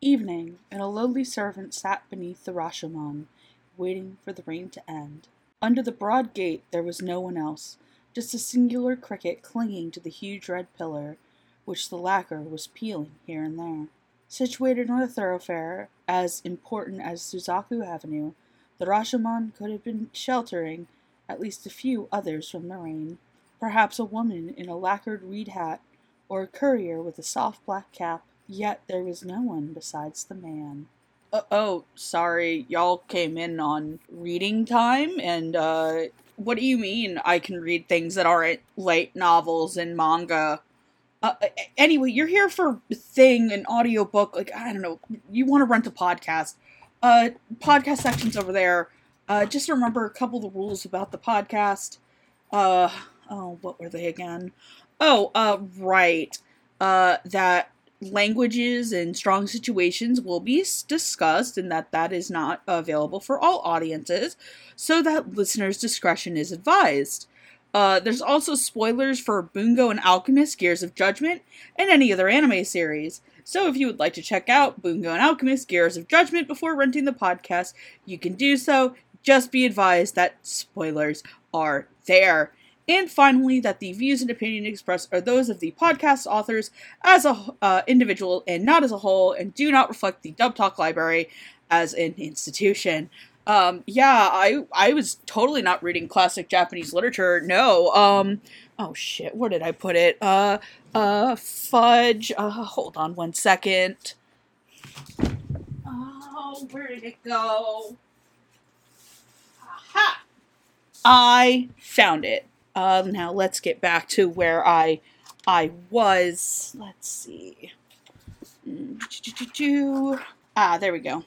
Evening, and a lowly servant sat beneath the Rashomon, waiting for the rain to end. Under the broad gate there was no one else, just a singular cricket clinging to the huge red pillar, which the lacquer was peeling here and there. Situated on a thoroughfare as important as Suzaku Avenue, the Rashomon could have been sheltering at least a few others from the rain. Perhaps a woman in a lacquered reed hat, or a courier with a soft black cap, yet there was no one besides the man. Uh, oh, sorry, y'all came in on reading time, and uh, what do you mean I can read things that aren't light novels and manga? Uh, anyway, you're here for thing, an audiobook, like, I don't know, you want to rent a podcast. Uh, podcast section's over there. Uh, just remember a couple of the rules about the podcast. Uh, oh, what were they again? Oh, uh, right. Uh, that languages and strong situations will be discussed and that that is not available for all audiences, so that listeners' discretion is advised. Uh, there's also spoilers for Bungo and Alchemist Gears of Judgment and any other anime series. So if you would like to check out Bungo and Alchemist Gears of Judgment before renting the podcast, you can do so. Just be advised that spoilers are there. And finally, that the views and opinion expressed are those of the podcast authors as a uh, individual and not as a whole, and do not reflect the Dub Talk Library as an institution. Um, yeah, I I was totally not reading classic Japanese literature. No. Um, oh shit, where did I put it? Uh, uh, fudge. Uh, hold on one second. Oh, where did it go? Aha! I found it. Uh, now let's get back to where I I was. Let's see. Ah, there we go.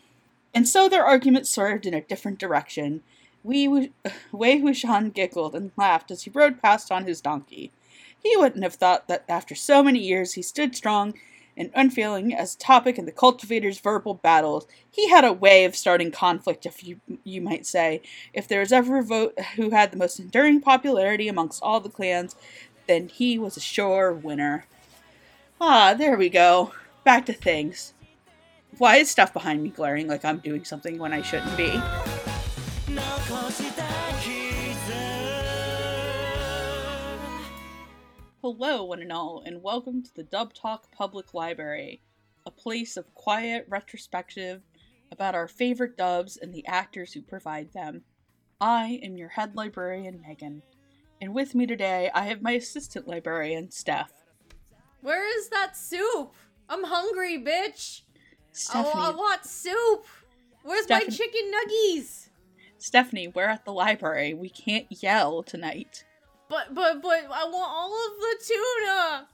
And so their argument swerved in a different direction. Wei Wuxian giggled and laughed as he rode past on his donkey. He wouldn't have thought that after so many years he stood strong and unfailing as a topic in the cultivator's verbal battles. He had a way of starting conflict, if you you might say. If there was ever a vote who had the most enduring popularity amongst all the clans, then he was a sure winner. Ah, there we go. Back to things. Why is stuff behind me glaring like I'm doing something when I shouldn't be? Hello, one and all, and welcome to the Dub Talk Public Library, a place of quiet retrospective about our favorite dubs and the actors who provide them. I am your head librarian, Megan, and with me today I have my assistant librarian, Steph. Where is that soup? I'm hungry, bitch. Stephanie, Oh, I want soup. Where's my chicken nuggies? Stephanie, we're at the library. We can't yell tonight. But but but I want all of the tuna.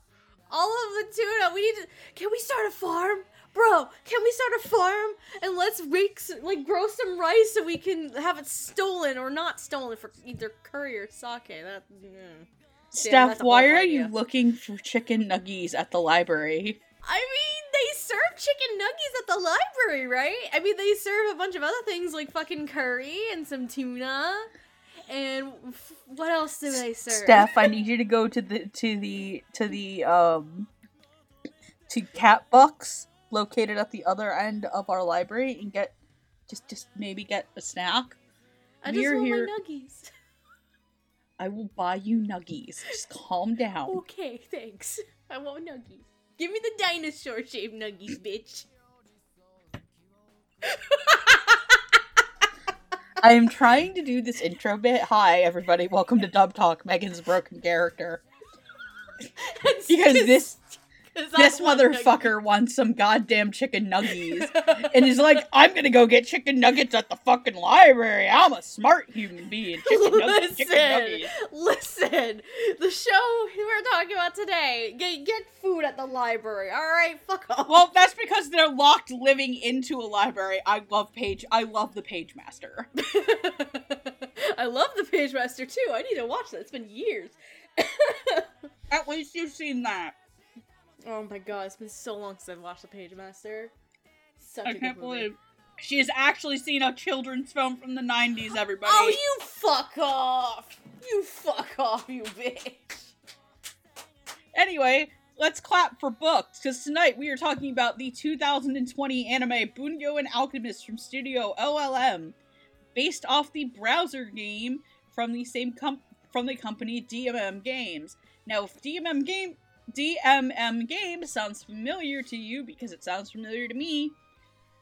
All of the tuna. We need to. Can we start a farm, bro? Can we start a farm and let's rake s- like grow some rice so we can have it stolen or not stolen for either curry or sake. That. mm. Steph, why are you looking for chicken nuggies at the library? I mean, they serve chicken nuggies at the library, right? I mean, they serve a bunch of other things like fucking curry and some tuna. And what else do they serve? Steph, I need you to go to the to the to the um to Cat Bucks located at the other end of our library and get just just maybe get a snack. I just we're want here- my nuggies. I will buy you nuggies. Just calm down. Okay, thanks. I want nuggies. Give me the dinosaur shaped nuggies, bitch. I am trying to do this intro bit. Hi everybody, welcome to Dub Talk, Megan's broken character. Because this this motherfucker wants some goddamn chicken nuggies. and he's like, I'm gonna go get chicken nuggets at the fucking library. I'm a smart human being. Chicken nuggets, chicken listen, listen. The show we're talking about today. Get get food at the library. All right, fuck off. Well, that's because they're locked living into a library. I love Page. I love the Page Master. I love the Page Master too. I need to watch that. It's been years. At least you've seen that. Oh my god, it's been so long since I've watched the Page Master. Such I a can't believe she has actually seen a children's film from the '90s. Everybody. Oh, you fuck off! You fuck off, you bitch! Anyway, let's clap for books because tonight we are talking about the 2020 anime Bungo and Alchemist from Studio OLM, based off the browser game from the same com- from the company DMM Games. Now, if DMM game DMM game sounds familiar to you because it sounds familiar to me,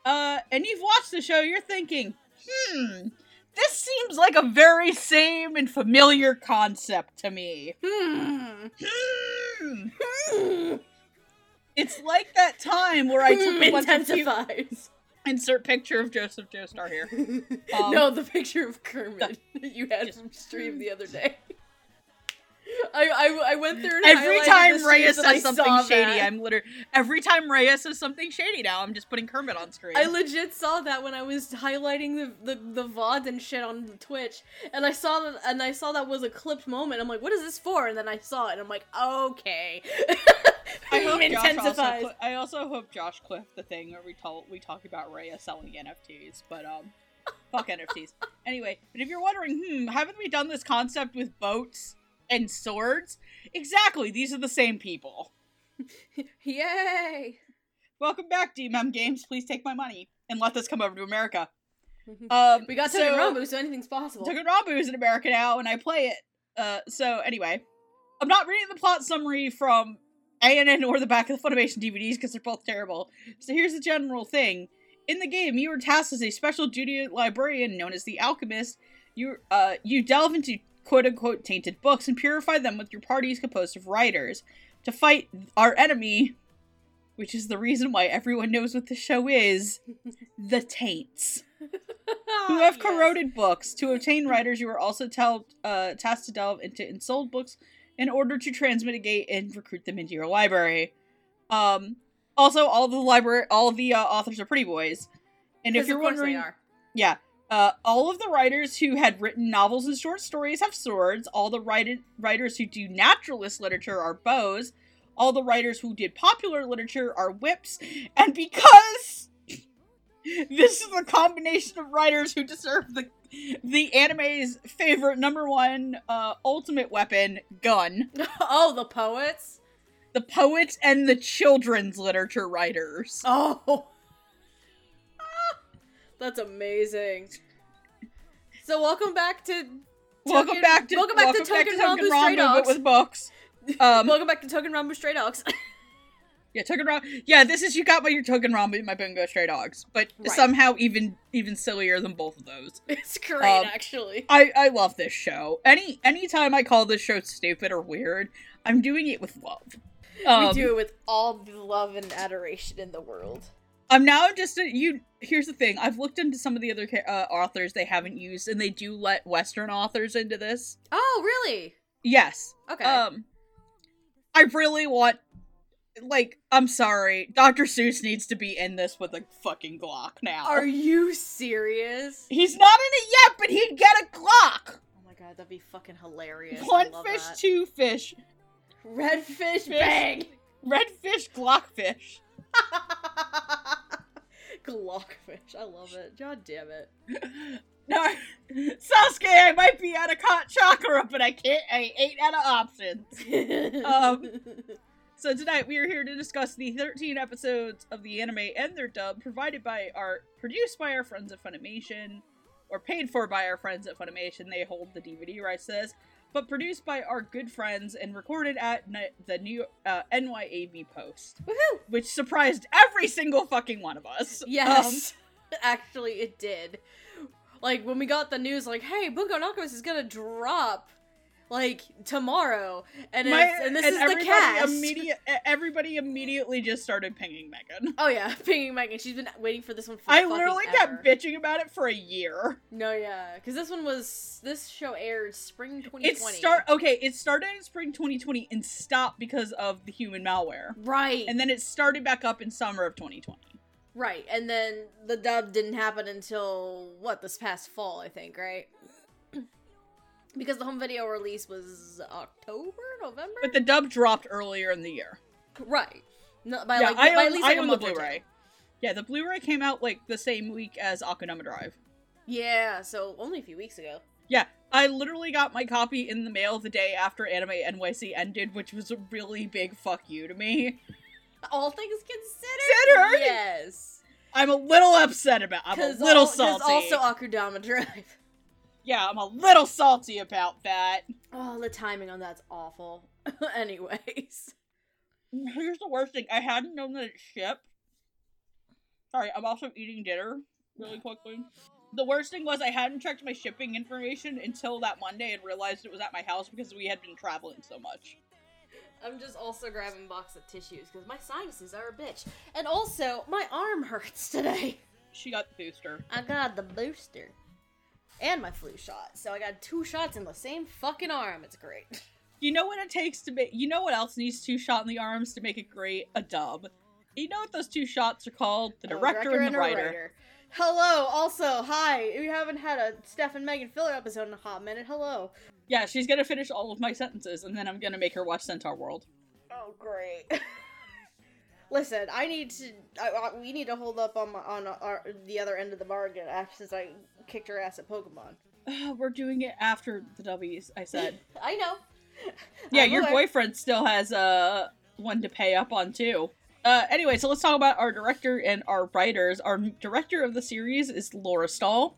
uh, and you've watched the show, you're thinking, hmm, this seems like a very same and familiar concept to me. Hmm. Hmm. Hmm. It's like that time where I took Hmm a bunch of cute- intensifies. insert picture of Joseph Joestar here. Um, no, the picture of Kermit that you had from stream the other day. I, I, I went through and Every time the Raya streams and I says something shady, that. I'm literally every time Raya says something shady now, I'm just putting Kermit on screen. I legit saw that when I was highlighting the, the, the VOD and shit on Twitch, and I saw that and I saw that was a clipped moment. I'm like, what is this for? And then I saw it, and I'm like, okay. I hope Josh also intensifies. I also hope Josh clipped the thing where we talk we talk about Raya selling NFTs, but um, fuck NFTs. Anyway, but if you're wondering, hmm, haven't we done this concept with boats and swords? Exactly, these are the same people. Yay! Welcome back, DMM Games. Please take my money and let this come over to America. Um, we got so, Rambo, so anything's possible. Rambu is in America now, and I play it. Uh, so anyway, I'm not reading the plot summary from ANN or the back of the Funimation DVDs because they're both terrible. So here's the general thing: in the game, you are tasked as a special duty librarian known as the Alchemist. You uh, you delve into quote unquote tainted books and purify them with your parties composed of writers to fight our enemy, which is the reason why everyone knows what the show is: the Taints who have Yes. corroded books. To obtain writers, you are also tell, uh, tasked to delve into ensouled books in order to transmitigate and recruit them into your library. Um, also, all the library, all the uh, authors are pretty boys. And if you're of course they wondering, are. yeah, uh, all of the writers who had written novels and short stories have swords. All the write- writers who do naturalist literature are bows. All the writers who did popular literature are whips. And because this is the combination of writers who deserve the the anime's favorite number one uh, ultimate weapon, gun. oh, the poets. The poets and the children's literature writers. Oh, that's amazing. So welcome back to welcome Token- back to welcome back to Token Rambu Stray but Dogs. with books. Um, welcome back to Token Rambu Stray Dogs. Yeah, Token Ram. Yeah, this is you got my your Token Ram my Bungo Stray Dogs, but Right. somehow even even sillier than both of those. it's great, Um, actually. I I love this show. Any anytime I call this show stupid or weird, I'm doing it with love. Um, we do it with all the love and adoration in the world. I'm now just a, you. Here's the thing. I've looked into some of the other uh, authors they haven't used, and they do let Western authors into this. Oh, really? Yes. Okay. Um, I really want. Like, I'm sorry, Dr. Seuss needs to be in this with a fucking Glock now. Are you serious? He's not in it yet, but he'd get a Glock. Oh my god, that'd be fucking hilarious. One fish, that. two fish. Red fish, Fish. bang! Red fish, Glock fish. Glockfish, I love it. God damn it. No, Sasuke, I might be out of chakra, but I can't. I ain't out of options. Um, So tonight we are here to discuss the 13 episodes of the anime and their dub, provided by our, produced by our friends at Funimation, or paid for by our friends at Funimation. They hold the DVD rights to this, but produced by our good friends and recorded at the new uh, NYAV Post, Woohoo! which surprised every single fucking one of us. Um, Yes, actually, it did. Like when we got the news, like, "Hey, Bungo Alchemist is gonna drop like tomorrow," and, My- it's, and this and is the cast. Immediate, everybody immediately just started pinging Megan. Oh yeah, pinging Megan. She's been waiting for this one for I literally ever. kept bitching about it for a year. No, yeah, because this one was this show aired spring 2020. It start okay. It started in spring 2020 and stopped because of the human malware, right, and then it started back up in summer of 2020. right, and then the dub didn't happen until what this past fall, I think, right? Because the home video release was October, November, But the dub dropped earlier in the year. right? No, by yeah, like I by own, at least I like own the month or two. Blu-ray. Yeah, the Blu-ray came out like the same week as Akudama Drive. Yeah, so only a few weeks ago. Yeah, I literally got my copy in the mail the day after Anime NYC ended, which was a really big fuck you to me. All things considered, Considered? yes. I'm a little upset about. I'm a little al- salty. also Akudama Drive. yeah, I'm a little salty about that. Oh, the timing on that's awful. Anyways. Here's the worst thing: I hadn't known that it shipped. Sorry, I'm also eating dinner really quickly. The worst thing was I hadn't checked my shipping information until that Monday and realized it was at my house because we had been traveling so much. I'm just also grabbing a box of tissues because my sinuses are a bitch. And also, my arm hurts today. She got the booster. I got the booster. And my flu shot. So I got two shots in the same fucking arm. It's great. You know what it takes to make. You know what else needs two shot in the arms to make it great? A dub. You know what those two shots are called? The Oh, director, and the a writer. Hello, also, hi. We haven't had a Steph and Megan filler episode in a hot minute. Hello. Yeah, she's gonna finish all of my sentences, and then I'm gonna make her watch Centaur World. Oh, great. Listen, I need to. I, I, we need to hold up on my, on our, the other end of the bargain after since I kicked her ass at Pokemon. We're doing it after the W's. I said. I know. Yeah, I'm your aware. boyfriend still has uh one to pay up on too. Uh, anyway, so let's talk about our director and our writers. Our director of the series is Laura Stahl.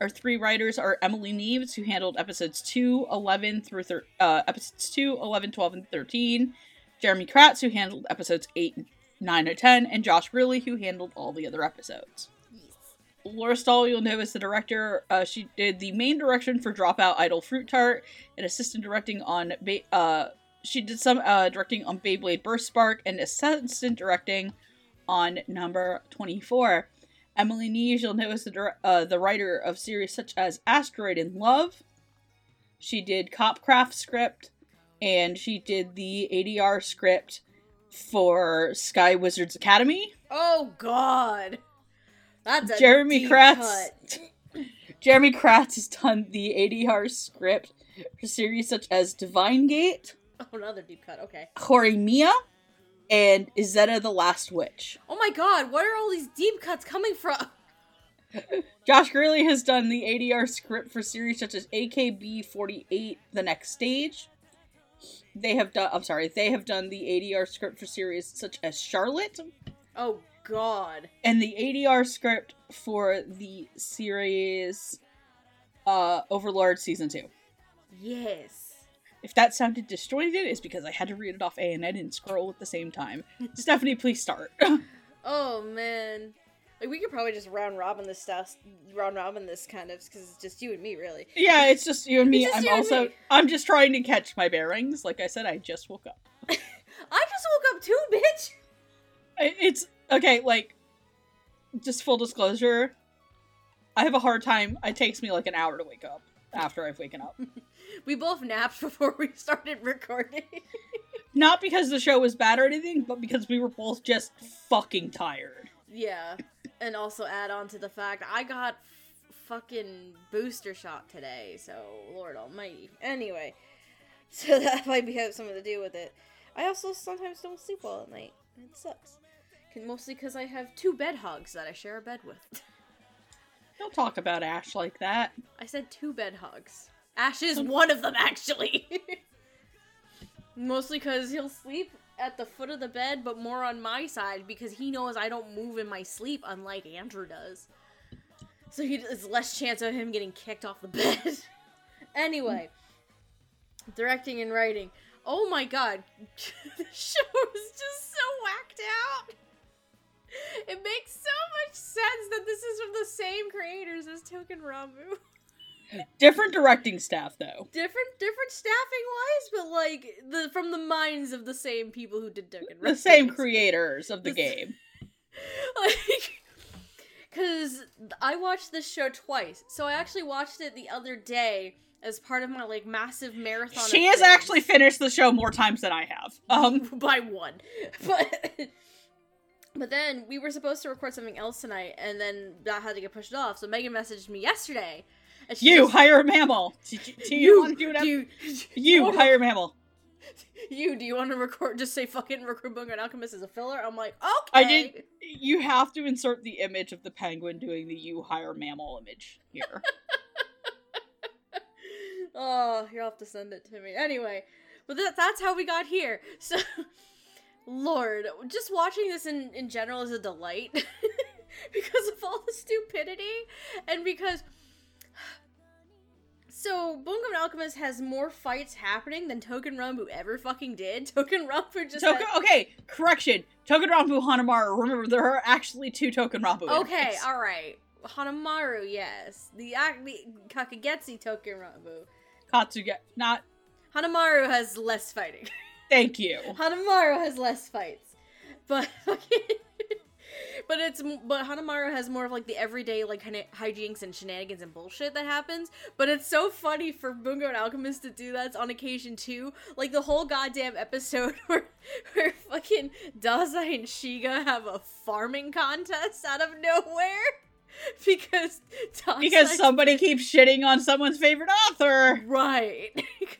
Our three writers are Emily Neves, who handled episodes 2, 11 through thir- uh, episodes 2, 11, 12, and 13. Jeremy Kratz, who handled episodes 8, 9, and 10. And Josh Grelle, who handled all the other episodes. Laura Stahl, you'll know as the director. Uh, she did the main direction for Dropout Idol Fruit Tart and assistant directing on. Ba- uh, she did some uh, directing on Beyblade Burst Spark and assistant directing on number 24. Emily Neves, you'll know as the, dir- uh, the writer of series such as Asteroid in Love. She did Copcraft script, and she did the ADR script for Sky Wizards Academy. Oh God, that's a Jeremy deep Kratz. cut. Jeremy Kratz has done the ADR script for series such as Divine Gate, Oh, another deep cut. Okay. Horimiya, and Izetta the Last Witch. Oh my God, what are all these deep cuts coming from? Josh Grelle has done the ADR script for series such as AKB 48 The Next Stage. They have done, I'm sorry, they have done the ADR script for series such as Charlotte, Oh God. and the ADR script for the series uh, Overlord Season 2. Yes. If that sounded disjointed, it's because I had to read it off A and I didn't scroll at the same time. Stephanie, please start. Oh man. Like we could probably just round robin this stuff, round robin this kind of, because it's just you and me, really. yeah, it's just you and me. I'm you also me. I'm just trying to catch my bearings. Like I said, I just woke up. I just woke up too, bitch. It's okay. Like, just full disclosure, I have a hard time. It takes me like an hour to wake up after I've waken up. We both napped before we started recording. Not because the show was bad or anything, but because we were both just fucking tired. yeah, and also add on to the fact I got f- fucking booster shot today. So Lord Almighty. Anyway, so that might be have something to do with it. I also sometimes don't sleep well at night. It sucks. 'Cause- Mostly because I have two bed hugs that I share a bed with. Don't talk about Ash like that. I said two bed hugs. Ash is one of them, actually. Mostly because he'll sleep at the foot of the bed, but more on my side because he knows I don't move in my sleep, unlike Andrew does. So he there's less chance of him getting kicked off the bed. anyway, directing and writing. Oh my god, the show is just so whacked out. It makes so much sense that this is from the same creators as Token Ramu. Different directing staff though. different different staffing wise, but like the from the minds of the same people who did Token The same creators of the The- game. like because I watched this show twice. So I actually watched it the other day as part of my like massive marathon. She has things. actually finished the show more times than I have. Um, by one. But but then we were supposed to record something else tonight, and then that had to get pushed off. So Megan messaged me yesterday. You just- hire a mammal. Do, do- you, want to do ep- you, You hire a mammal. You do you want to record? Just say fucking record Bungo and Alchemist as a filler. I'm like, okay. I did. You have to insert the image of the penguin doing the "you hire mammal" image here. Oh, you'll have to send it to me. Anyway, but that, that's how we got here. So, Lord, just watching this in, in general is a delight because of all the stupidity and because. So, Bungo Alchemist has more fights happening than Token Rambu ever fucking did. Token Rambu just. Token, had- okay, correction. Token Rambu Hanamaru. Remember, there are actually two Token Rambu. Okay, alright. Hanamaru, yes. The, the Kakagetsu Token Rambu. Katsuge. Not. Hanamaru has less fighting. Thank you. Hanamaru has less fights, but but it's but Hanamaru has more of like the everyday like hijinks and shenanigans and bullshit that happens. But it's so funny for Bungo and Alchemist to do that on occasion too. Like the whole goddamn episode where where fucking Dazai and Shiga have a farming contest out of nowhere. Because Because somebody keeps shitting on someone's favorite author. right,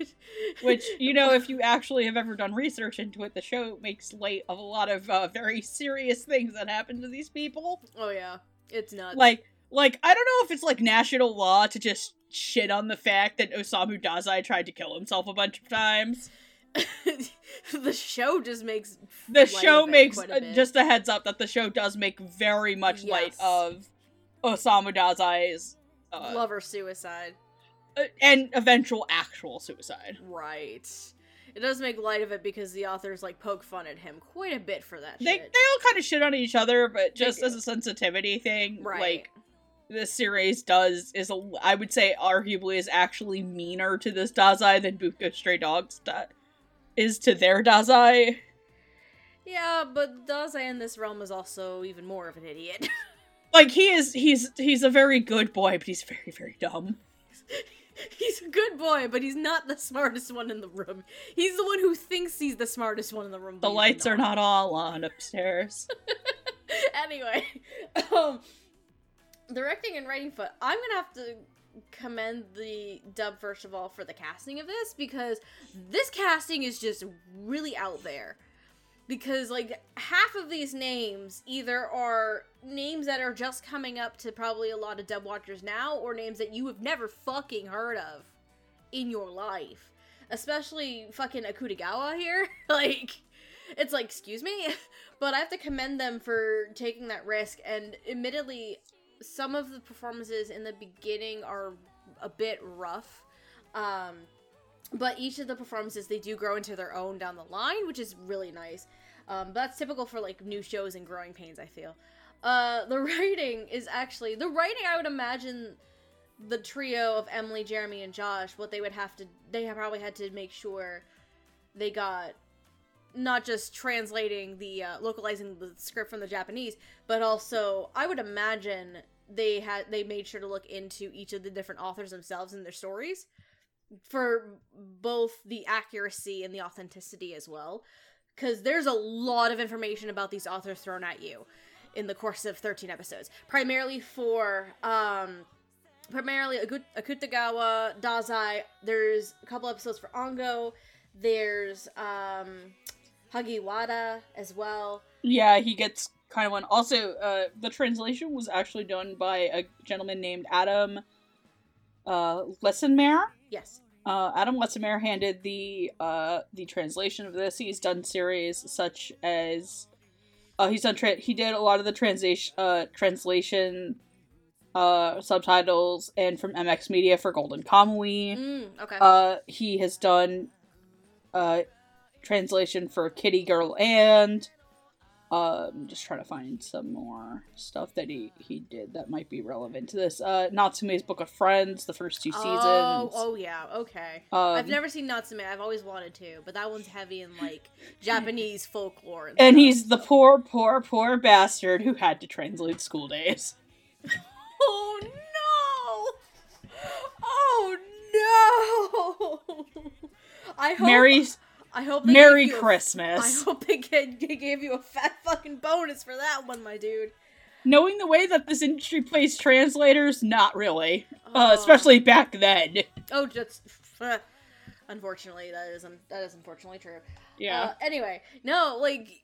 Which, you know, if you actually have ever done research into it, the show makes light of a lot of uh, very serious things that happen to these people. oh yeah, it's nuts. Like, like I don't know if it's like national law to just shit on the fact that Osamu Dazai tried to kill himself a bunch of times. the show just makes The show makes a uh, just a heads up that the show does make very much light of Osamu Dazai's uh, lover suicide. uh, and eventual actual suicide. Right. It does make light of it because the authors like poke fun at him quite a bit for that They they all kind of shit on each other, but just as a sensitivity thing, right. like this series does is a I would say arguably is actually meaner to this Dazai than Bungo Stray Dogs da- is to their Dazai. yeah, but Dazai in this realm is also even more of an idiot. Like he is he's he's a very good boy, but he's very very dumb. he's a good boy, but he's not the smartest one in the room. He's the one who thinks he's the smartest one in the room. The lights are not all on upstairs. anyway, um, directing and writing foot. I'm gonna have to commend the dub first of all for the casting of this because this casting is just really out there. Because like half of these names either are names that are just coming up to probably a lot of dub watchers now, or names that you have never fucking heard of in your life. Especially fucking Akutagawa here. like, it's like, excuse me? but I have to commend them for taking that risk. And admittedly, some of the performances in the beginning are a bit rough. Um, but each of the performances they do grow into their own down the line, which is really nice. Um, but that's typical for like new shows and growing pains. I feel. Uh, the writing is actually the writing. I would imagine the trio of Emily, Jeremy, and Josh. What they would have to, they probably had to make sure they got not just translating the uh, localizing the script from the Japanese, but also I would imagine they had they made sure to look into each of the different authors themselves and their stories for both the accuracy and the authenticity as well because there's a lot of information about these authors thrown at you in the course of 13 episodes primarily for um primarily akutagawa dazai there's a couple episodes for ango there's um hagiwara as well Yeah, he gets kind of one. Also, uh, the translation was actually done by a gentleman named Adam uh. Yes Uh, Adam Lensenmayer handed the uh, the translation of this. He's done series such as uh, he's done tra- he did a lot of the translation uh, translation uh, subtitles and from MX Media for Golden Kamui. mm, okay Uh, he has done uh, translation for Kitty Girl and uh, I'm just trying to find some more stuff that he he did that might be relevant to this. Uh, Natsume's Book of Friends, the first two seasons. Oh, oh yeah, okay. Um, I've never seen Natsume. I've always wanted to, but that one's heavy in like Japanese folklore. And, and stuff. he's the poor, poor, poor bastard who had to translate School Days. Oh no! Oh no! I hope. Merry, I hope. They Merry gave you Christmas. I hope they, get, they gave you a fat fucking bonus for that one, my dude. Knowing the way that this industry plays translators, not really. Uh, Oh. especially back then. Oh, just. Unfortunately, that is un- that is unfortunately true. Yeah. Uh, anyway, no, like,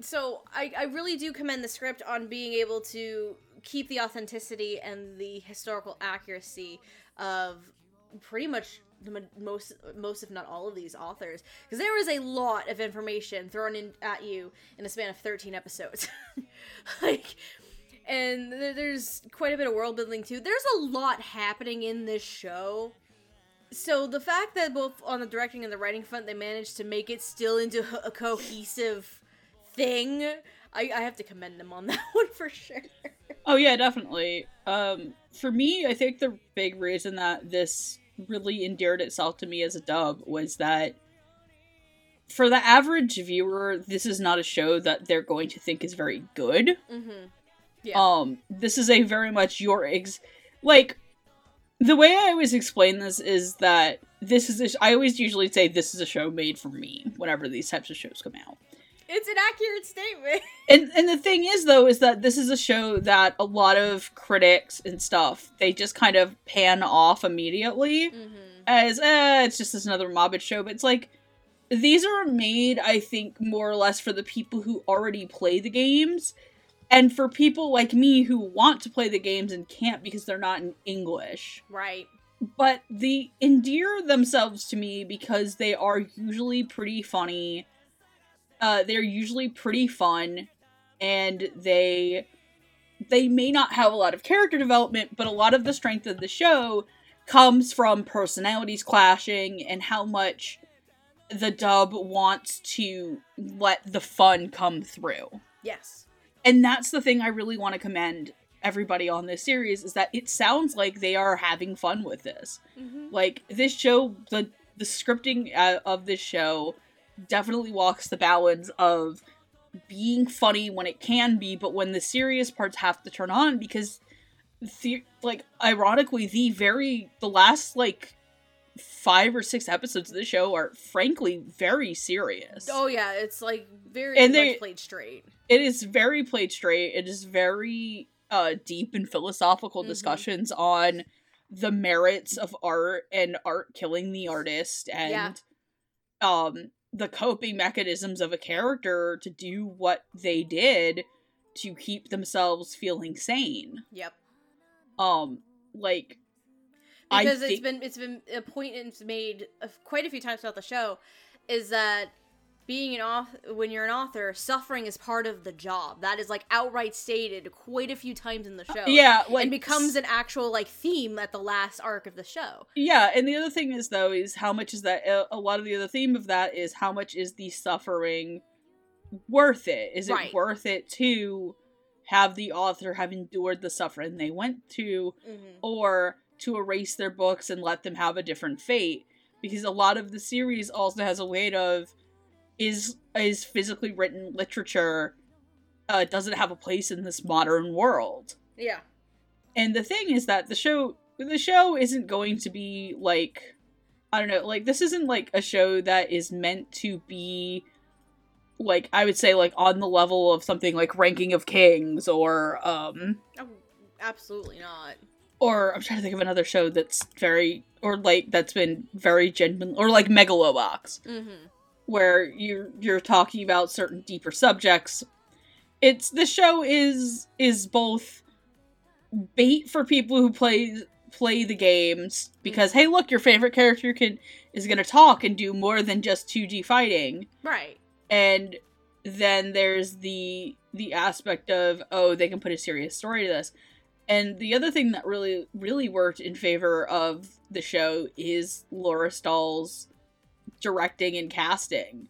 so I I really do commend the script on being able to keep the authenticity and the historical accuracy of pretty much most most if not all of these authors because there is a lot of information thrown in at you in a span of 13 episodes. Like and there's quite a bit of world building too. There's a lot happening in this show. So the fact that both on the directing and the writing front they managed to make it still into a cohesive thing i, I have to commend them on that one for sure. Oh yeah, definitely. Um, for me, I think the big reason that this really endeared itself to me as a dub was that for the average viewer, this is not a show that they're going to think is very good. mm-hmm Yeah. Um, this is a very much your ex like the way I always explain this is that this is a sh- I always usually say this is a show made for me whenever these types of shows come out. It's an accurate statement And and the thing is though is that this is a show that a lot of critics and stuff they just kind of pan off immediately mm-hmm as eh, it's just another Mobbit show. But it's like these are made, I think, more or less for the people who already play the games, and for people like me who want to play the games and can't because they're not in English. right But they endear themselves to me because they are usually pretty funny. Uh, they're usually pretty fun, and they they may not have a lot of character development, but a lot of the strength of the show comes from personalities clashing and how much the dub wants to let the fun come through. yes And that's the thing I really want to commend everybody on this series is that it sounds like they are having fun with this. mm-hmm. Like this show, the the scripting uh, of this show definitely walks the balance of being funny when it can be, but when the serious parts have to turn on because the like ironically the very the last like five or six episodes of the show are frankly very serious. Oh yeah, it's like very And they- played straight. it is very played straight. It is very uh deep and philosophical Mhm. discussions on the merits of art and art killing the artist and um the coping mechanisms of a character to do what they did to keep themselves feeling sane. Yep. Um like I Because it's think- been it's been a point it's made quite a few times throughout the show is that being an author when you're an author, suffering is part of the job. That is like outright stated quite a few times in the show. yeah, like and becomes an actual like theme at the last arc of the show. Yeah, and the other thing is though is how much is that a, a lot of the other theme of that is how much is the suffering worth it? Is it Right. worth it to have the author have endured the suffering they went to Mm-hmm. or to erase their books and let them have a different fate? Because a lot of the series also has a weight of is is physically written literature uh, doesn't have a place in this modern world Yeah. and the thing is that the show the show isn't going to be like i don't know like this isn't like a show that is meant to be like i would say like on the level of something like ranking of kings or um Oh, absolutely not. or i'm trying to think of another show that's very or like that's been very genuine or like megalobox Mm-hmm. Where you're you're talking about certain deeper subjects. It's the show is is both bait for people who play play the games because hey look your favorite character can is going to talk and do more than just 2D fighting Right. and then there's the the aspect of oh they can put a serious story to this and the other thing that really really worked in favor of the show is Laura Stahl's directing and casting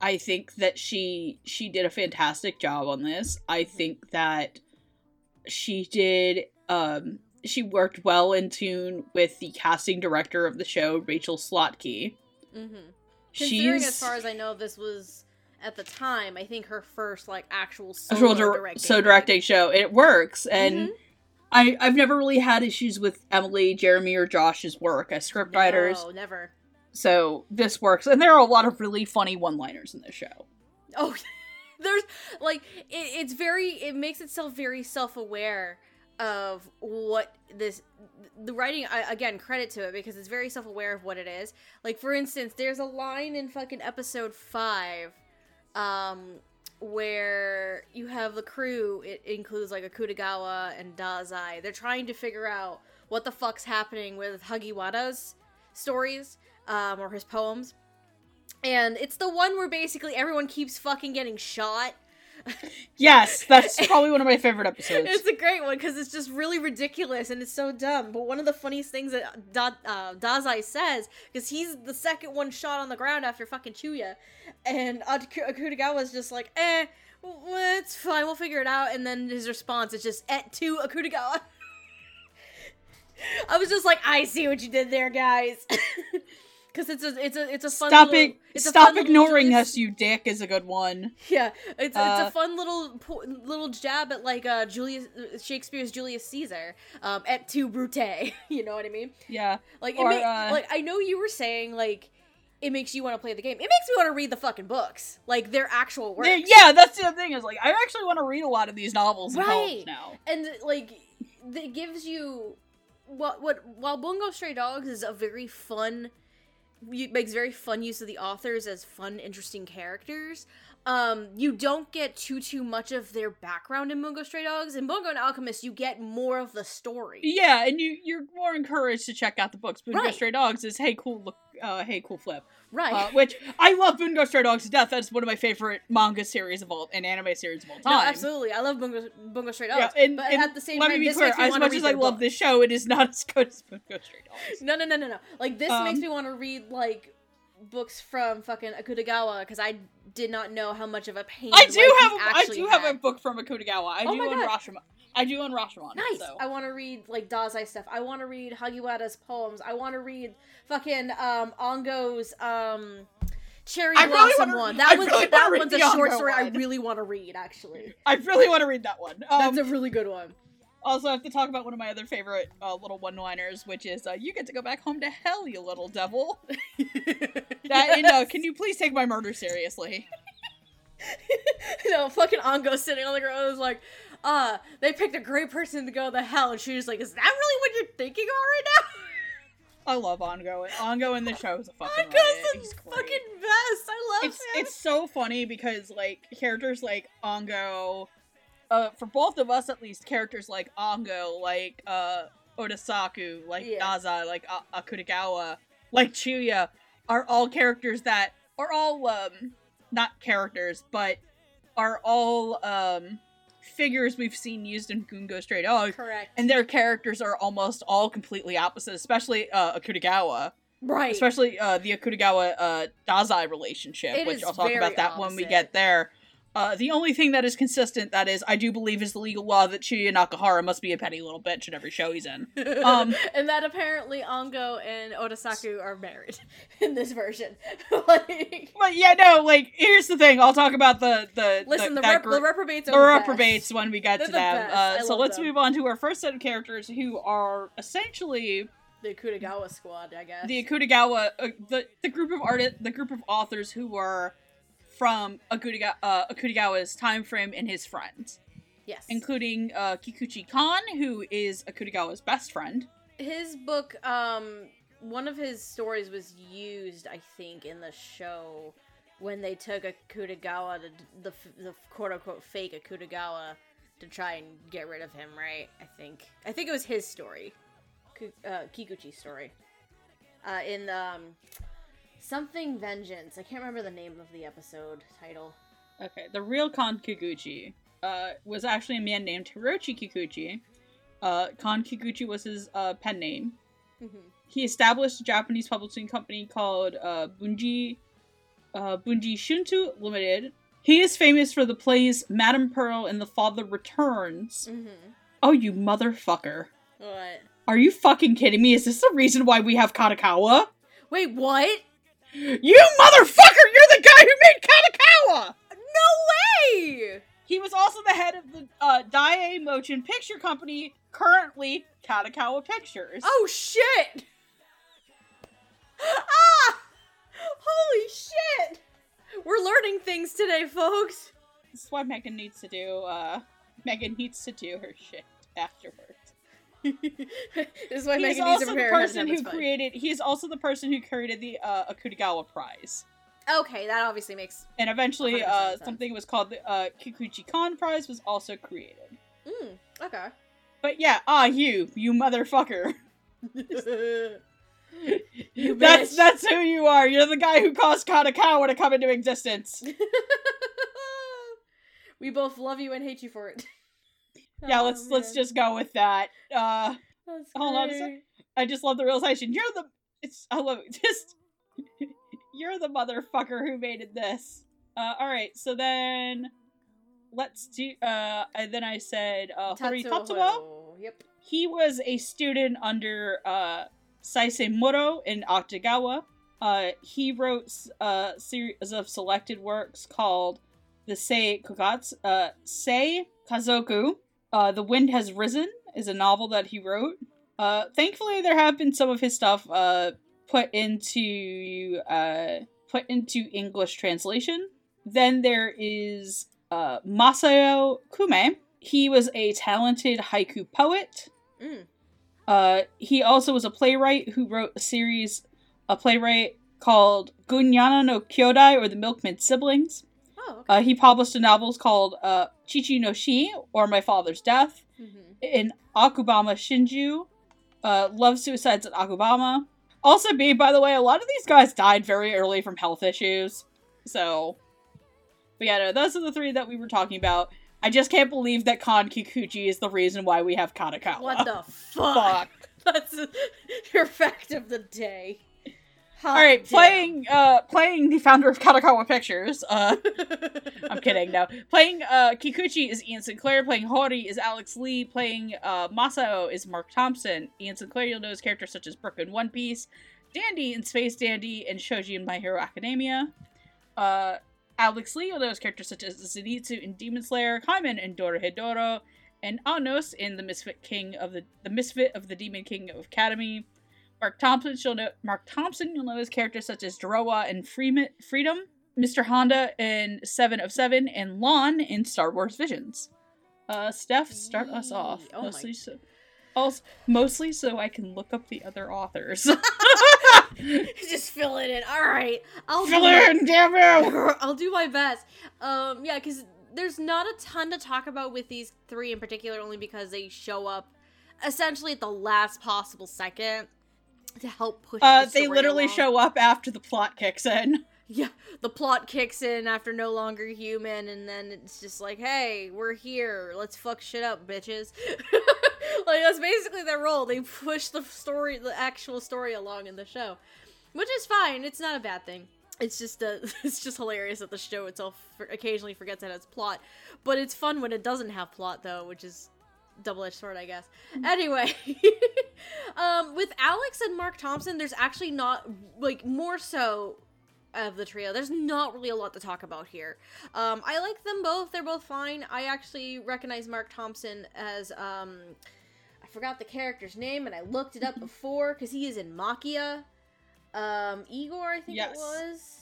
i think that she she did a fantastic job on this i think that she did um she worked well in tune with the casting director of the show rachel slotky Mm-hmm. Considering, she's as far as I know, this was at the time, I think her first like actual solo dir- directing. so directing show. It works, and Mhm. I I've never really had issues with Emily, Jeremy, or Josh's work as scriptwriters. No, never. So this works, and there are a lot of really funny one-liners in this show. Oh, there's like it, it's very. It makes itself very self-aware of what this the writing again credit to it because it's very self-aware of what it is like for instance there's a line in fucking episode 5 um where you have the crew it includes like akutagawa and dazai they're trying to figure out what the fuck's happening with hagiwaras stories um, or his poems. And it's the one where basically everyone keeps fucking getting shot. Yes, that's probably one of my favorite episodes. It's a great one because it's just really ridiculous and it's so dumb. But one of the funniest things that da- uh, Dazai says, because he's the second one shot on the ground after fucking Chuya, and Ak- Akutagawa's just like, eh, well, it's fine, we'll figure it out. And then his response is just, et to Akutagawa. I was just like, I see what you did there, guys. Because it's a it's a it's a fun Stop little, it! it's a Stop little ignoring us, you dick. Is a good one. Yeah, it's it's Uh, a fun little little jab at like uh Julius Shakespeare's Julius Caesar, um, et tu brute. you know what I mean? Yeah. Like it Or, ma- uh, like I know you were saying like it makes you want to play the game. It makes me want to read the fucking books, like their actual works. Yeah, that's the other thing. Is like I actually want to read a lot of these novels Right. now. and like it gives you what what while Bungo Stray Dogs is a very fun makes very fun use of the authors as fun interesting characters um you don't get too too much of their background in Bungo Stray Dogs in Bungo and Alchemist you get more of the story Yeah, and you you're more encouraged to check out the books. Bungo Right. Stray Dogs is hey cool look, uh, hey cool flip, right uh, which I love. Bungo Stray Dogs to death. That's one of my favorite manga series of all and anime series of all no time. absolutely I love Bungo, Bungo Stray Yeah, Dogs and, but and at the same let time me be clear. makes As much as I love books. this show, it is not as good as Bungo Stray Dogs. No, no, no, no, no. Like this makes Um, me want to read like books from fucking Akutagawa because I did not know how much of a pain. I do have a, I do have a book from Akutagawa. I Oh do my own God. Rashomon. I do own Rashomon. Nice. So. I want to read like Dazai stuff. I want to read Hagiwara's poems. I want to read fucking um Ango's um Cherry I Blossom wanna- one. I That was really that one's a short story I really want to read actually. I really want to read that one. Um, That's a really good one. Also, I have to talk about one of my other favorite uh, little one-liners, which is, uh, "You get to go back home to hell, you little devil." That and uh, can you please take my murder seriously? no, fucking Ango sitting on the ground was like, uh, they picked a great person to go to hell, and she was like, is that really what you're thinking about right now? I love Ango. Ango in the show is a fucking Ango's the fucking best. I love It's him. it's so funny because like characters like Ango, uh, for both of us at least, characters like Ango, like uh Odasaku, like Yeah. Daza, like A- Akutagawa, like Chuya, are all characters that are all um not characters, but are all um figures we've seen used in Bungo Stray Dogs. correct. And their characters are almost all completely opposite, especially uh, Akutagawa. right. Especially uh, the Akutagawa uh, Dazai relationship, It which I'll talk about that when we get there. Uh, the only thing that is consistent, that is, I do believe, is the legal law that Chuya Nakahara must be a petty little bitch in every show he's in. um, and that apparently Ango and Odasaku are married in this version. like, But yeah, no, like here's the thing. I'll talk about the the listen, the, that rep- group- the reprobates are the the reprobates best. when we get They're to the them. Uh, so let's them. move on to our first set of characters, who are essentially The Kutagawa squad, I guess. the Akutagawa, uh, the the group of artists, the group of authors who were from Akutagawa, uh, Akutagawa's time frame and his friends, yes. including uh, Kikuchi Kan, who is Akutagawa's best friend. his book um one of his stories was used i think in the show when they took akutagawa to the, the quote-unquote fake akutagawa to try and get rid of him right? I think. I think it was his story. Uh, kikuchi's story. Uh, in um something vengeance i can't remember the name of the episode title Okay, the real Kan Kikuchi uh, was actually a man named Hiroshi Kikuchi. Uh, Kan Kikuchi was his uh, pen name. mm-hmm. He established a Japanese publishing company called uh, Bunji uh, Bungei Shunju Limited. He is famous for the plays Madame Pearl and The Father Returns. Mm-hmm. Oh, you motherfucker. what Are you fucking kidding me? Is this the reason why we have Kadokawa? wait what You motherfucker! You're the guy who made Kadokawa! no way He was also the head of the uh, Daiei Motion Picture Company, currently Kadokawa Pictures. Oh shit! Ah! Holy shit! We're learning things today, folks. This is what Megan needs to do. Uh, Megan needs to do her shit afterwards. this is why He's Megan needs to also the prepare ahead of person who created. He's also the person who created the uh, Akutagawa Prize, Okay, that obviously makes. and eventually, uh, something was called the uh, Kikuchi Kan Prize was also created. Mm, okay. But yeah, ah, you, you motherfucker. You That's bitch. that's who you are. You're the guy who caused Kadokawa to come into existence. we both love you and hate you for it. Yeah, Oh, let's let's just go with that. Uh hold on a sec. I just love the realization. You're the it's I love it. Just you're the motherfucker who made it this. Uh all right, so then let's do uh and then I said uh Tatsuo. Tatsuo. Yep. He was a student under uh Saisei Muro in Okagawa. Uh he wrote a series of selected works called the Sei Kogatsu uh Sei Kazoku. Uh The Wind Has Risen is a novel that he wrote. Uh thankfully there have been some of his stuff uh put into uh put into English translation. Then there is uh Masao Kume. He was a talented haiku poet. Mm. Uh, he also was a playwright who wrote a series, a playwright called Gunyana no Kyodai or the Milkman Siblings. Oh, okay. Uh, he published a novel called uh, Chichi no Shi or My Father's Death Mhm. in Akubama Shinju. Uh, Love Suicides at Akubama. Also, B, by the way, a lot of these guys died very early from health issues. So, but yeah, no, those are the three that we were talking about. I just can't believe that Kan Kikuchi is the reason why we have Kadokawa. What the fuck? fuck? That's your fact of the day. Hot All right, playing uh playing the founder of Kadokawa Pictures. Uh I'm kidding, no. Playing uh Kikuchi is Ian Sinclair, playing Hori is Alex Lee, playing uh Masao is Mark Thompson. Ian Sinclair you'll know his characters such as Brook in One Piece, Dandy in Space Dandy, and Shoji in My Hero Academia. Uh Alex Lee you'll know his characters such as Zenitsu in Demon Slayer, Kaiman in Dorohedoro, and Anos in the Misfit King of the the Misfit of the Demon King of Academy. Mark Thompson, you'll know Mark Thompson. You'll know his characters such as Dorowa and Freeman, Freedom, Mr. Honda in Seven of Seven, and Lon in Star Wars Visions. Uh, Steph, start us off. Oh my- mostly so, also, mostly so I can look up the other authors. Just fill it in. All right, I'll Fill do my- in, damn you! I'll do my best. Um, yeah, because there's not a ton to talk about with these three in particular, only because they show up essentially at the last possible second to help push. Uh, the they literally along. show up after the plot kicks in. Yeah, the plot kicks in after no longer human, and then it's just like, hey, we're here. Let's fuck shit up, bitches. like that's basically their role. They push the story, the actual story along in the show, which is fine. It's not a bad thing. It's just uh, it's just hilarious that the show itself occasionally forgets it has plot, but it's fun when it doesn't have plot though, which is double-edged sword, I guess. Anyway, um, with Alex and Mark Thompson, there's actually not like more so of the trio. There's not really a lot to talk about here. Um, I like them both. They're both fine. I actually recognize Mark Thompson as um, I forgot the character's name, and I looked it up before because he is in Maquia. Um, Igor, I think Yes. it was.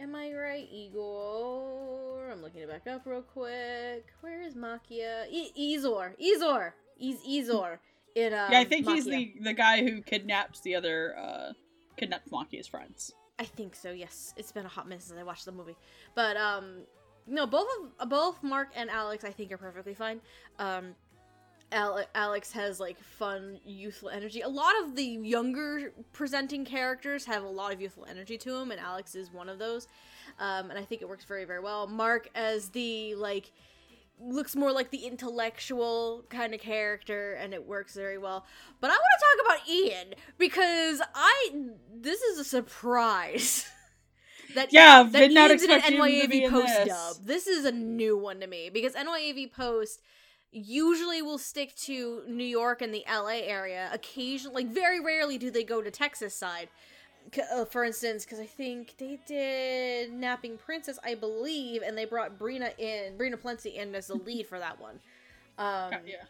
Am I right, Igor? I'm looking it back up real quick. Where is Maquia? E- Izor, Izor, Iz- Izor. In um, yeah, I think he's the the guy who kidnaps the other uh kidnaps Maki's friends. I think so. Yes, it's been a hot minute since I watched the movie, but um, no, both of both Mark and Alex I think are perfectly fine. Um, Alex has like fun, youthful energy. A lot of the younger presenting characters have a lot of youthful energy to them, and Alex is one of those. Um, and I think it works very, very well. Mark as the like looks more like the intellectual kind of character and it works very well. But I want to talk about Ian because I this is a surprise. that Yeah, that did not Ian's an expect be NYAV post this. dub. This is a new one to me because NYAV post usually will stick to New York and the LA area. Occasionally, like very rarely do they go to Texas side. Uh, for instance, because I think they did Napping Princess, I believe, and they brought Brina in, Brina Palencia in as the lead for that one. Um, yeah.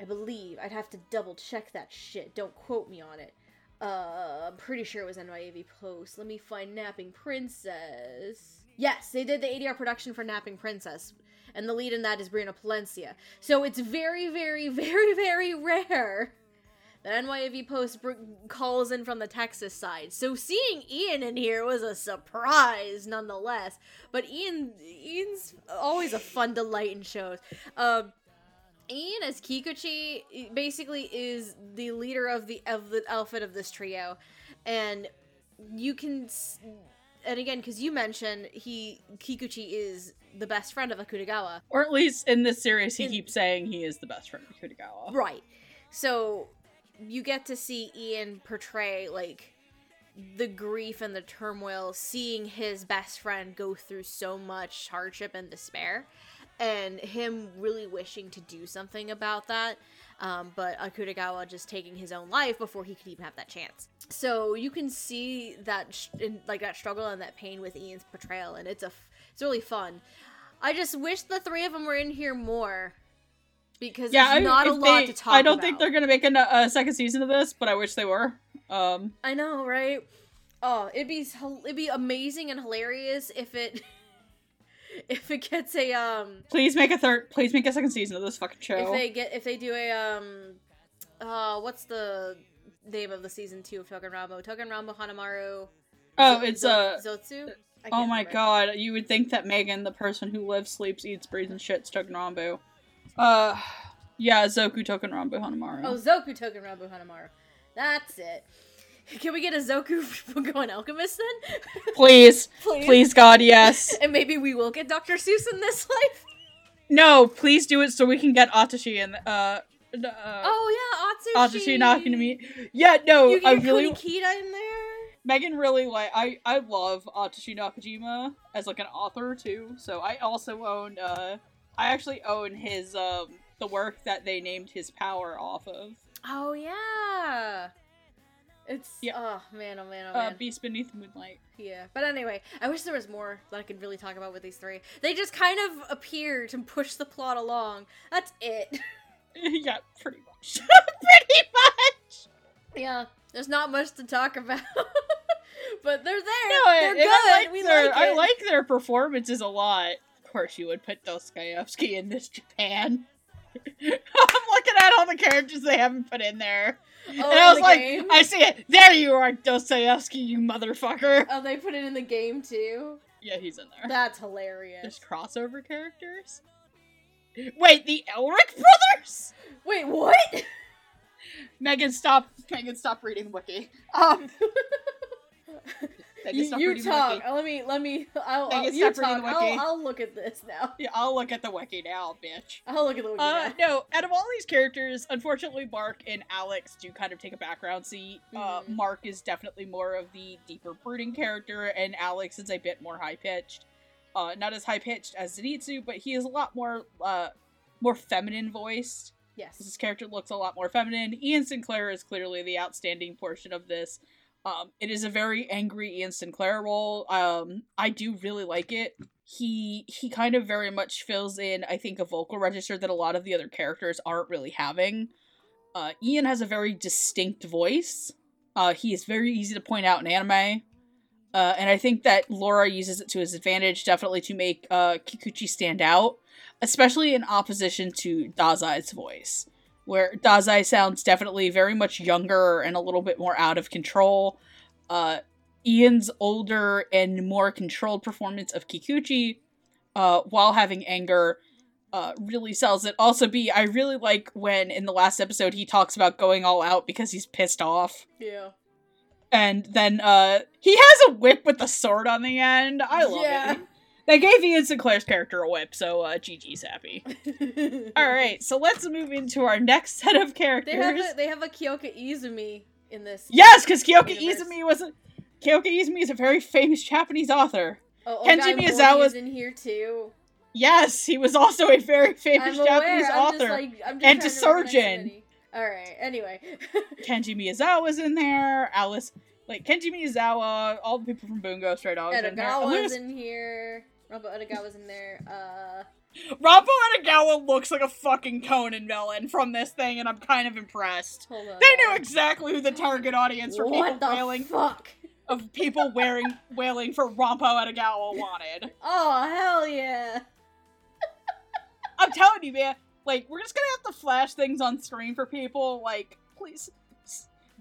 I believe. I'd have to double check that shit. Don't quote me on it. Uh, I'm pretty sure it was NYAV Post. Let me find Napping Princess. Yes, they did the ADR production for Napping Princess. And the lead in that is Brianna Palencia. So it's very, very, very, very rare that NYAV Post br- calls in from the Texas side. So seeing Ian in here was a surprise nonetheless. But Ian Ian's always a fun delight in shows. Um Ian as Kikuchi basically is the leader of the of the outfit of this trio, and you can, and again because you mentioned he Kikuchi is the best friend of Akutagawa, Or at least in this series, he In- keeps saying he is the best friend of Kutagawa. right? So you get to see Ian portray like the grief and the turmoil, seeing his best friend go through so much hardship and despair, and him really wishing to do something about that. Um, but Akutagawa just taking his own life before he could even have that chance. So you can see that sh- in, like that struggle and that pain with Ian's portrayal, and it's a f- it's really fun. I just wish the three of them were in here more because Yeah, there's I, not a lot they- to talk I don't about. think they're gonna make a, a second season of this, but I wish they were. Um, I know, right? Oh, it'd be it'd be amazing and hilarious if it if it gets a um please make a third. Please make a second season of this fucking show. if they get if they do a um uh what's the name of the season two of Touken Ranbu? Touken Ranbu Hanamaru. oh, Zo- it's Zo- uh. Zotsu. I Oh my god, you would think that Megan, the person who lives, sleeps, eats, breathes, and shits Touken Ranbu. Uh, yeah, Zoku Touken Ranbu Hanamaru. Oh, Zoku Touken Ranbu Hanamaru. That's it. Can we get a Zoku going alchemist then? please, please. please, God, yes. And maybe we will get Dr. Seuss in this life. no, please do it so we can get Atsushi and uh, uh Oh yeah, Atsushi. Atashi Nakanami. Yeah, no, You I get really Kunikida in there. Megan really like I I love Atsushi Nakajima as like an author too. So I also own uh I actually own his um the work that they named his power off of. Oh yeah. It's Yeah. oh man, oh man, oh Uh man. Beast Beneath Moonlight. yeah. But anyway, I wish there was more that I could really talk about with these three. They just kind of appear to push the plot along. That's it. yeah, pretty much. pretty much. yeah. There's not much to talk about. But they're there. No, they're good. I like we their like I like their performances a lot. Of course you would put Dostoevsky in this Japan. I'm looking at all the characters they haven't put in there. Oh, and I was like, game? I see it. There you are, Dostoevsky, you motherfucker. Oh, they put it in the game too. Yeah, he's in there. That's hilarious. There's crossover characters. Wait, the Elric brothers? Wait, what? Megan, stop. Megan, stop reading Wiki. Um. You you talk. Wiki. Let me. Let me. I'll. I'll you talk. I'll, I'll look at this now. Yeah, I'll look at the Wiki now, bitch. I'll look at the wiki Uh, now. no, out of all these characters, unfortunately, Mark and Alex do kind of take a background seat. Uh, Mhm. Mark is definitely more of the deeper brooding character, and Alex is a bit more high pitched. Uh, not as high pitched as Zenitsu, but he is a lot more, uh, more feminine voiced. Yes. His character looks a lot more feminine. Ian Sinclair is clearly the outstanding portion of this. Um, it is a very angry Ian Sinclair role. Um, I do really like it. He he kind of very much fills in, I think, a vocal register that a lot of the other characters aren't really having. Uh, Ian has a very distinct voice. Uh, he is very easy to point out in anime. Uh, and I think that Laura uses it to his advantage, definitely to make uh, Kikuchi stand out, especially in opposition to Dazai's voice, where Dazai sounds definitely very much younger and a little bit more out of control. Uh, Ian's older and more controlled performance of Kikuchi, uh, while having anger, uh, really sells it. Also, B, I really like when in the last episode he talks about going all out because he's pissed off. Yeah. And then uh he has a whip with a sword on the end. I love Yeah. it. They gave Ian Sinclair's character a whip, so uh GG's happy. Alright, so let's move into our next set of characters. They have a they have a Kyoka Izumi in this. yes, because Kyoka universe. Izumi was a Kyoka Izumi is a very famous Japanese author. Oh, Kenji Miyazawa is in here too. Yes, he was also a very famous. Japanese author. like and to surgeon. All right. Anyway. Kenji Miyazawa Miyazawa's in there. Alice, like Kenji Miyazawa, all the people from Bungo Stray Dogs are in there. Edagawa's Lewis- in here. Rumbo Edagawa's in there. Uh. Rambo Edagawa looks like a fucking Conan villain from this thing, and I'm kind of impressed. Hold on. They knew exactly who the target audience for What people the wailing fuck? of people wearing wailing for Rambo Edagawa wanted. Oh hell yeah! I'm telling you, man. Like, we're just gonna have to flash things on screen for people. Like, please,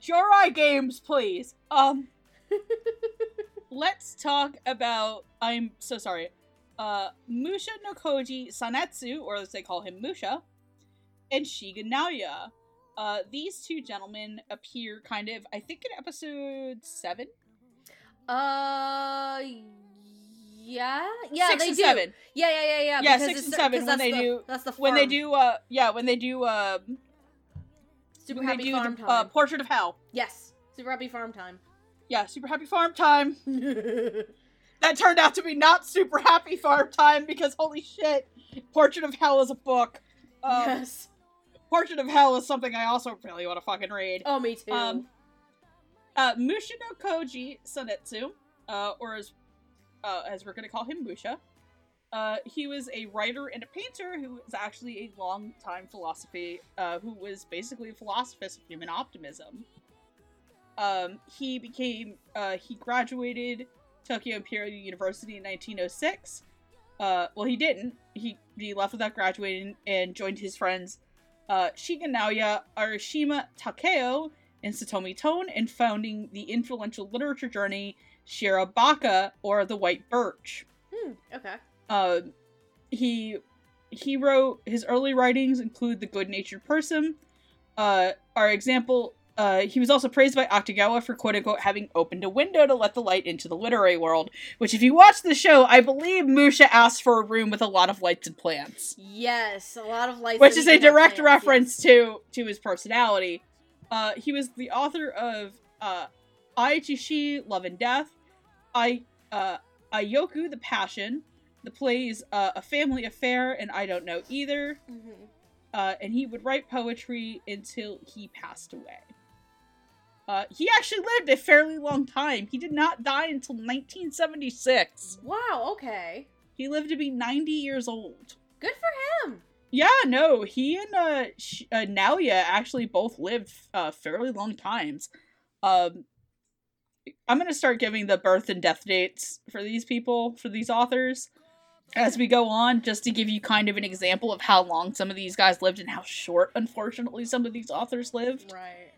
Jorai Games, please. Um, let's talk about. I'm so sorry. Uh, Musha no Koji Sanetsu, or as they call him, Musha, and Shiga Naoya. Uh, these two gentlemen appear kind of, I think, in episode seven, Uh, yeah, yeah, six they and do. seven. Yeah, yeah, yeah, yeah. Yeah, six and seven when they the- do- That's the When they do, uh, yeah, when they do, um, super happy do farm the time. uh, Portrait of Hell. yes, super happy farm time. Yeah, super happy farm time. That turned out to be not super happy farm time because holy shit, Portrait of Hell is a book. Um, yes. Portrait of Hell is something I also really want to fucking read. Oh, me too. Um, uh, Mushanokoji Saneatsu, uh, or as uh, as we're gonna call him Musha. Uh, he was a writer and a painter who was actually a long time philosophy, uh, who was basically a philosophist of human optimism. Um, he became, uh, he graduated Tokyo Imperial University in 1906. Uh, well, he didn't. He he left without graduating and joined his friends, uh, Shiga Naoya, Arishima Takeo, and Satomi Ton in founding the influential literature journey Shirakaba, or the White Birch. Hmm, okay. Uh, he he wrote his early writings include The Good Natured Person. Uh, our example, uh, he was also praised by Akutagawa for quote unquote having opened a window to let the light into the literary world. Which, if you watch the show, I believe Musha asked for a room with a lot of lights and plants Yes, a lot of lights. which is a direct plants, reference to to his personality. Uh, he was the author of uh, Aichishi, Love and Death, I uh, Aiyoku, The Passion, the plays uh, A Family Affair, and I Don't Know Either. Yes. Mhm. Uh, and he would write poetry until he passed away. Uh, he actually lived a fairly long time. He did not die until 1976. Wow. Okay. He lived to be 90 years old. Good for him. Yeah, no, he and uh, Sh- uh Naoya actually both lived uh fairly long times. Um I'm going to start giving the birth and death dates for these people, for these authors as we go on just to give you kind of an example of how long some of these guys lived and how short unfortunately some of these authors lived. Right.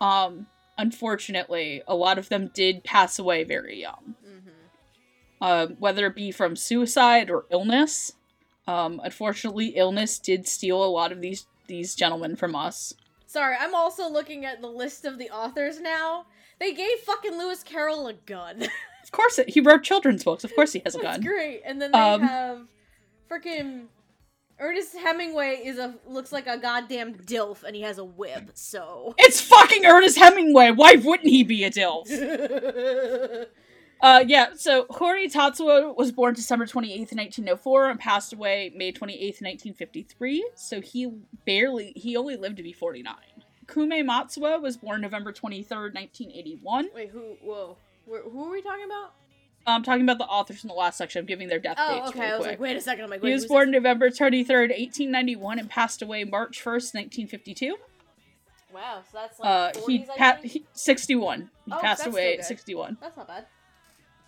Um unfortunately, a lot of them did pass away very young Mm-hmm. um, whether it be from suicide or illness. Um, unfortunately, illness did steal a lot of these these gentlemen from us. Sorry, I'm also looking at the list of the authors now. They gave fucking Lewis Carroll a gun. Of course, he wrote children's books. Of course, he has a That's gun. great. And then they Um, have freaking Ernest Hemingway is a looks like a goddamn dilf, and he has a whip. So. It's fucking Ernest Hemingway. Why wouldn't he be a dilf? Uh, yeah. So Hori Tatsuo was born December twenty eighth, nineteen oh four, and passed away May twenty eighth, nineteen fifty three. So he barely he only lived to be forty nine. Kume Masao was born November twenty third, nineteen eighty one. Wait, who? Whoa, Where, who are we talking about? I'm talking about the authors in the last section. I'm giving their death Oh, dates okay. really I was quick. like, wait a second. I'm like, he was born November 23rd, 1891, and passed away March 1st, 1952. Wow, so that's like Uh, 40s, he, pa- he 61. He Oh, passed away at 61. That's not bad.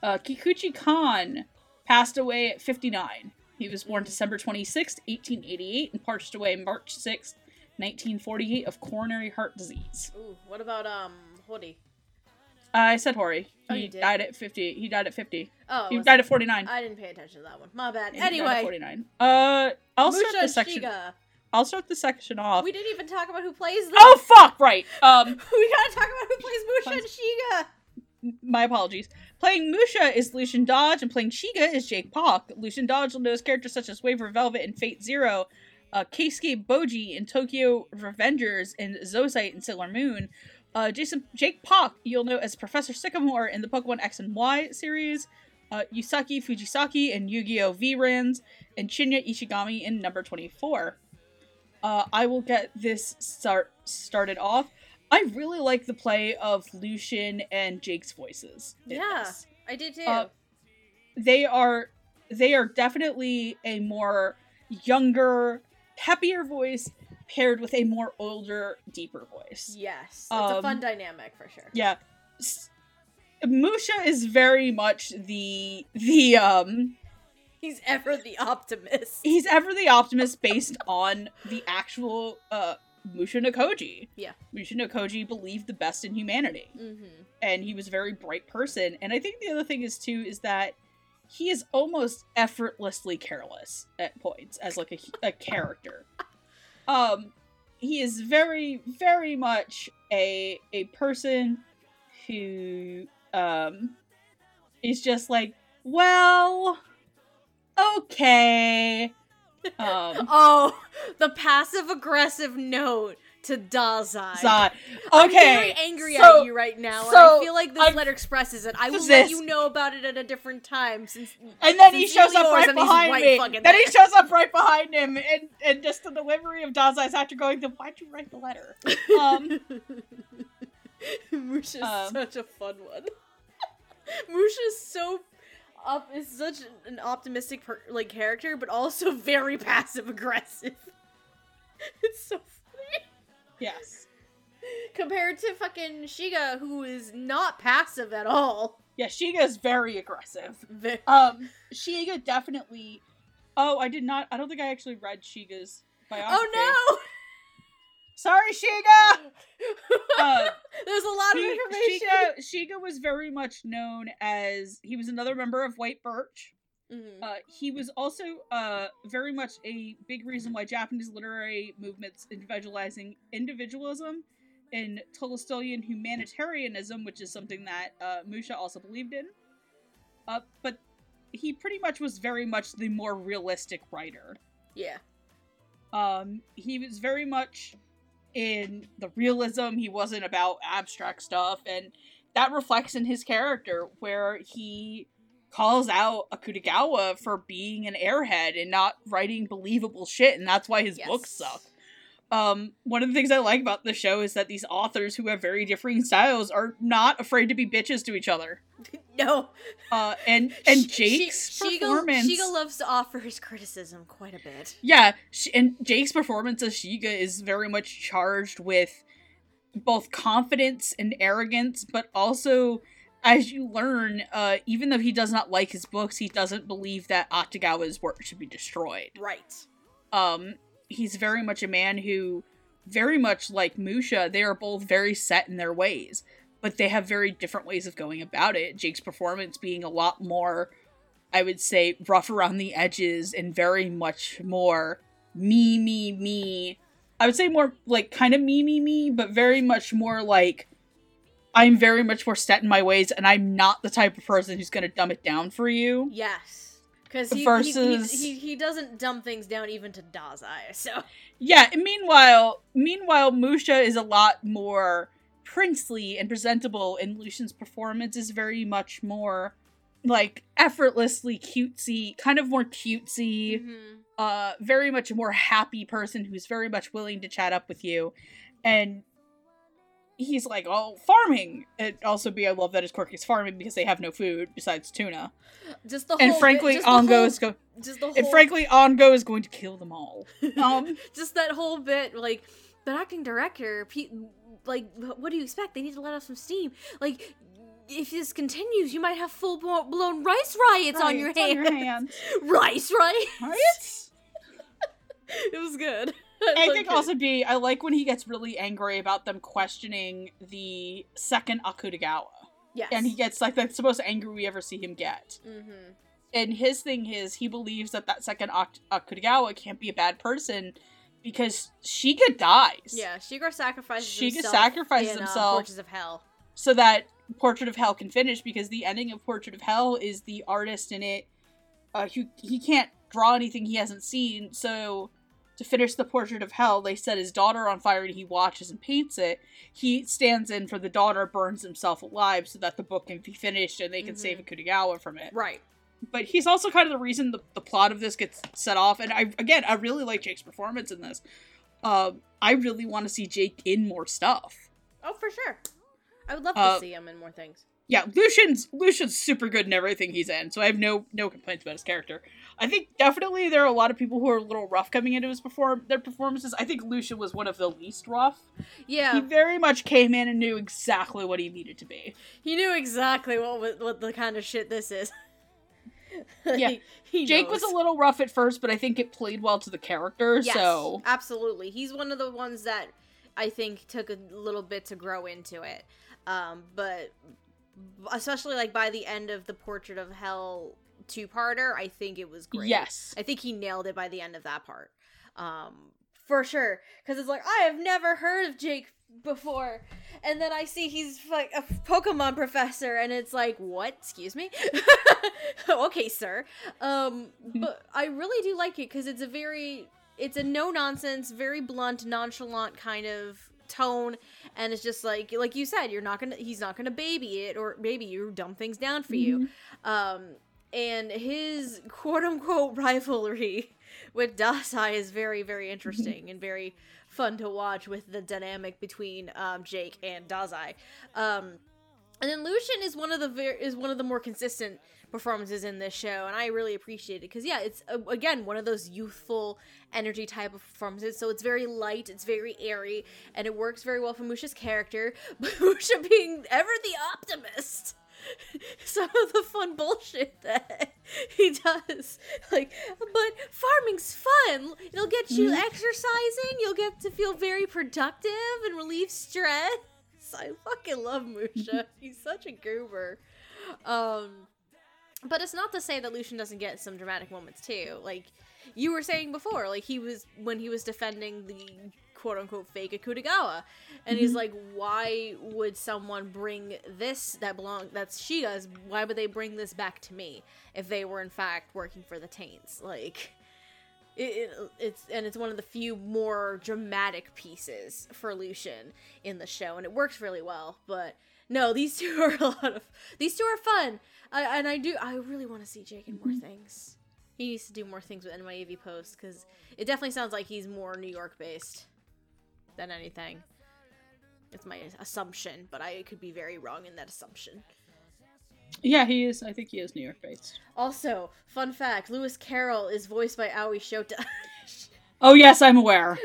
Uh, Kikuchi Kan passed away at 59. He was born Mhm. December 26th, 1888, and passed away March 6th, 1948, of coronary heart disease. Ooh, what about um Hori? Uh, I said Hori. Oh, He died at 50. He died at 50. Oh, he died at 49. I didn't pay attention to that one. My bad. He died at Anyway, 49. Uh, I'll start the section. Shiga. I'll start the section off. We didn't even talk about who plays them. Oh fuck! Right. Um. we gotta talk about who plays Musha and Shiga. my apologies. Playing Musha is Lucian Dodge, and playing Shiga is Jake Paque. Lucian Dodge will know his characters such as Waver Velvet and Fate Zero, uh, Keisuke Baji in Tokyo Revengers, and Zoisite in Sailor Moon. Uh, Jason Jake Paque you'll know as Professor Sycamore in the Pokemon X and Y series. Uh, Yusaku Fujisaki in Yu-Gi-Oh! VRAINS, and Shinya Ishigami in Number 24. Uh, I will get this start started off. I really like the play of Lucian and Jake's voices. Yeah. this. I did too. Uh, They are they are definitely a more younger, peppier voice paired with a more older, deeper voice. yes, it's a fun um, dynamic for sure. Yeah. S- Musha is very much the the um He's ever the optimist. he's ever the optimist based on the actual uh Mushanokoji. Yeah. Mushanokoji believed the best in humanity. mm-hmm. and he was a very bright person. And I think the other thing is too is that he is almost effortlessly careless at points as like a, a character. Um, he is very, very much a a person who um is just like, well, okay. Um, Oh, the passive aggressive note to Dazai. Zai. I'm Okay. very angry so- at you right now, and so I feel like this I'm- letter expresses it. I will let you know about it at a different time. Since And then he shows up right behind me. Then he shows up right behind him, and and just the delivery of Dazai's after going, "Then why'd you write the letter?" Um, is Um, such a fun one. Musha's so up is such an optimistic per- like character, but also very passive aggressive. it's so funny yes, compared to fucking Shiga, who is not passive at all. yeah. Shiga is very aggressive. Um, Shiga definitely. Oh, I did not. I don't think I actually read Shiga's biography. oh no! Sorry, Shiga. Uh, There's a lot of information. Shiga, Shiga was very much known as he was another member of White Birch. Mhm. Uh, he was also uh, very much a big reason why Japanese literary movements individualizing individualism and Tolstoyan humanitarianism, which is something that uh, Musha also believed in. Uh, but he pretty much was very much the more realistic writer. yeah. Um, he was very much in the realism. He wasn't about abstract stuff, and that reflects in his character, where he calls out Akutagawa for being an airhead and not writing believable shit, and that's why his books suck. Um, one of the things I like about the show is that these authors who have very differing styles are not afraid to be bitches to each other. No. Uh, and and Jake's Shi- Shiga- performance. Shiga loves to offer his criticism quite a bit. Yeah, sh- and Jake's performance as Shiga is very much charged with both confidence and arrogance, but also as you learn, uh, even though he does not like his books, he doesn't believe that Atagawa's work should be destroyed. Right. Um, he's very much a man who, very much like Musha, they are both very set in their ways, but they have very different ways of going about it. Jake's performance being a lot more, I would say, rough around the edges and very much more me, me, me. I would say more like kind of me, me, me, but very much more like I'm very much more set in my ways, and I'm not the type of person who's going to dumb it down for you. Yes. Because he, Versus- he, he, he doesn't dumb things down even to Dazai, so. Yeah, meanwhile, meanwhile, Musha is a lot more princely and presentable, and Lucian's performance is very much more like effortlessly cutesy, kind of more cutesy, Mhm. uh, very much a more happy person who's very much willing to chat up with you, and he's like, "Oh, farming." It also be I love that his quirk is farming because they have no food besides tuna, Just the whole and frankly, just Ango whole- is go, just the whole, and frankly, Ango is going to kill them all. Um. just that whole bit, like, the acting director, Pete, like, what do you expect? They need to let off some steam. Like, if this continues, you might have full blown rice riots on your Right, hands. on your hands. rice riots. Right? It was good. I think it. also B, I like when he gets really angry about them questioning the second Akutagawa. yes. And he gets like that's the most angry we ever see him get. Mm-hmm. And his thing is he believes that that second Ak- Akutagawa can't be a bad person because Shiga dies. Yeah, Shigar sacrifices Shiga himself sacrifices in, uh, himself. Portraits of Hell. So that Portrait of Hell can finish because the ending of Portrait of Hell is the artist in it uh who he can't draw anything he hasn't seen, so to finish the portrait of hell, they set his daughter on fire and he watches and paints it. He stands in for the daughter, burns himself alive so that the book can be finished and they can Mhm. save Akutagawa from it. Right. But he's also kind of the reason the, the plot of this gets set off. And I again, I really like Jake's performance in this. Um, I really want to see Jake in more stuff. Oh, for sure. I would love Uh, to see him in more things. Yeah, Lucian's Lucian's super good in everything he's in, so I have no no complaints about his character. I think definitely there are a lot of people who are a little rough coming into his perform their performances. I think Lucian was one of the least rough. Yeah, He very much came in and knew exactly what he needed to be. he knew exactly what what the kind of shit this is. Yeah. He- he Jake was a little rough at first, but I think it played well to the character. Yes, So absolutely, he's one of the ones that I think took a little bit to grow into it. Um, but especially like by the end of the Portrait of Hell two-parter, I think it was great. yes, I think he nailed it by the end of that part. Um, for sure. Because it's like I have never heard of Jake before, and then I see he's like a Pokemon professor, and it's like, what? Excuse me? okay, sir. Um, but I really do like it because it's a very, it's a no nonsense, very blunt, nonchalant kind of tone and it's just like like you said you're not gonna he's not gonna baby it or maybe you dumb things down for you um and his quote unquote rivalry with Dazai is very very interesting and very fun to watch with the dynamic between um Jake and Dazai um and then Lucian is one of the ver- is one of the more consistent performances in this show, and I really appreciate it because yeah, it's uh, again one of those youthful energy type of performances. So it's very light, it's very airy, and it works very well for Musha's character. Musha being ever the optimist. Some of the fun bullshit that he does, like, but farming's fun. It'll get you exercising. You'll get to feel very productive and relieve stress. I fucking love Musha. He's such a goober. Um, but it's not to say that Lucian doesn't get some dramatic moments too. Like you were saying before, like he was when he was defending the quote unquote fake Akutagawa. And he's mm-hmm. like, why would someone bring this that belong that's Shiga's, why would they bring this back to me if they were in fact working for the Taints? Like it, it, it's and it's one of the few more dramatic pieces for Lucian in the show, and it works really well. But no, these two are a lot of these two are fun, I, and I do I really want to see Jake in more mm-hmm. things. He needs to do more things with NYAV Post because it definitely sounds like he's more New York based than anything. It's my assumption, but I could be very wrong in that assumption. Yeah, he is. I think he is New York based. Also, fun fact: Lewis Carroll is voiced by Aoi Shota. Oh yes, I'm aware.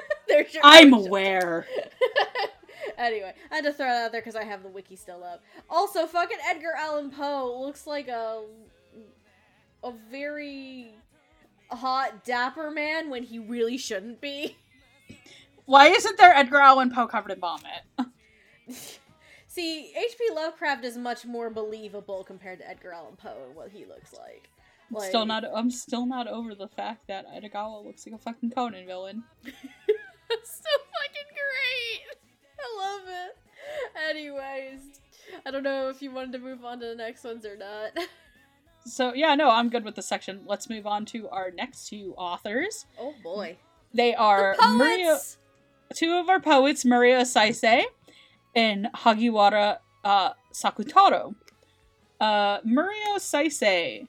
I'm aware. anyway, I had to throw that out there because I have the wiki still up. Also, fucking Edgar Allan Poe looks like a a very hot dapper man when he really shouldn't be. Why isn't there Edgar Allan Poe covered in vomit? See, H.P. Lovecraft is much more believable compared to Edgar Allan Poe and what he looks like. I'm still not. I'm still not over the fact that Edagawa looks like a fucking Conan villain. It's so fucking great. I love it. Anyways, I don't know if you wanted to move on to the next ones or not. So yeah, no, I'm good with the section. Let's move on to our next two authors. Oh boy. They are Maria, Poets! two of our poets, Murou Saisei and Hagiwara uh, Sakutaro. Uh, Murou Saisei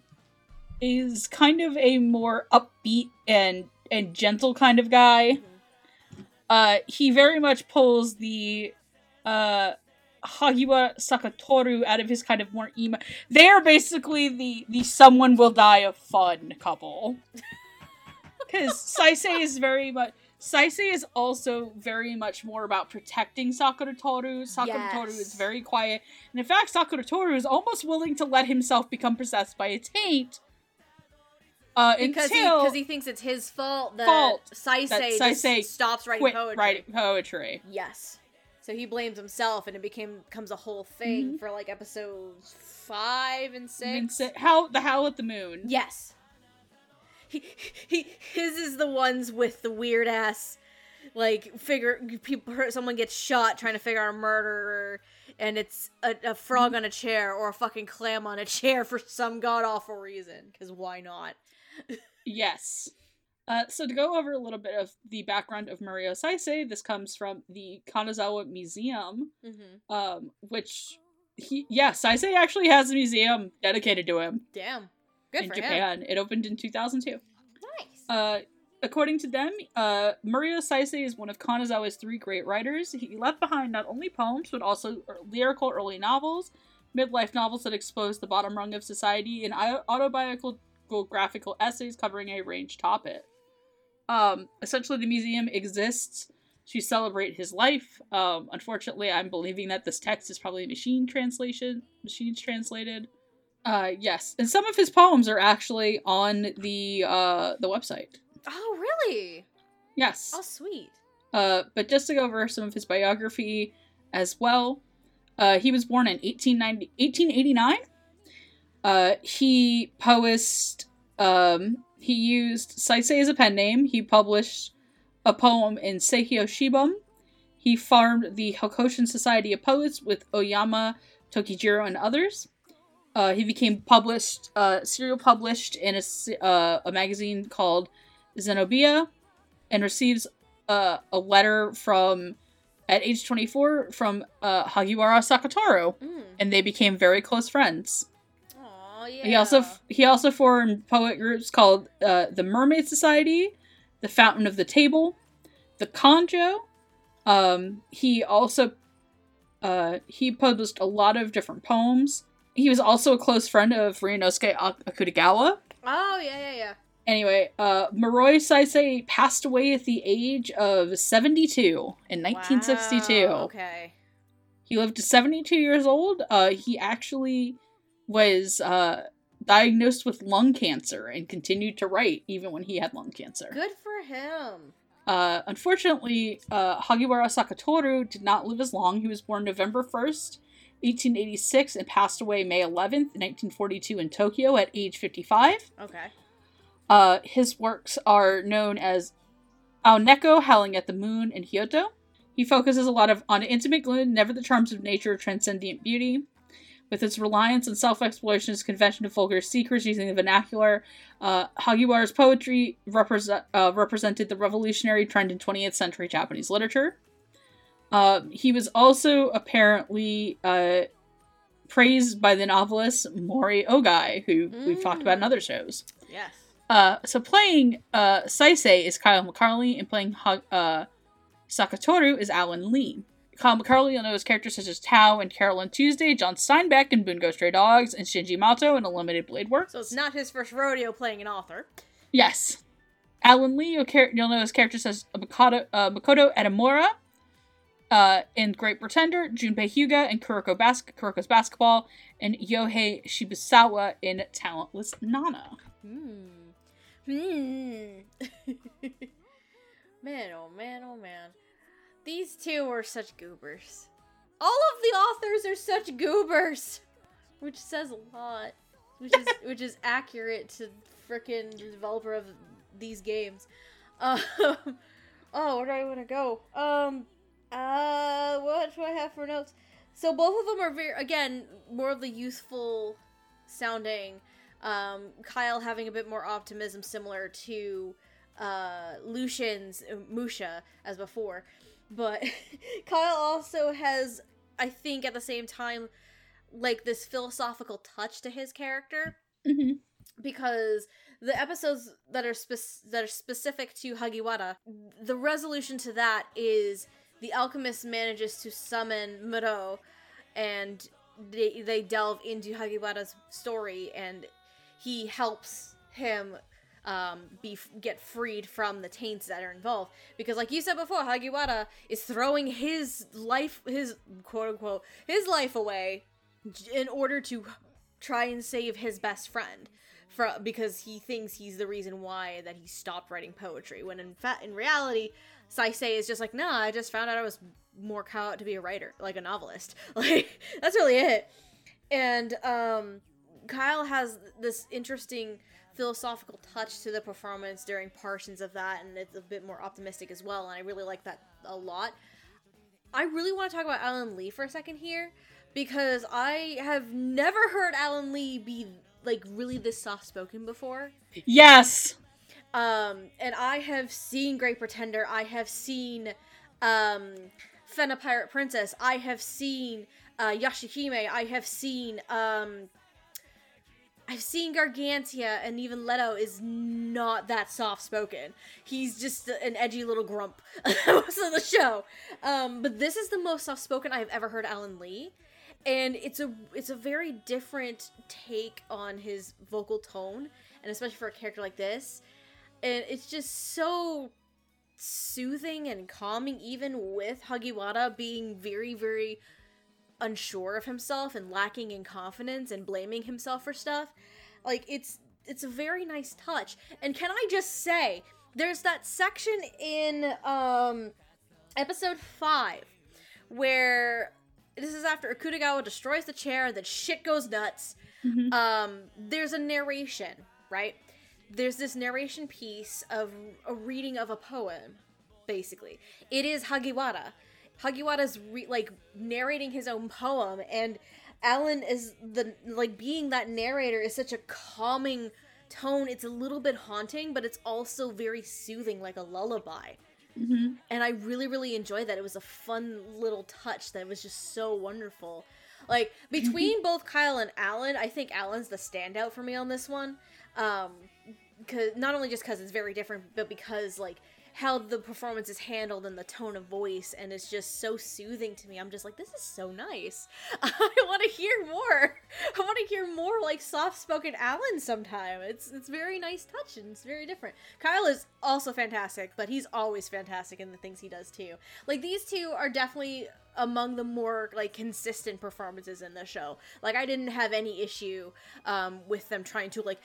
is kind of a more upbeat and and gentle kind of guy. Uh, he very much pulls the uh, Hagiwara Sakutaro out of his kind of more emo. They are basically the the someone will die of fun couple. Because Saisei is very much. Saisei is also very much more about protecting Sakutaro. Sakura Toru is very quiet. And in fact, Sakutaro is almost willing to let himself become possessed by a taint. Uh, Because he he thinks it's his fault that Fault Saisei, that Saisei stops writing poetry. writing poetry. Yes. So he blames himself, and it became becomes a whole thing mm-hmm. for like episodes five and six. And Howl, the Howl at the Moon. Yes. He, he his is the ones with the weird ass like figure people someone gets shot trying to figure out a murderer and it's a, a frog on a chair or a fucking clam on a chair for some god awful reason because why not Yes. Uh, so to go over a little bit of the background of Murou Saisei, this comes from the Kanazawa Museum, mm-hmm. um, which he yeah, Saisei actually has a museum dedicated to him damn good in for him Japan. It opened in 2002. nice Uh, according to them, uh, Murou Saisei is one of Kanazawa's three great writers. He left behind not only poems, but also er- lyrical early novels, midlife novels that expose the bottom rung of society, and autobiographical essays covering a range topic. Um, essentially, the museum exists to celebrate his life. Um, unfortunately, I'm believing that this text is probably machine translation, machines translated. Uh, yes, and some of his poems are actually on the uh the website. oh really Yes. oh sweet Uh, but just to go over some of his biography as well, uh, he was born in 1890, 1889. Uh, he posed, um, he used Saisei as a pen name. He published a poem in Seihyo Shibum. He formed the Hokushin Society of Poets with Oyama, Tokijiro, and others. Uh, he became published, uh, serial published in a, uh, a magazine called Zenobia, and receives uh, a letter from, at age 24, from uh, Hagiwara Sakutaro, Mm. and they became very close friends. Yeah. He also he also formed poet groups called uh, the Mermaid Society, the Fountain of the Table, the Conjo. Um, he also uh, he published a lot of different poems. He was also a close friend of Ryunosuke Akutagawa. Oh yeah, yeah, yeah. Anyway, uh, Murou Saisei passed away at the age of 72 in 1962. Wow, Okay. He lived to 72 years old. Uh, he actually was uh, diagnosed with lung cancer and continued to write even when he had lung cancer. Good for him. Uh, unfortunately, uh, Hagiwara Sakutaro did not live as long. He was born November 1st, 1886, and passed away May 11th, 1942, in Tokyo at age 55. Okay. Uh, his works are known as Aoneko, Howling at the Moon, and Hyoto. He focuses a lot of on intimate gloom, never the charms of nature, transcendent beauty. With its reliance on self-exploration as convention of vulgar seekers using the vernacular, uh, Hagiwara's poetry represent, uh, represented the revolutionary trend in 20th century Japanese literature. Uh, he was also apparently uh, praised by the novelist Mori Ogai, who we've talked about in Mm. other shows. Yes. Uh, so playing uh, Saisei is Kyle McCarley, and playing ha- uh, Sakutaro is Alan Lee. You'll know his characters such as Tao and Carolyn Tuesday, John Steinbeck in Bungo Stray Dogs, and Shinji Matou in Unlimited Blade Works. So it's not his first rodeo playing an author. Yes. Alan Lee, you'll, char- you'll know his characters as Makoto, uh, Makoto Edamura uh, in Great Pretender, Junpei Hyuga in Kuroko Bas- Kuroko's Basketball, and Yohei Shibusawa in Talentless Nana. Hmm. Hmm. man, oh man, oh man. These two are such goobers. All of the authors are such goobers, which says a lot. Which is which is accurate to frickin' developer of these games. Um, oh, where do I want to go? Um, uh, what do I have for notes? So both of them are very, again, more of the youthful sounding. Um, Kyle having a bit more optimism, similar to uh, Lucian's uh, Musha as before. But Kyle also has, I think, at the same time, like this philosophical touch to his character Mm-hmm. because the episodes that are spec- that are specific to Hagiwara, the resolution to that is the alchemist manages to summon Muro, and they they delve into Hagiwara's story, and he helps him um, be get freed from the taints that are involved. Because, like you said before, Hagiwara is throwing his life, his quote unquote, his life away in order to try and save his best friend for because he thinks he's the reason why that he stopped writing poetry. When in fact in reality Saisei is just like nah I just found out I was more cut out to be a writer like a novelist. Like that's really it. And um Kyle has this interesting philosophical touch to the performance during portions of that and it's a bit more optimistic as well and I really like that a lot I really want to talk about Alan Lee for a second here because I have never heard Alan Lee be like really this soft spoken before. Yes. Um, and I have seen Great Pretender. I have seen um, Fena Pirate Princess. I have seen uh, Yashahime. I have seen um, I've seen Gargantia, and even Ledo is not that soft spoken. He's just an edgy little grump most of the show. Um, but this is the most soft spoken I've ever heard Alan Lee, and it's a it's a very different take on his vocal tone, and especially for a character like this, and it's just so soothing and calming, even with Hagiwara being very very unsure of himself and lacking in confidence and blaming himself for stuff. Like it's it's a very nice touch. And can I just say, there's that section in um episode 5 where this is after Akutagawa destroys the chair, that shit goes nuts. Mhm. Um there's a narration, right? There's this narration piece of a reading of a poem basically. It is Hagiwara. Hagiwara's re- like narrating his own poem, and Alan is the like being that narrator is such a calming tone. It's a little bit haunting, but it's also very soothing, like a lullaby. Mm-hmm. And I really, really enjoyed that. It was a fun little touch that was just so wonderful. Like between both Kyle and Alan, I think Alan's the standout for me on this one. Um, cause not only just because it's very different, but because like how the performance is handled and the tone of voice, and it's just so soothing to me. I'm just like, this is so nice. I want to hear more. I want to hear more like soft-spoken Alan sometime. It's it's very nice touch and it's very different. Kyle is also fantastic, but he's always fantastic in the things he does too. Like these two are definitely among the more like consistent performances in the show. Like I didn't have any issue um, with them trying to like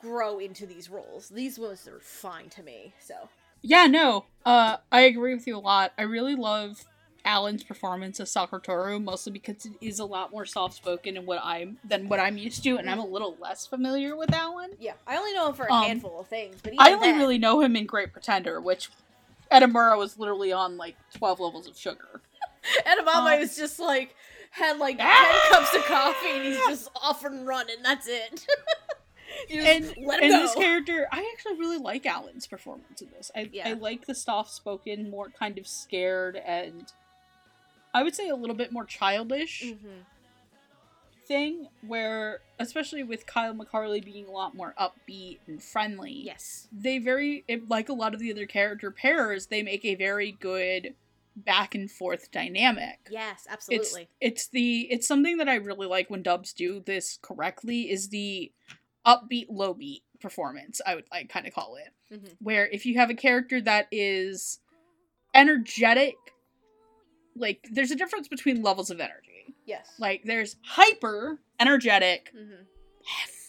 grow into these roles. These ones are fine to me. So Yeah, no. Uh, I agree with you a lot. I really love Alan's performance as Sakutaro, mostly because it is a lot more soft spoken and what I'm than what I'm used to, and I'm a little less familiar with Alan. yeah, I only know him for a Um, handful of things, but I only then- really know him in Great Pretender, which Edamura was literally on like twelve levels of sugar. Edamame um, was just like had like ten cups of coffee and he's just off and running. That's it. You and and go. this character, I actually really like Alan's performance in this. I Yeah. I like the soft spoken, more kind of scared, and I would say a little bit more childish Mhm. thing. Where, especially with Kyle McCarley being a lot more upbeat and friendly, Yes. they very like a lot of the other character pairs. They make a very good back and forth dynamic. Yes, absolutely. it's absolutely. it's the it's something that I really like when dubs do this correctly is the upbeat low beat performance I would like kind of call it Mhm. where if you have a character that is energetic like there's a difference between levels of energy Yes. like there's hyper energetic Mhm.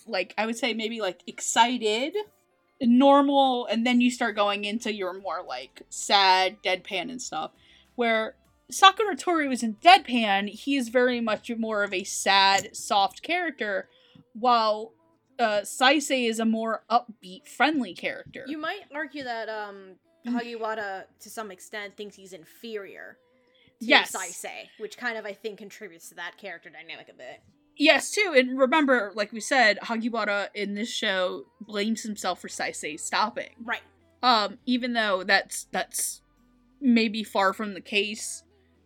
like I would say maybe like excited normal and then you start going into your more like sad deadpan and stuff where Sakutaro was in deadpan he is very much more of a sad soft character while uh Saisei is a more upbeat friendly character You might argue that um Mm. Hagiwara to some extent thinks he's inferior to Yes. Saisei, which kind of I think contributes to that character dynamic a bit. yes too and remember like we said Hagiwara in this show blames himself for Saisei stopping Right. um even though that's that's maybe far from the case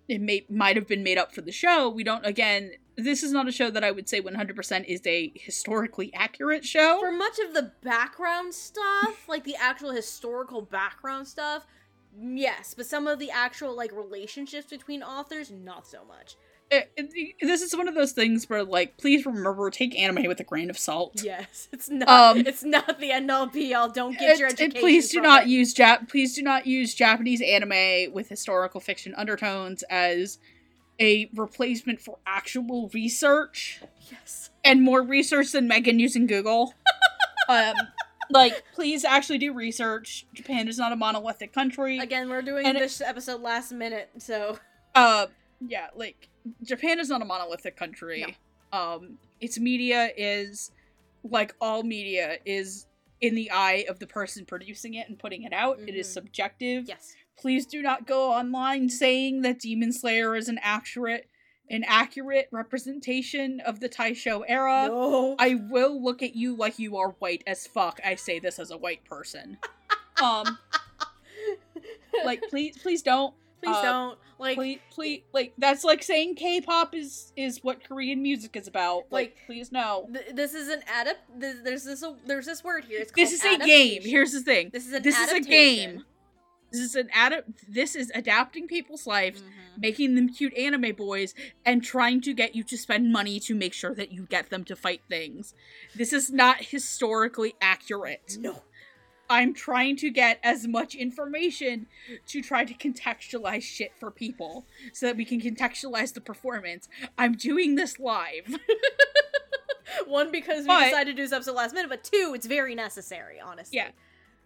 it may might have been made up for the show we don't again this is not a show that i would say 100% is a historically accurate show For much of the background stuff, like the actual historical background stuff, yes, but some of the actual like relationships between authors, not so much. It- it- this is one of those things where like please remember take anime with a grain of salt Yes, it's not. Um, it's not the end all be all. Don't get eh, your And- and education. please do not it. use Jap. Please do not use Japanese anime with historical fiction undertones as a replacement for actual research. Yes. and more research than Megan using Google. um, like, please actually do research. Japan is not a monolithic country. Again, we're doing And it- this episode last minute, so Uh, yeah, like Japan is not a monolithic country. Um, its media is like all media is in the eye of the person producing it and putting it out. It is Mhm. subjective. yes. Please do not go online saying that Demon Slayer is an accurate an accurate representation of the Taisho era. no. I will look at you like you are white as fuck. I say this as a white person. Um, like please, please don't. please uh, don't like Please, please, like that's like saying K-pop is is what Korean music is about. Like, Like, please no. th- this is an adapt. Th- there's this there's this word here. It's called This is a game. Here's the thing. this is an This is a game. This is an adapt. This is adapting people's lives, Mhm. making them cute anime boys, and trying to get you to spend money to make sure that you get them to fight things. This is not historically accurate. No. I'm trying to get as much information to try to contextualize shit for people so that we can contextualize the performance. I'm doing this live. One because we But- decided to do this episode last minute, but two, it's very necessary. Honestly. Yeah.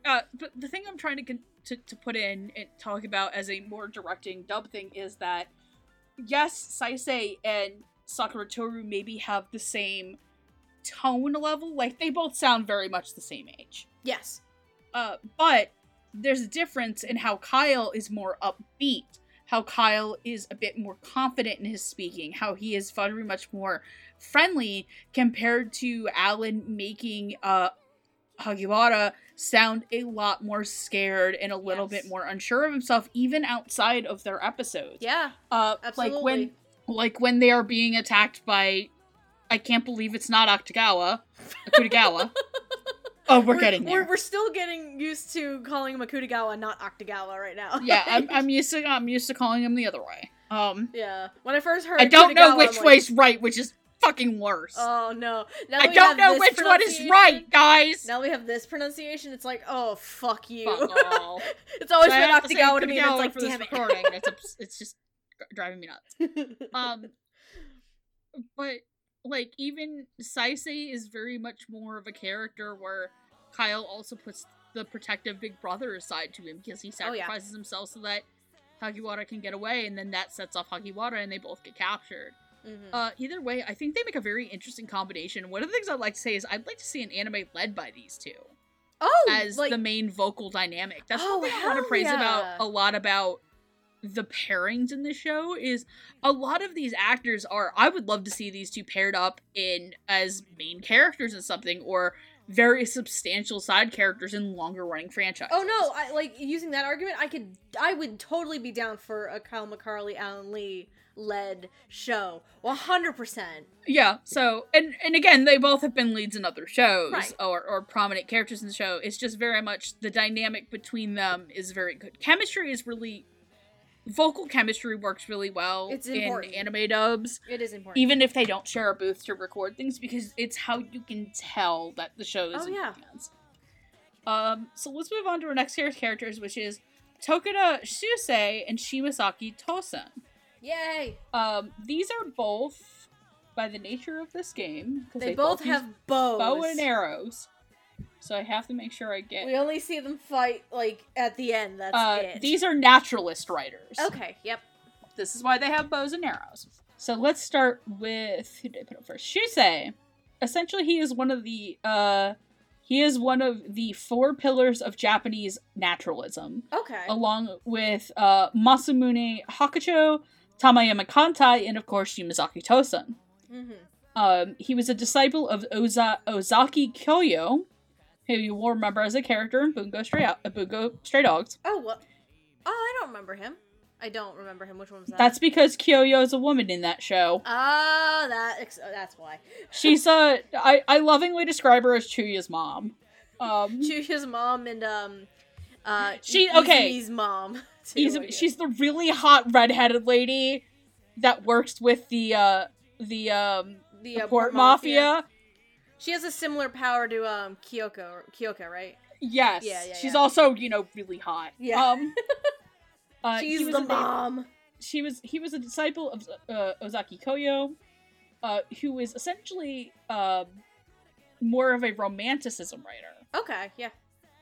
Uh, but the thing I'm trying to, con- to to put in and talk about as a more directing dub thing is that yes, Saisei and Sakutaro maybe have the same tone level. Like they both sound very much the same age. Yes. Uh, but there's a difference in how Kyle is more upbeat, how Kyle is a bit more confident in his speaking, how he is very much more friendly compared to Alan making uh Hagiwara sound a lot more scared and a little Yes. bit more unsure of himself even outside of their episodes. Yeah, Uh absolutely. like when like when they are being attacked by I can't believe it's not Akutagawa. Akutagawa. oh, we're, getting there. We're, we're still getting used to calling him Akutagawa, not Octagawa, right now. yeah, I'm, I'm used to I'm used to calling him the other way. Um yeah. When I first heard, I don't know which like, way's right, which is fucking worse. Oh no! Now I don't know which one is right, guys. Now we have this pronunciation. It's like, oh fuck you. Fuck all. it's always So been have to me, it's like, for this damn it. recording. It's ups- it's just driving me nuts. Um, but like even Saisei is very much more of a character where Kyle also puts the protective big brother aside to him because he Oh, yeah. sacrifices himself so that Hagiwara can get away, and then that sets off Hagiwara, and they both get captured. Mhm. Uh, either way, I think they make a very interesting combination. One of the things I'd like to say is I'd like to see an anime led by these two oh, as like, the main vocal dynamic. That's Oh, thing I want to praise yeah. about a lot about the pairings in the show is a lot of these actors are I would love to see these two paired up in as main characters in something or very substantial side characters in longer running franchises. Oh no! I like using that argument. I could, I would totally be down for a Kyle McCarley, Alan Lee led show. One hundred percent. Yeah, so and and again, they both have been leads in other shows Right. or or prominent characters in the show. It's just very much the dynamic between them is very good. Chemistry is really vocal chemistry works really well It's in anime dubs. It is important. Even if they don't share a booth to record things, because it's how you can tell that the show is Oh, in yeah. hands. Um, so let's move on to our next series of characters, which is Tokuda Shusei and Shimazaki Toson. Yay! Um, these are both, by the nature of this game, because They, both use have bows. bow and arrows. So I have to make sure I get. We only see them fight like at the end. That's uh, it. these are naturalist writers. Okay. Yep. This is why they have bows and arrows. So let's start with who did I put up first? Shusei. Essentially, he is one of the uh, he is one of the four pillars of Japanese naturalism. Okay. along with uh, Masamune Hakucho, Tayama Katai, and of course Shimazaki Toson. mm-hmm. Um, he was a disciple of Oza- Ozaki Koyo, who you will remember as a character in Bungo Stray, uh, Bungo Stray Dogs. Oh what? Oh, I don't remember him. I don't remember him. Which one was that? That's because Koyo is a woman in that show. Ah, that ex- oh, that's why. She's uh, I I lovingly describe her as Chuya's mom. Um, Chuya's mom and um, uh, She- okay. Izumi's mom. too, she's the really hot redheaded lady that works with the uh the um the, the uh, port mafia. She has a similar power to um Kyoko, Kyoka, right? Yes. Yeah, yeah, She's yeah. also, you know, really hot. Yeah. Um, uh, She's the mom. she was he was a disciple of uh, Ozaki Koyo, uh, who is essentially um, more of a romanticism writer. Okay, yeah,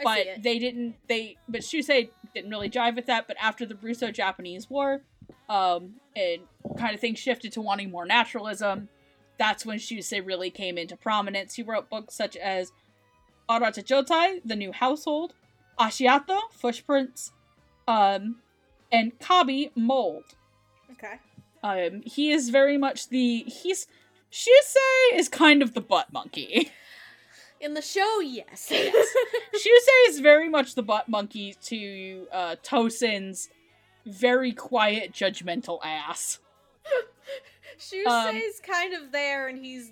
but they didn't they but Shusei didn't really jive with that. But after the Russo-Japanese War, um, and kind of things shifted to wanting more naturalism. That's when Shusei really came into prominence. He wrote books such as Arata Jotai, The New Household, Ashiato, Footprints, um, and Kabi, Mold. okay. Um, he is very much the he's Shusei is kind of the butt monkey. In the show, yes. Shusei is very much the butt monkey to uh, Toson's very quiet, judgmental ass. Shusei's kind of there, and he's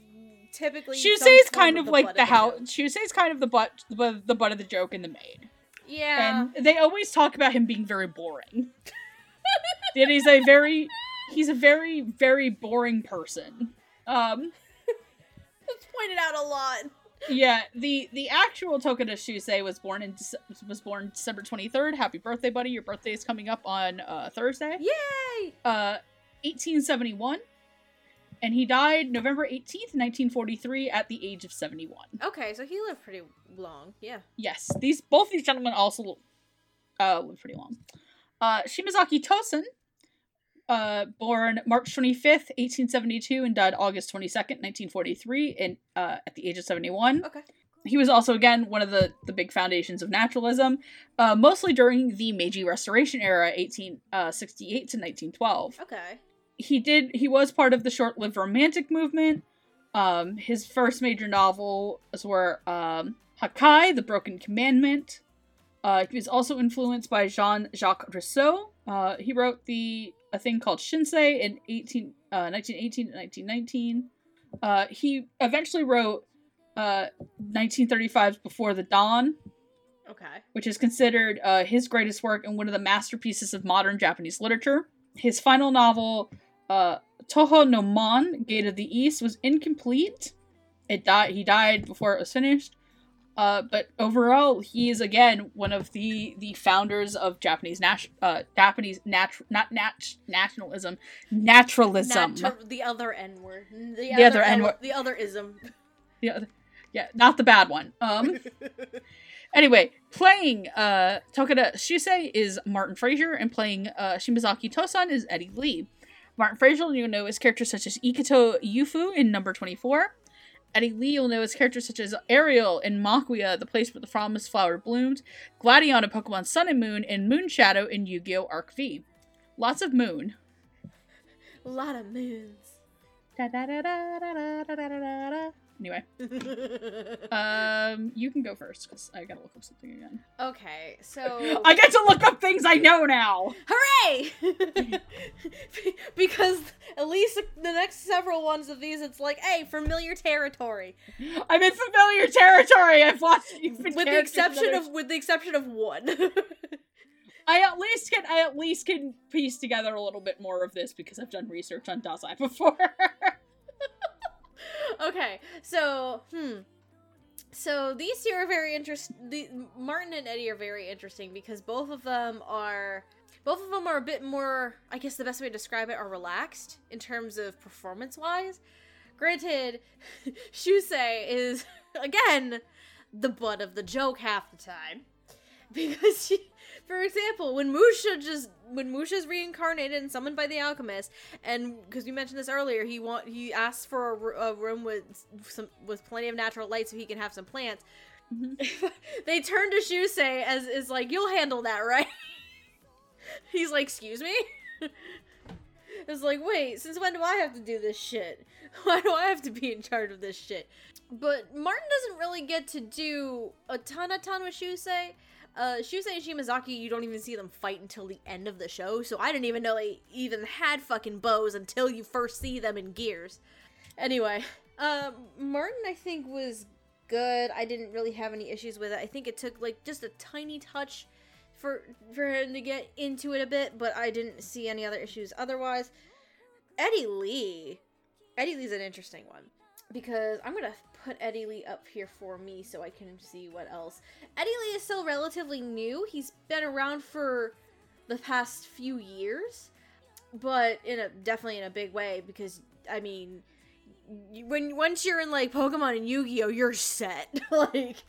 typically. Shusei's kind of the like the how. Shusei's kind of the butt, the, the butt of the joke and the maid. Yeah. And they always talk about him being very boring. that he's a very, he's a very, very boring person. Um, It's pointed out a lot. Yeah, the the actual Tokuda Shusei was born in was born December twenty third. Happy birthday, buddy! Your birthday is coming up on uh, Thursday. Yay! uh, 1871, and he died November 18th, 1943, at the age of 71. Okay, so he lived pretty long. Yeah. Yes, these both these gentlemen also uh, lived pretty long. Uh, Shimazaki Tosen, uh, born March 25th, 1872, and died August 22nd, 1943, in, uh, at the age of 71. Okay. he was also again one of the the big foundations of naturalism, uh, mostly during the Meiji Restoration era, 1868 uh, to 1912. Okay. He did. He was part of the short-lived Romantic movement. Um, his first major novels were um, Hakai, The Broken Commandment. Uh, he was also influenced by Jean Jacques Rousseau. Uh, he wrote the a thing called Shinsei in 18, uh, 1918 to 1919. Uh, he eventually wrote uh, 1935's Before the Dawn. Okay. Which is considered uh, his greatest work and one of the masterpieces of modern Japanese literature. His final novel, uh, Toho no Mon, Gate of the East, was incomplete. It died. He died before it was finished. Uh, but overall, he is again one of the the founders of Japanese nat- uh, Japanese nat- not nat- nationalism, naturalism. Natu- the other N word. The, the, other, other N word. The other ism. Yeah, yeah, not the bad one. Um. anyway, playing uh Tokuda Shusei is Martin Fraser, and playing uh Shimazaki Toson is Eddie Lee. Martin Fraser, you know his characters such as Iketo Yufu in number 24. Eddie Lee, you'll know his characters such as Ariel in Maquia, The Place Where the Promised Flower Bloomed, Gladion in Pokemon Sun and Moon, and Moonshadow in Yu Gi Oh! Arc V. Lots of moon. A lot of moons. Da, da, da, Anyway, um, you can go first because I gotta look up something again. Okay, so I get to look up things I know now. Hooray! because at least the next several ones of these, it's like, hey, familiar territory. I'm in familiar territory. I've watched with the exception of with the exception of one. I at least can I at least can piece together a little bit more of this because I've done research on Dazai before. Okay, so hmm. So these two are very interesting. Martin and Eddie are very interesting because both of them are both of them are a bit more. I guess the best way to describe it are relaxed in terms of performance wise. Granted, Shusei is again the butt of the joke half the time because she for example, when Musha just when Musha's reincarnated and summoned by the alchemist, and because we mentioned this earlier, he want he asks for a, a, room with some with plenty of natural light so he can have some plants. Mm-hmm. they turn to Shusei as is like, "You'll handle that, right?" He's like, "Excuse me." it's like, wait, since when do I have to do this shit? Why do I have to be in charge of this shit? But Martin doesn't really get to do a ton, a ton with Shusei uh, Shusei and Shimazaki, you don't even see them fight until the end of the show, so I didn't even know they even had fucking bows until you first see them in gears. Anyway, uh, Martin, I think, was good. I didn't really have any issues with it. I think it took, like, just a tiny touch for, for him to get into it a bit, but I didn't see any other issues otherwise. Eddie Lee. Eddie Lee's an interesting one because I'm gonna put Eddie Lee up here for me so I can see what else. Eddie Lee is still relatively new. He's been around for the past few years, but in a definitely in a big way because I mean, when once you're in like Pokemon and Yu-Gi-Oh, you're set. like,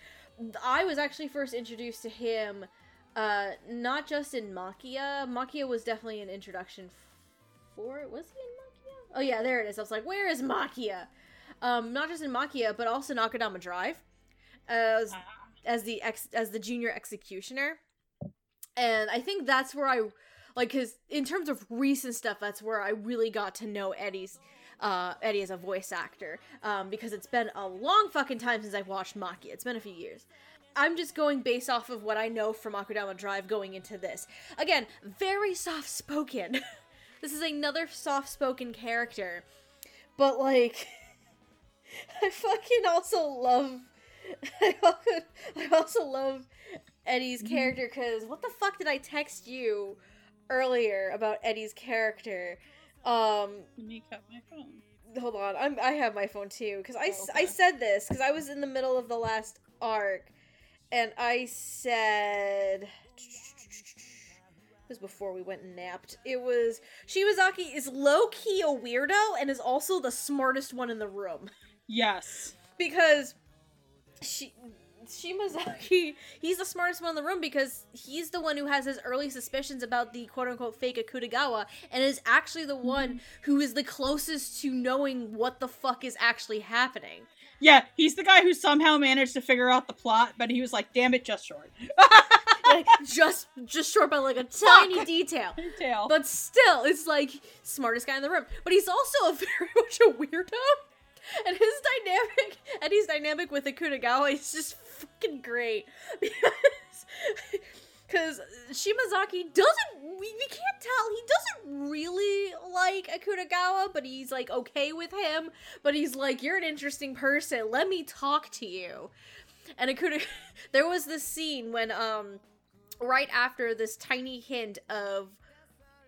I was actually first introduced to him, uh, not just in Maquia. Maquia was definitely an introduction for it. Was he in Maquia? Oh yeah, there it is. I was like, where is Maquia? Um, not just in Maquia, but also Akudama Drive, as ah. as the ex as the junior executioner, and I think that's where I like because in terms of recent stuff, that's where I really got to know Eddie's uh, Eddie as a voice actor um, because it's been a long fucking time since I've watched Maquia. It's been a few years. I'm just going based off of what I know from Akudama Drive going into this. Again, very soft spoken. this is another soft spoken character, but like. I fucking also love. I also love Eddie's mm-hmm. character because what the fuck did I text you earlier about Eddie's character? Um, Let me cut my phone. Hold on, I'm I have my phone too because I, oh, okay. I said this because I was in the middle of the last arc, and I said was before we went and napped. It was Shimazaki is low key a weirdo and is also the smartest one in the room. Yes. Because she Shimazaki, he's the smartest one in the room because he's the one who has his early suspicions about the quote unquote fake Akutagawa and is actually the one mm-hmm. who is the closest to knowing what the fuck is actually happening. Yeah, he's the guy who somehow managed to figure out the plot, but he was like, "Damn it, just short." like just just short by like a tiny detail. Detail. But still, it's like smartest guy in the room. But he's also a very much a weirdo. And his dynamic and his dynamic with Akutagawa is just fucking great. Because because Shimazaki doesn't we, we can't tell he doesn't really like Akutagawa, but he's like okay with him, but he's like, You're an interesting person, let me talk to you. And Akuta there was this scene when um right after this tiny hint of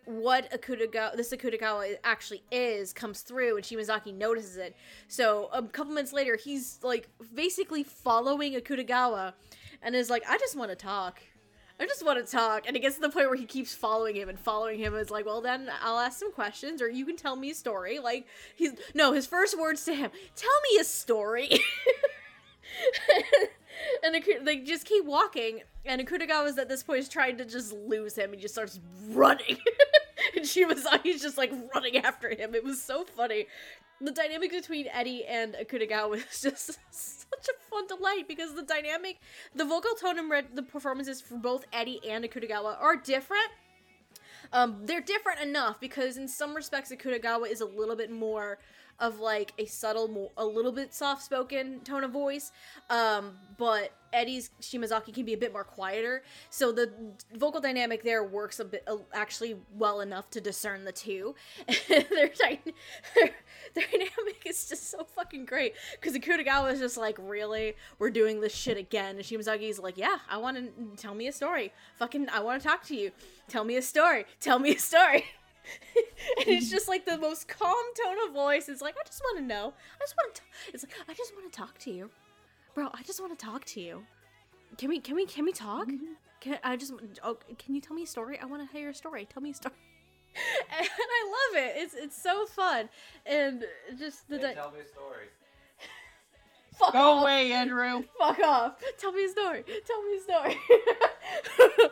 what Akutagawa this Akutagawa actually is comes through and Shimazaki notices it. So a couple minutes later he's like basically following Akutagawa and is like, I just want to talk. I just want to talk. And it gets to the point where he keeps following him and following him. And it's like, well, then I'll ask some questions or you can tell me a story. Like, he's, no, his first words to him, tell me a story. and they just keep walking. And Akutagawa's at this point is trying to just lose him. He just starts running. and Shimazaki's just like running after him. It was so funny. The dynamic between Eddie and Akutagawa is just such a fun delight because the dynamic, the vocal tone and red, the performances for both Eddie and Akutagawa are different. Um, they're different enough because in some respects Akutagawa is a little bit more of like a subtle, more, a little bit soft-spoken tone of voice. Um, but Eddie's Shimazaki can be a bit more quieter, so the vocal dynamic there works a bit uh, actually well enough to discern the two. their, dy- their dynamic is just so fucking great because Akutagawa is just like, really, we're doing this shit again, and Shimazaki's like, yeah, I want to tell me a story. Fucking, I want to talk to you. Tell me a story. Tell me a story. and it's just like the most calm tone of voice. It's like, I just want to know. I just want to. It's like, I just want to talk to you, bro. I just want to talk to you. Can we? Can we? Can we talk? Mm-hmm. Can I just? Oh, can you tell me a story? I want to hear a story. Tell me a story. and I love it. It's it's so fun, and just the. Hey, Di- tell me a story. fuck Go off. away, Andrew. Fuck off. Tell me a story. Tell me a story.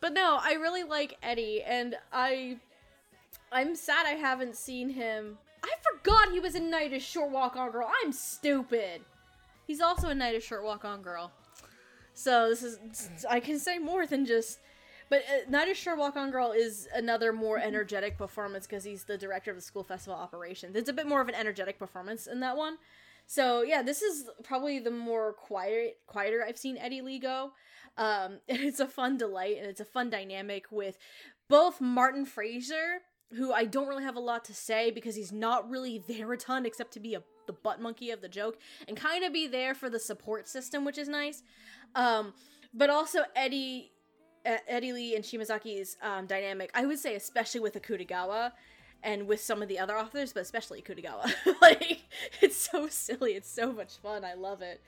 but no, I really like Eddie and I I'm sad I haven't seen him. I forgot he was in Night Is Short Walk on Girl. I'm stupid. He's also a Night Is Short Walk on Girl. So this is I can say more than just but uh, Night Is Short Walk on Girl is another more energetic performance because he's the director of the school festival operations. It's a bit more of an energetic performance in that one. So yeah, this is probably the more quiet, quieter I've seen Eddie Lee go. Um, and it's a fun delight, and it's a fun dynamic with both Martin Fraser, who I don't really have a lot to say because he's not really there a ton except to be a the butt monkey of the joke and kind of be there for the support system, which is nice. Um, but also Eddie. uh, Eddie Lee and Shimazaki's um, dynamic, I would say, especially with Akutagawa, and with some of the other authors, but especially Akutagawa. like, it's so silly. It's so much fun. I love it.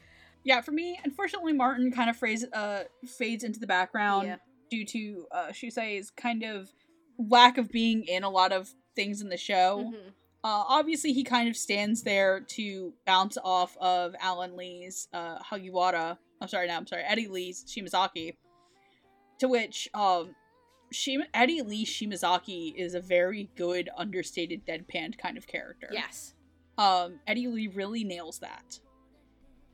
Yeah, for me, unfortunately, Martin kind of phrase, uh, fades into the background Yeah. due to uh, Shusei's kind of lack of being in a lot of things in the show. Mhm. Uh, obviously, he kind of stands there to bounce off of Alan Lee's uh, Hagiwara. I'm sorry, no, I'm sorry, Eddie Lee's Shimazaki. To which, um, Shima- Eddie Lee Shimazaki is a very good, understated, deadpan kind of character. Yes. Um, Eddie Lee really nails that.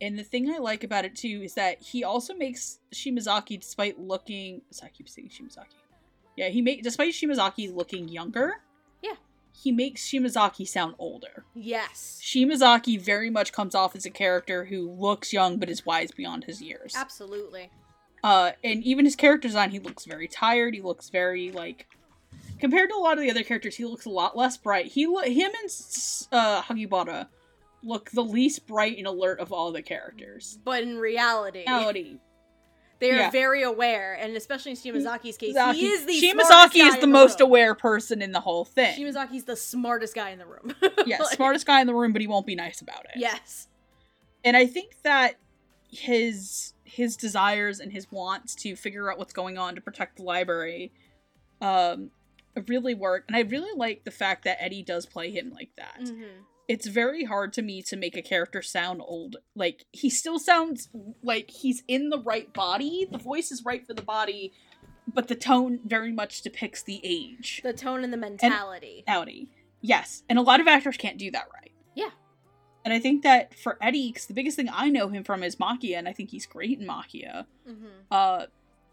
And the thing I like about it too is that he also makes Shimazaki, despite looking, sorry, I keep saying Shimazaki. Yeah, he made despite Shimazaki looking younger. Yeah. He makes Shimazaki sound older. Yes. Shimazaki very much comes off as a character who looks young but is wise beyond his years. Absolutely. Uh, and even his character design, he looks very tired. He looks very like, compared to a lot of the other characters, he looks a lot less bright. He, lo- him and uh, Hagiwara look the least bright and alert of all the characters. But in reality, Reality, they are Yeah. very aware, and especially in Shimazaki's case, Shimazaki- he is the Shimazaki is guy the most room. aware person in the whole thing. Shimazaki's the smartest guy in the room. yeah, Like, smartest guy in the room, but he won't be nice about it. Yes. and I think that his his desires and his wants to figure out what's going on to protect the library um really work and I really like the fact that Eddie does play him like that. hmm It's very hard to me to make a character sound old. Like he still sounds like he's in the right body. The voice is right for the body, but the tone very much depicts the age. The tone and the mentality. Audi. Yes, and a lot of actors can't do that right. Yeah. And I think that for Eddie, because the biggest thing I know him from is Maquia, and I think he's great in Maquia, Mm-hmm. uh,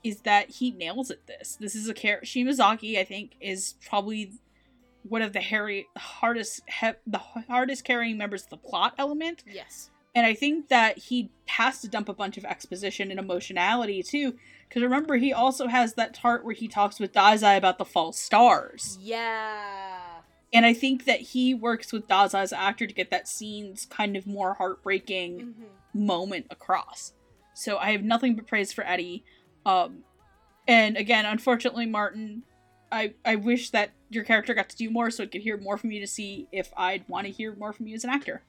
is that he nails at this. This is a character. Shimazaki, I think, is probably one of the hairy, hardest, he- the hardest carrying members of the plot element. Yes. And I think that he has to dump a bunch of exposition and emotionality too. Because remember, he also has that part where he talks with Dazai about the false stars. Yeah. And I think that he works with Dazai as an actor to get that scene's kind of more heartbreaking Mm-hmm. moment across. So I have nothing but praise for Eddie. Um, and again, unfortunately, Martin, I I wish that your character got to do more so it could hear more from you to see if I'd want to hear more from you as an actor.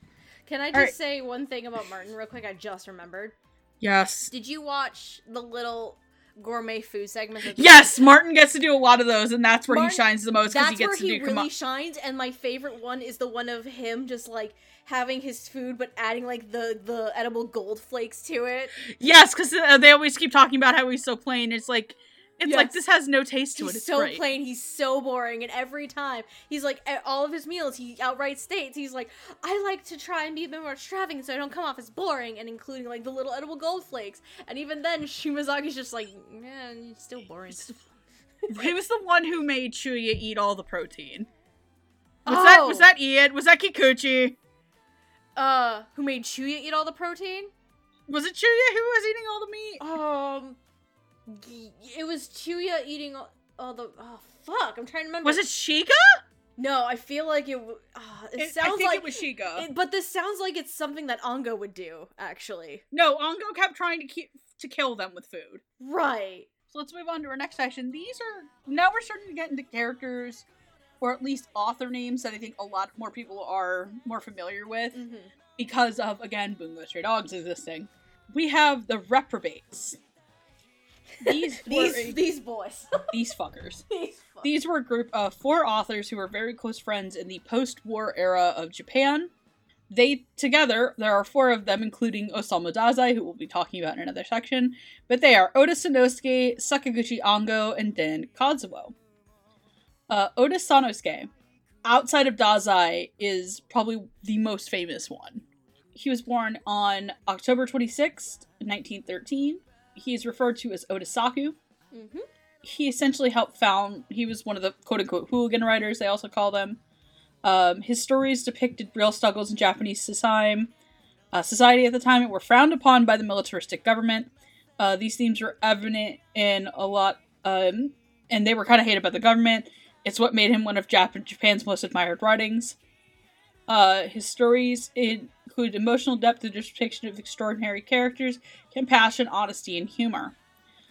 Can I just Alright. say one thing about Martin real quick? I just remembered. Yes. Did you watch the little gourmet food segments? the- Yes, Martin gets to do a lot of those, and that's where Martin- he shines the most because That's he where gets to he do come really up. shines, and my favorite one is the one of him just like having his food but adding like the the edible gold flakes to it. Yes, because uh, they always keep talking about how he's so plain. It's like, it's like this has no taste to it. It's so great. plain, he's so boring, and every time he's like at all of his meals, he outright states he's like, I like to try and be a bit more extravagant so I don't come off as boring, and including like the little edible gold flakes. And even then, Shimazaki's just like, yeah, it's still boring. he was the one who made Chuya eat all the protein. Was that was Oh. that Ian? Was that Kikuchi? Uh, who made Chuya eat all the protein? Was it Chuya who was eating all the meat? Um, it was Chuya eating all, all the. Oh fuck! I'm trying to remember. Was it Shika? No, I feel like it. Uh, it, It- sounds I think like it was Shika. it- but this sounds like it's something that Ango would do. Actually, no, Ango kept trying to keep to kill them with food. right? So let's move on to our next section. These are now we're starting to get into characters, or at least author names that I think a lot more people are more familiar with Mm-hmm. because of again Bungo Stray Dogs existing. We have the reprobates. These These a- these boys. these fuckers. these. These were a group of four authors who were very close friends in the post-war era of Japan. They together, there are four of them, including Osamu Dazai, who we'll be talking about in another section. But they are Oda Sakunosuke, Sakaguchi Ango, and Dan Kazuo. Uh, Oda Sakunosuke, outside of Dazai, is probably the most famous one. He was born on October 26th, 1913. He is referred to as Odasaku, Mhm. he essentially helped found he was one of the quote unquote hooligan writers they also call them. Um, his stories depicted real struggles in japanese society uh, society at the time and were frowned upon by the militaristic government. Uh, these themes were evident in a lot um, and they were kind of hated by the government. It's what made him one of Jap- japan's most admired writings uh, his stories include emotional depth and depiction of extraordinary characters compassion honesty and humor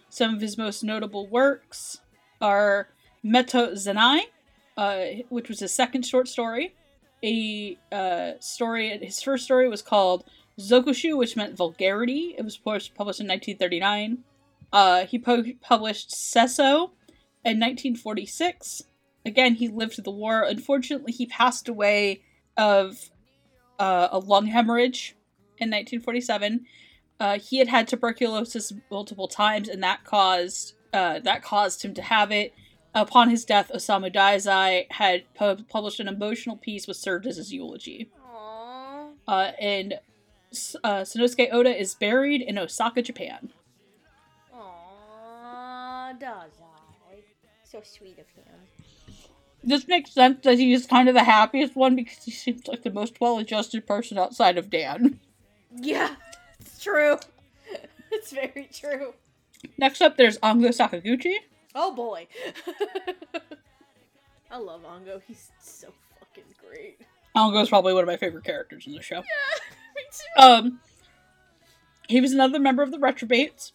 some of his most notable works are Meoto Zenzai, uh, which was his second short story. A uh, story, his first story was called Zokushu, which meant vulgarity. It was published published in 1939. Uh, he po- published Sesso in 1946. Again, he lived through the war. Unfortunately, he passed away of uh, a lung hemorrhage in 1947 uh, he had had tuberculosis multiple times, and that caused uh, that caused him to have it. Upon his death, Osamu Dazai had pu- published an emotional piece which served as his eulogy. Uh, and uh, Sakunosuke Oda is buried in Osaka, Japan. Aww. Dazai. So sweet of him. This makes sense that he's kind of the happiest one because he seems like the most well-adjusted person outside of Dan. Yeah, it's true. It's very true. Next up, there's Ango Sakaguchi. Oh boy. I love Ango. He's so fucking great. Ango is probably one of my favorite characters in the show. Yeah, me too. Um, he was another member of the Reprobates.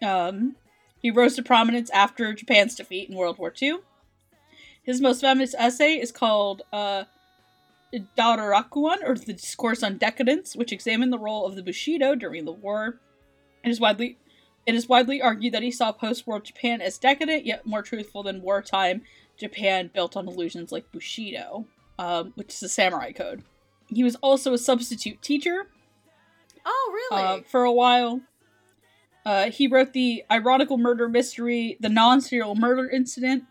Um, he rose to prominence after Japan's defeat in World War II. His most famous essay is called uh, Darakuron, or The Discourse on Decadence, which examined the role of the Bushido during the war. It is widely it is widely argued that he saw post-war Japan as decadent, yet more truthful than wartime Japan built on illusions like Bushido, um, which is a samurai code. He was also a substitute teacher Oh really? uh, for a while. Uh, he wrote the ironical murder mystery, The Non Serial Murder Incident,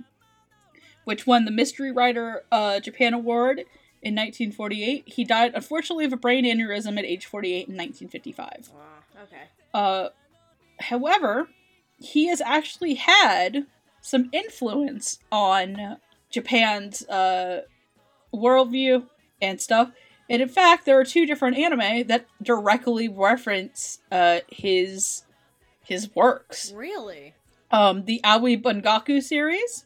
which won the Mystery Writer uh, Japan Award in 1948. He died, unfortunately, of a brain aneurysm at age 48 in 1955. Wow. Okay. Uh, however, he has actually had some influence on Japan's uh, worldview and stuff. And in fact, there are two different anime that directly reference uh, his his works. Really? Um, the Aoi Bungaku series,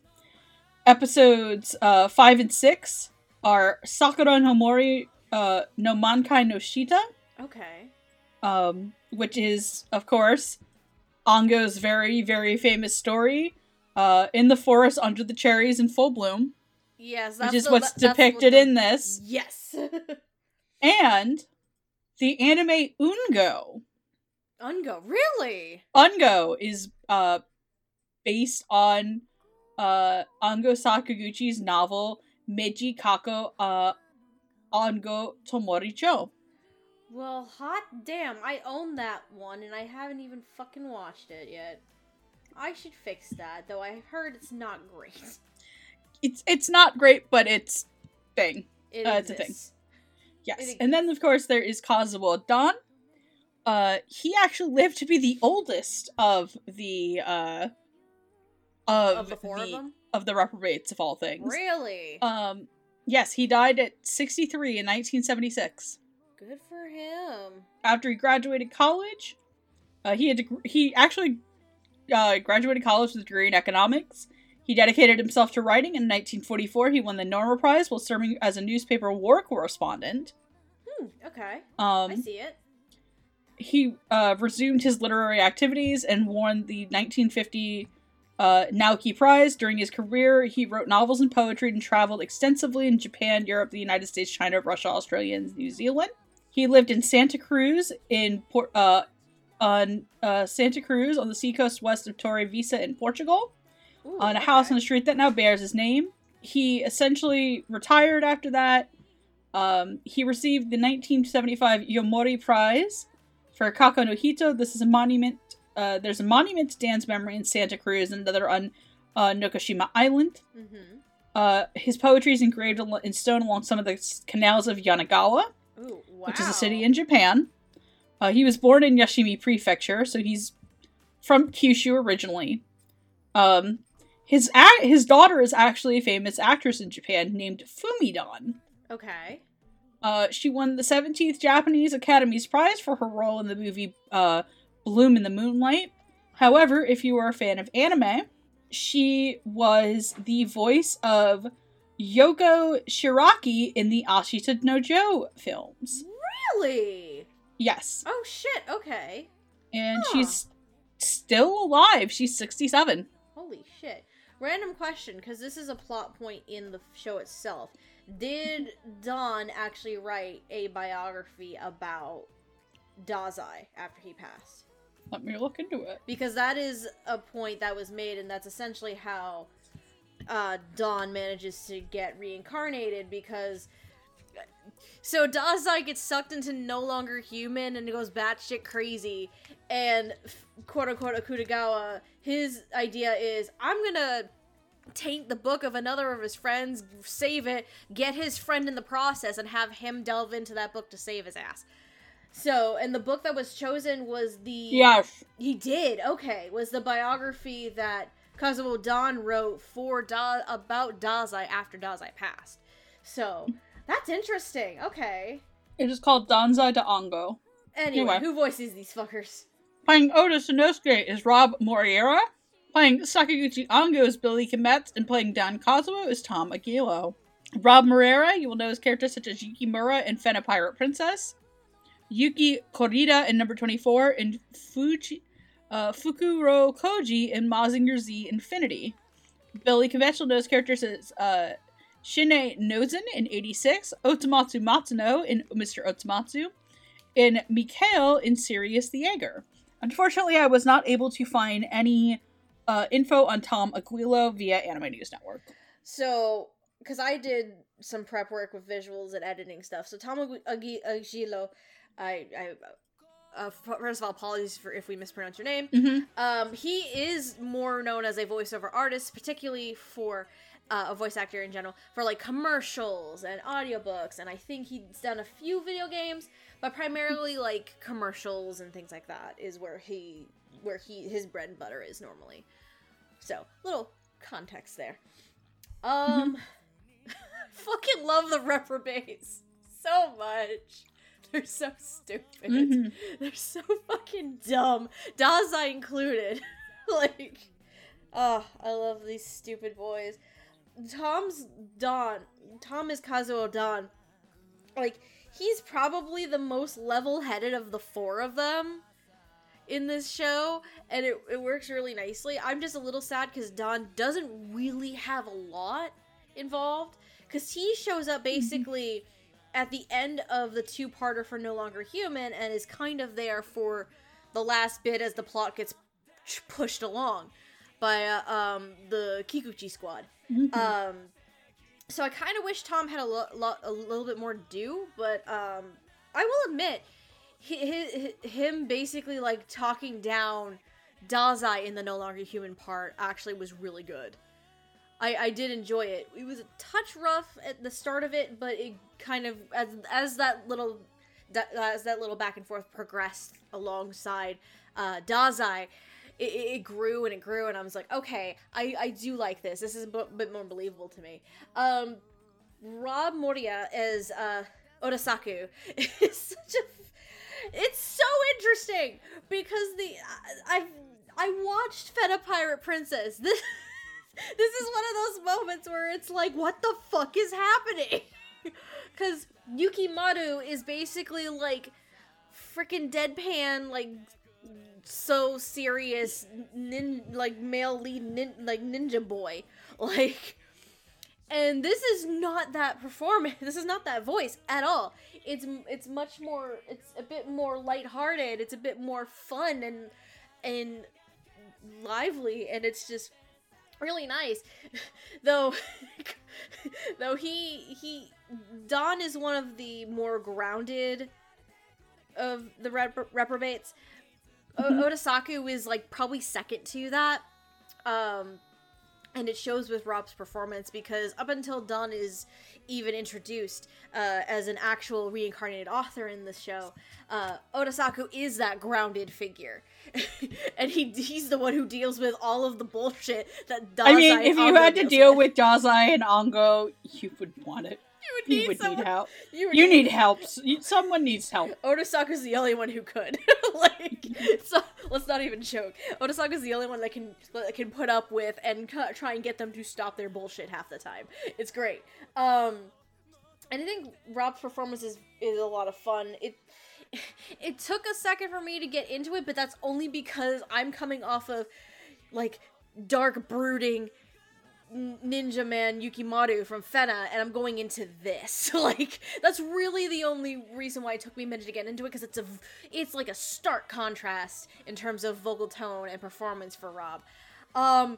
episodes uh, five and six are Sakura no Mori uh, no Mankai no Shita, Okay. um, which is, of course, Ango's very, very famous story uh, in the forest under the cherries in full bloom, Yes, that's which is the- what's depicted the- in this, Yes. and the anime Ungo. Ungo. Really? Ungo is uh, based on uh, Ango Sakaguchi's novel Meiji Kaika uh, Ango Torimonocho. Well, hot damn! I own that one, and I haven't even fucking watched it yet. I should fix that, though. I heard it's not great. It's it's not great, but it's thing. It Uh, it's a thing. Yes. It And then of course there is Kazuo Don. Uh he actually lived to be the oldest of the uh of, Of the four of them? of the reprobates of all things. Really? Um yes, he died at 63 in 1976. Good for him. After he graduated college, uh, he had to, he actually uh, graduated college with a degree in economics. He dedicated himself to writing. In 1944, he won the Noma Prize while serving as a newspaper war correspondent. Hmm, okay. Um, I see it. he uh, resumed his literary activities and won the 1950 uh, Naoki Prize. During his career, he wrote novels and poetry and traveled extensively in Japan, Europe, the United States, China, Russia, Australia, and New Zealand. He lived in Santa Cruz in Port, uh, on uh, Santa Cruz on the seacoast west of Torres Vedras in Portugal, Ooh, on a house okay. on a street that now bears his name. He essentially retired after that. Um, he received the 1975 Yomiuri Prize for Kataku no Hito. This is a monument. Uh, there's a monument to Dan's memory in Santa Cruz and another on uh, Nokonoshima Island. Mm-hmm. Uh, his poetry is engraved in stone along some of the canals of Yanagawa, Ooh, wow. which is a city in Japan. Uh, he was born in Yashimi Prefecture, so he's from Kyushu originally. Um, his a- his daughter is actually a famous actress in Japan named Fumidon. Okay. Uh, she won the 17th Japanese Academy's Prize for her role in the movie uh, Bloom in the Moonlight. However, if you are a fan of anime, she was the voice of Yoko Shiraki in the Ashita no Joe films. Really? Yes. Oh shit. Okay. And Huh. she's still alive. She's 67. Holy shit. Random question, because this is a plot point in the show itself. Did Don actually write a biography about Dazai after he passed? Let me look into it. Because that is a point that was made, and that's essentially how uh, Don manages to get reincarnated. Because so Dazai gets sucked into no longer human and goes batshit crazy, and quote unquote Akutagawa, his idea is I'm gonna taint the book of another of his friends, save it, get his friend in the process, and have him delve into that book to save his ass. So, and the book that was chosen was the Yes. he did. Okay, was the biography that Kazuo Don wrote for da- about Dazai after Dazai passed. So that's interesting. Okay. It is called Danzai de Ongo. Anyway, Anyway. who voices these fuckers? Playing Oda Shinosuke is Rob Moreira. Playing Sakaguchi Ango is Billy Kometz, and playing Don Kazuo is Tom Aguilo. Rob Moreira, you will know his characters such as Yuki Mura in Fena Pirate Princess, Yuki Korida in number 24, and Fuji, uh, Fukuro Koji in Mazinger Z Infinity. Billy Kometz will know his characters as uh, Shine Nozen in 86, Otomatsu Matsuno in Mr. Osomatsu, and Mikhail in Sirius the Jaeger. Unfortunately, I was not able to find any uh, info on Tom Aguilo via Anime News Network. So, because I did some prep work with visuals and editing stuff. So Tom Agu- Agi- Agilo, I, I, uh, first of all, apologies for if we mispronounce your name. Mm-hmm. Um, he is more known as a voiceover artist, particularly for uh, a voice actor in general for like commercials and audiobooks and i think he's done a few video games but primarily like commercials and things like that is where he where he his bread and butter is normally so little context there um fucking love the reprobates so much they're so stupid. Mhm. they're so fucking dumb. Dazai included. Like oh i love these stupid boys. Tom's don tom is kazuo don. Like he's probably the most level-headed of the four of them in this show and it, it works really nicely. I'm just a little sad because don doesn't really have a lot involved because he shows up basically at the end of the two-parter for no longer human and is kind of there for the last bit as the plot gets pushed along by uh, um the kikuchi squad Mhm. um, so I kind of wish Tom had a, lo- lo- a little bit more to do, but um, I will admit, hi hi him basically like talking down Dazai in the no longer human part actually was really good. I, I did enjoy it. It was a touch rough at the start of it, but it kind of as as that little that, as that little back and forth progressed alongside uh, Dazai, it, it grew and it grew, and I was like, okay, I, I do like this. This is a bit more believable to me. Um, Rob Moreira as uh, Odasaku is such a. It's so interesting because the I I, I watched Fena Pirate Princess. This this is one of those moments where it's like, what the fuck is happening? Because Yukimaru is basically like freaking deadpan, like so serious, nin- like male lead, nin- like ninja boy, like. And this is not that performance. This is not that voice at all. It's it's much more. It's a bit more lighthearted. It's a bit more fun and and lively, and it's just really nice. though, though he he Don is one of the more grounded of the repro- reprobates. O- Mhm. Odasaku is like probably second to that. Um and it shows with Rob's performance because up until Don is even introduced uh, as an actual reincarnated author in the show, uh, Odasaku is that grounded figure, and he he's the one who deals with all of the bullshit that Dazai I mean, if you had to deal with Dazai and Ango, you would want it. you would You need would someone. need help. You, would You need help. S- Someone needs help. Odasaku's the only one who could. like, so let's not even joke. Odasaku's the only one that can that can put up with and cu- try and get them to stop their bullshit half the time. It's great. Um, and I think Rob's performance is is a lot of fun. It it took a second for me to get into it, but that's only because I'm coming off of like dark brooding ninja man Yukimaru from Fena and I'm going into this. like that's really the only reason why it took me a minute to get into it because it's a it's like a stark contrast in terms of vocal tone and performance for Rob. Um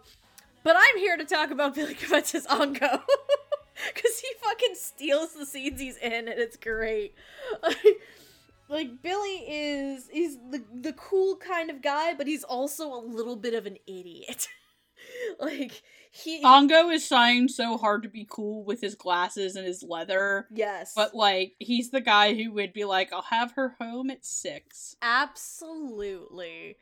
but I'm here to talk about Billy Kametz's Ango. Cause he fucking steals the scenes he's in and it's great. like Billy is he's the the cool kind of guy, but he's also a little bit of an idiot. like he Ango is trying so hard to be cool with his glasses and his leather, yes. but like he's the guy who would be like, "I'll have her home at 6. absolutely.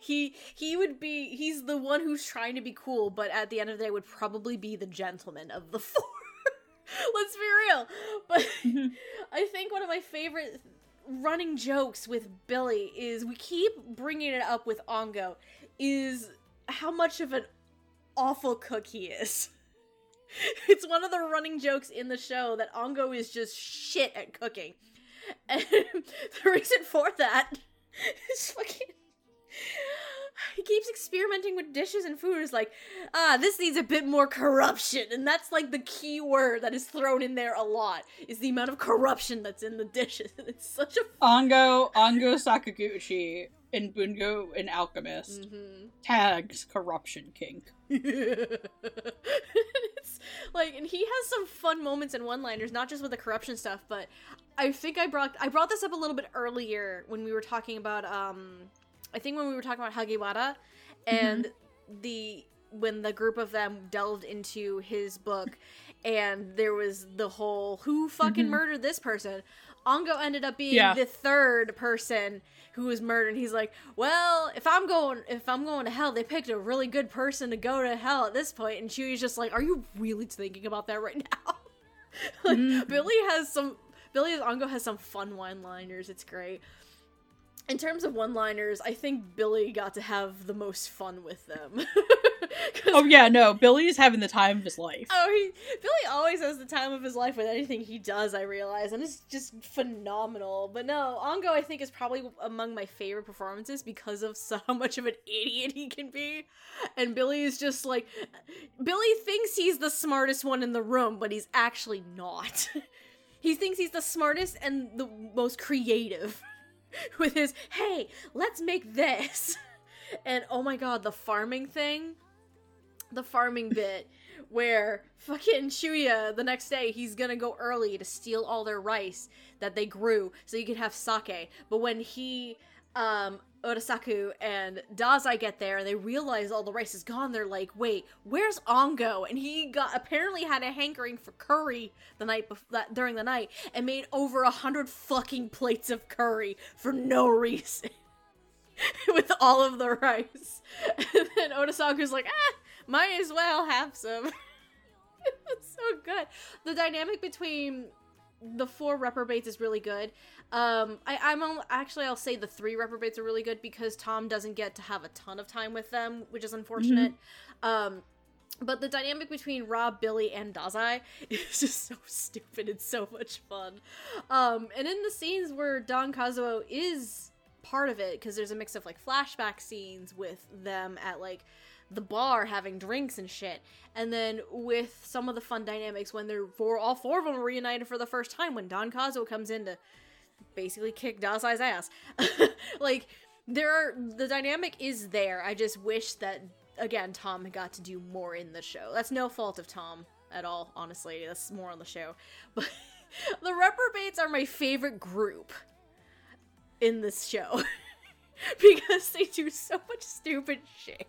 He he would be he's the one who's trying to be cool, but at the end of the day would probably be the gentleman of the four. Let's be real. But mm-hmm. I think one of my favorite running jokes with Billy is we keep bringing it up with Ango is how much of an awful cook he is. It's one of the running jokes in the show that Ango is just shit at cooking. And the reason for that is fucking he keeps experimenting with dishes and food is like ah this needs a bit more corruption and that's like the key word that is thrown in there a lot is the amount of corruption that's in the dishes and it's such a Ango, Ango Sakaguchi, and Bungo and Alchemist Mhm. tags corruption kink. it's like and he has some fun moments and one-liners not just with the corruption stuff but i think i brought i brought this up a little bit earlier when we were talking about um i think when we were talking about hagiwara and the when the group of them delved into his book and there was the whole who fucking Mhm. murdered this person. Ango ended up being Yeah. the third person who was murdered. And he's like, "Well, if I'm going if I'm going to hell, they picked a really good person to go to hell at this point." And Chewie's just like, "Are you really thinking about that right now?" like Mhm. Billy has some Billy Ango has some fun one-liners. It's great. In terms of one-liners, I think Billy got to have the most fun with them. Oh yeah, no, Billy's having the time of his life. Oh, he Billy always has the time of his life with anything he does. I realize, and it's just phenomenal. But no, Ango I think is probably among my favorite performances because of so how much of an idiot he can be. And Billy is just like, Billy thinks he's the smartest one in the room, but he's actually not. he thinks he's the smartest and the most creative with his, hey, let's make this. And oh my god, the farming thing the farming bit where fucking Shuya the next day he's gonna go early to steal all their rice that they grew so you could have sake. But when he um Odasaku and Dazai get there and they realize all the rice is gone, they're like, wait, where's Ango? And he got apparently had a hankering for curry the night during the night and made over a hundred fucking plates of curry for no reason. With all of the rice. And then Odasaku's like, ah, might as well have some. it's so good. The dynamic between the four reprobates is really good. Um, I, I'm on, actually I'll say the three reprobates are really good because Tom doesn't get to have a ton of time with them, which is unfortunate. Um, but the dynamic between Rob, Billy, and Dazai is just so stupid. It's so much fun. Um, and in the scenes where Dan Kazuo is part of it, because there's a mix of like flashback scenes with them at like the bar having drinks and shit, and then with some of the fun dynamics when they're for all four of them reunited for the first time when Dan Kazuo comes in to basically kick Dazai's ass. like there are the dynamic is there. I just wish that again Tom got to do more in the show. That's no fault of Tom at all, honestly. That's more on the show. But the reprobates are my favorite group in this show. because they do so much stupid shit.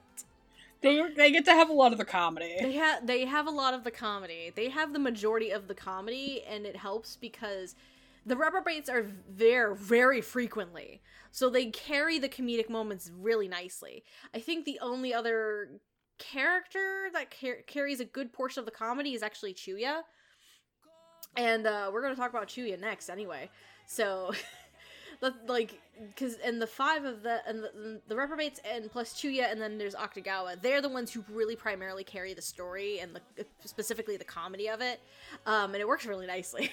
They they get to have a lot of the comedy. They have they have a lot of the comedy. They have the majority of the comedy, and it helps because the reprobates are there very frequently, so they carry the comedic moments really nicely. I think the only other character that car- carries a good portion of the comedy is actually Chuya, and uh, we're gonna talk about Chuya next anyway. So. Like, because and the five of the and the, the reprobates and plus Chuya and then there's Octagawa. They're the ones who really primarily carry the story and the specifically the comedy of it, um, and it works really nicely.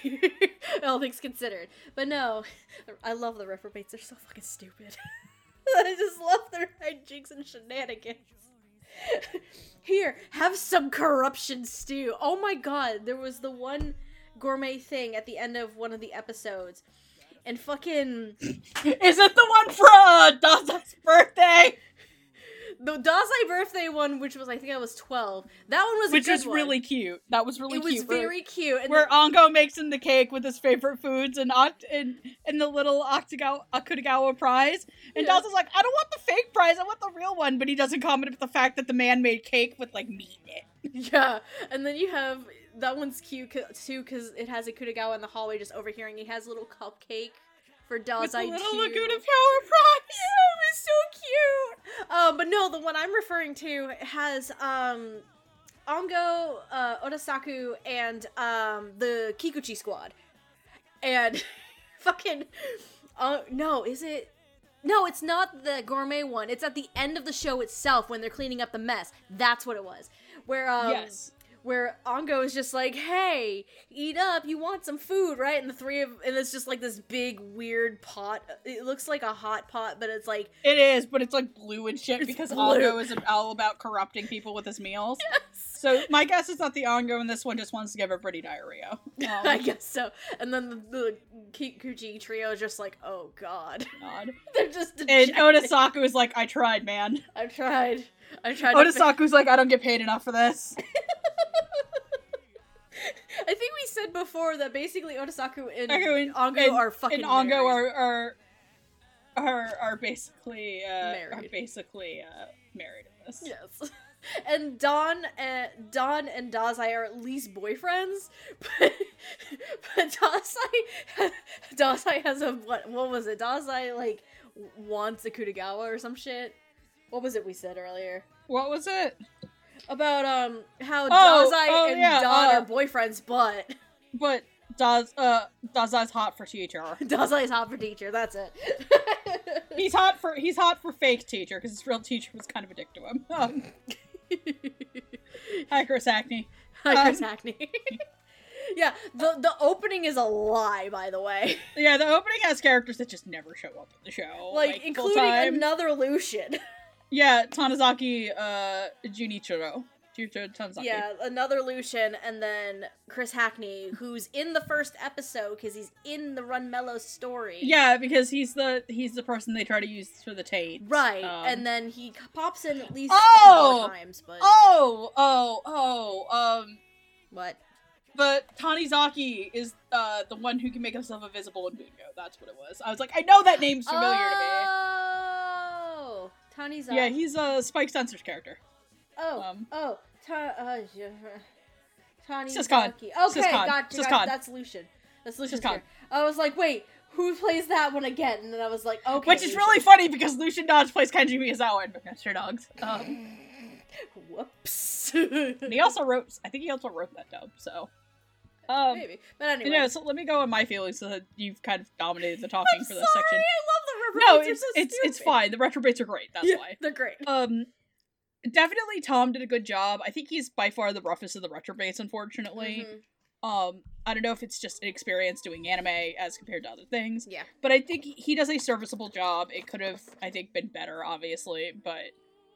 all things considered. But no, I love the reprobates. They're so fucking stupid. I just love their hijinks and shenanigans. Here, have some corruption stew. Oh my god, there was the one gourmet thing at the end of one of the episodes and fucking Is it the one for uh, Dazai's birthday? the Dazai birthday one, which was I think I was twelve. That one was a Which was one. really cute. That was really it was where- very cute. And where Ango makes him the cake with his favorite foods and Oct- and, and the little Octagawa, Akutagawa prize. And Yeah. Dawson's like, I don't want the fake prize, I want the real one. But he doesn't comment with the fact that the man made cake with like meat in it. yeah, and then you have that one's cute c- too because it has Akutagawa in the hallway just overhearing. He has a little cupcake for with the little. Laguna Power prize. Yeah, it was so cute. Um, but no, the one I'm referring to has um Ango, uh, Odasaku, and um the Kikuchi squad, and fucking uh no, is it? No, it's not the gourmet one. It's at the end of the show itself when they're cleaning up the mess. That's what it was. Where um yes. Where Ango is just like, "Hey, eat up. You want some food, right?" And the three of and it's just like this big weird pot. It looks like a hot pot, but it's like It is, but it's like blue and shit because blue. Ango is all about corrupting people with his meals. So my guess is that the Ango in this one just wants to give everybody diarrhea. Um, I guess so. And then the, the Kikuchi trio is just like, "Oh God, God. they're just." And dejected. Odasaku is like, I tried, man. I tried. I tried. to fi- Odasaku's like, I don't get paid enough for this. I think we said before that basically Odasaku and Ango and, Ango and- are fucking and Ango married. are are are are basically uh, are Married. basically uh, married in this. Yes. and Don and Don and Dazai are at least boyfriends, but but Dazai Dazai has a what what was it? Dazai like wants Akutagawa or some shit. What was it we said earlier What was it? About um how Oh, Dazai oh, and yeah, Don uh, are boyfriends, but But does uh Dazai's hot for teacher. Dazai's hot for teacher. That's it. He's hot for he's hot for fake teacher because his real teacher was kind of a dick to him. Um, hi, Chris Hackney. Hi, Chris Um, Hackney. yeah, the the opening is a lie, by the way. Yeah, the opening has characters that just never show up in the show, like, including another Lucien. Yeah, Tanizaki uh Junichiro. Junichiro Tanizaki. yeah, another Lucien, and then Chris Hackney, who's in the first episode because he's in the Run Melos story. Yeah, because he's the he's the person they try to use for the Tate. Right, Um, and then he pops in at least Oh! a couple more times, but Oh, oh, oh, um what? but Tanizaki is uh the one who can make himself invisible in Bungo. That's what it was. I was like, I know that name's familiar to me. Oh, Yeah, he's a Spike Spencer's character. Oh, Um, oh, ta- uh, yeah, Tani Siscon. Okay, Siscon. gotcha, Siscon. That's Lucien. That's Lucien's Siscon. character. I was like, wait, who plays that one again? And then I was like, okay. Which is Lucien. really funny because Lucien Dodge plays Kenji Miyazawa in Monster Dogs. Um, Whoops. and he also wrote, I think he also wrote that dub. So, um, Maybe, but anyway. know, so let me go on my feelings so that you've kind of dominated the talking I'm for this sorry, section. I love the No, it's so it's it's fine. The reprobates are great. That's Yeah, why. they're great. Um, definitely Tom did a good job. I think he's by far the roughest of the reprobates, unfortunately. Mhm. Um, I don't know if it's just an experience doing anime as compared to other things, Yeah. but I think he does a serviceable job. It could have, I think, been better, obviously, but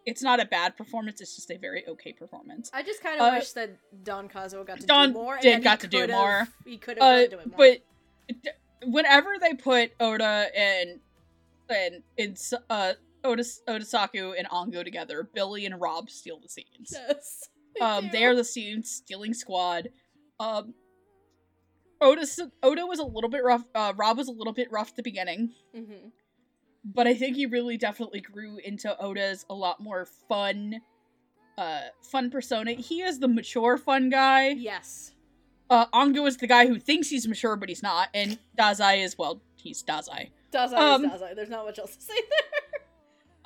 it's not a bad performance. It's just a very okay performance. I just kind of Uh, wish that Dan Kazuo got to Don do more. and did got to do more. He could have Uh, been doing more. but d- whenever they put Oda and and it's uh Oda Odasaku and Ango together, Billy and Rob steal the scenes. yes. Um, they are the scene stealing squad. Um, Oda Oda was a little bit rough. Uh, Rob was a little bit rough at the beginning, hmm but I think he really definitely grew into Oda's a lot more fun, uh, fun persona. He is the mature fun guy. Yes. Uh, Ango is the guy who thinks he's mature but he's not, and Dazai is well, he's Dazai. Dazai Um, is Dazai. There's not much else to say there.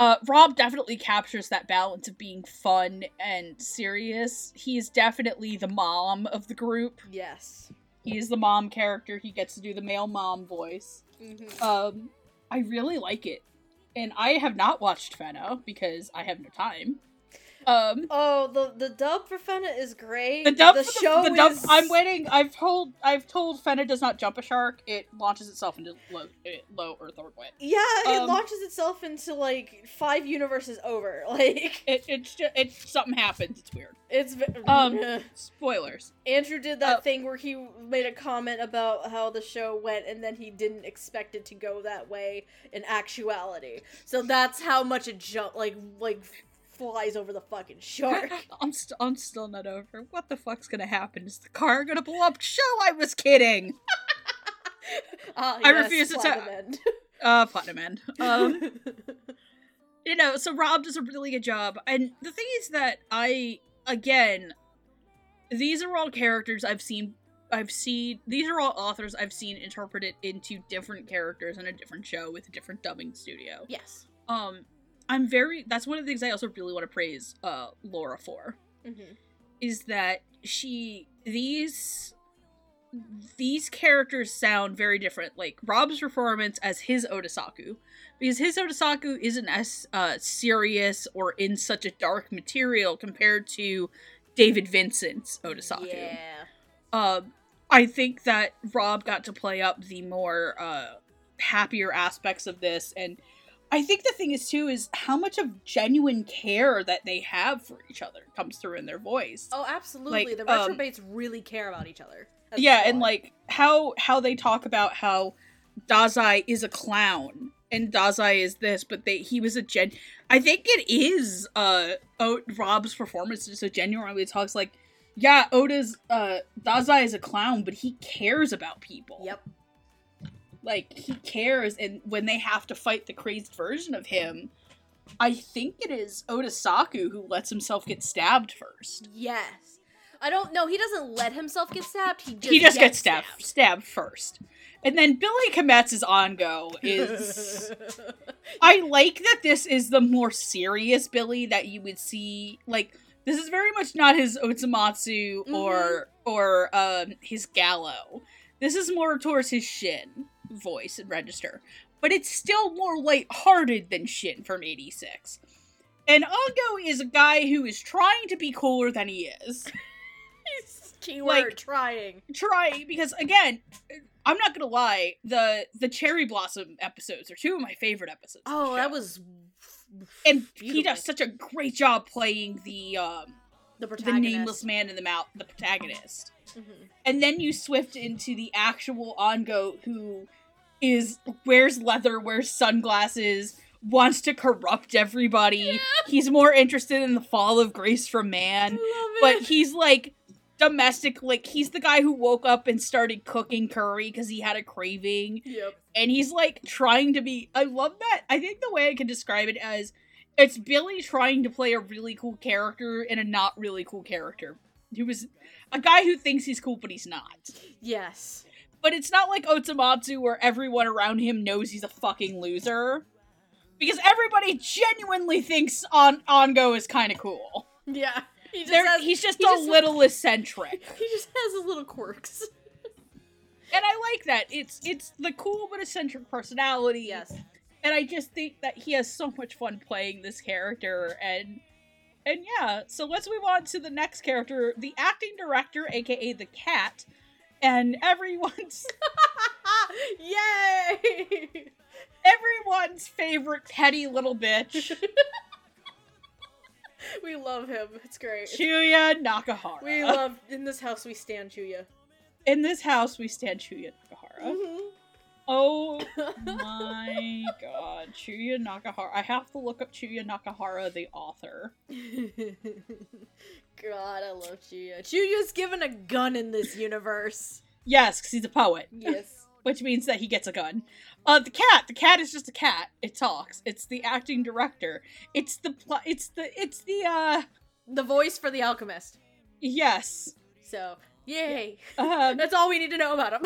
Uh, Rob definitely captures that balance of being fun and serious. He is definitely the mom of the group. Yes. He is the mom character. He gets to do the male mom voice. hmm Um, I really like it, and I have not watched Fena because I have no time. Um, Oh, the the dub for Fena is great. the dub, the for show the, dub. is. I'm waiting. I've told. I've told Fena does not jump a shark. It launches itself into low, low Earth orbit. Yeah, it Um, launches itself into like five universes over. Like It, it's just, it's something happens. It's weird. it's. Um, Spoilers. Andrew did that uh, thing where he made a comment about how the show went, and then he didn't expect it to go that way in actuality. So that's how much it jump like like flies over the fucking shark. I'm st- I'm still not over. What the fuck's gonna happen? Is the car gonna blow up? Show I was kidding. Ah, I yes, refuse to End. Uh, platinum end. Um, you know, so Rob does a really good job, and the thing is that I again, these are all characters I've seen. I've seen these are all authors I've seen interpreted into different characters in a different show with a different dubbing studio. yes. Um, I'm very. That's one of the things I also really want to praise uh Laura for. hmm is that she these these characters sound very different like rob's performance as his otasaku because his otasaku isn't as uh, serious or in such a dark material compared to david vincent's otasaku Yeah. um i think that rob got to play up the more uh happier aspects of this and i think the thing is too is how much of genuine care that they have for each other comes through in their voice Oh, absolutely. Like, the um, reprobates really care about each other. yeah and like how how they talk about how dazai is a clown and dazai is this but they he was a gen i think it is uh o- rob's performance is so genuine when he talks like yeah oda's uh dazai is a clown but he cares about people Yep. Like he cares and when they have to fight the crazed version of him I think it is Odasaku who lets himself get stabbed first. Yes. I don't know. He doesn't let himself get stabbed. He just he just gets, gets stabbed, stabbed first. And then Billy Kametz's Ango is. I like that this is the more serious Billy that you would see. Like this is very much not his Osomatsu or or um his Galo. This is more towards his Shin voice and register, but it's still more lighthearted than Shin from '86. And Ongo is a guy who is trying to be cooler than he is. Keyword Like- trying. trying because again, I'm not gonna lie, the the Cherry Blossom episodes are two of my favorite episodes. Oh, that was and he does such a great job playing the um the the nameless man in the mouth the protagonist Mhm. and then you swift into the actual ango who is wears leather wears sunglasses wants to corrupt everybody. He's more interested in the fall of grace from man. But he's like domestic like he's the guy who woke up and started cooking curry because he had a craving. Yep. and he's like trying to be i love that. I think the way i can describe it as it's billy trying to play a really cool character and a not really cool character. Who was a guy who thinks he's cool but he's not. Yes. But it's not like osomatsu where everyone around him knows he's a fucking loser because everybody genuinely thinks on ango is kind of cool Yeah. He just has, he's just he a just- little eccentric he just has his little quirks. and i like that it's it's the cool but eccentric personality Yes. and I just think that he has so much fun playing this character and and yeah, so let's move on to the next character, the acting director, aka the cat, and everyone's Yay! everyone's favorite petty little bitch, we love him. It's great. Chuya Nakahara. We love in this house we stand Chuya. In this house we stand Chuya Nakahara. Mhm. Oh my god, Chuya Nakahara. I have to look up Chuya Nakahara, the author. God, I love Chuya. Chuya's given a gun in this universe. Yes, because he's a poet. Yes. which means that he gets a gun. Uh, the cat. The cat is just a cat. It talks. It's the acting director. It's the pl- It's the. It's the. uh The voice for the alchemist. Yes. So, yay. Um, That's all we need to know about him.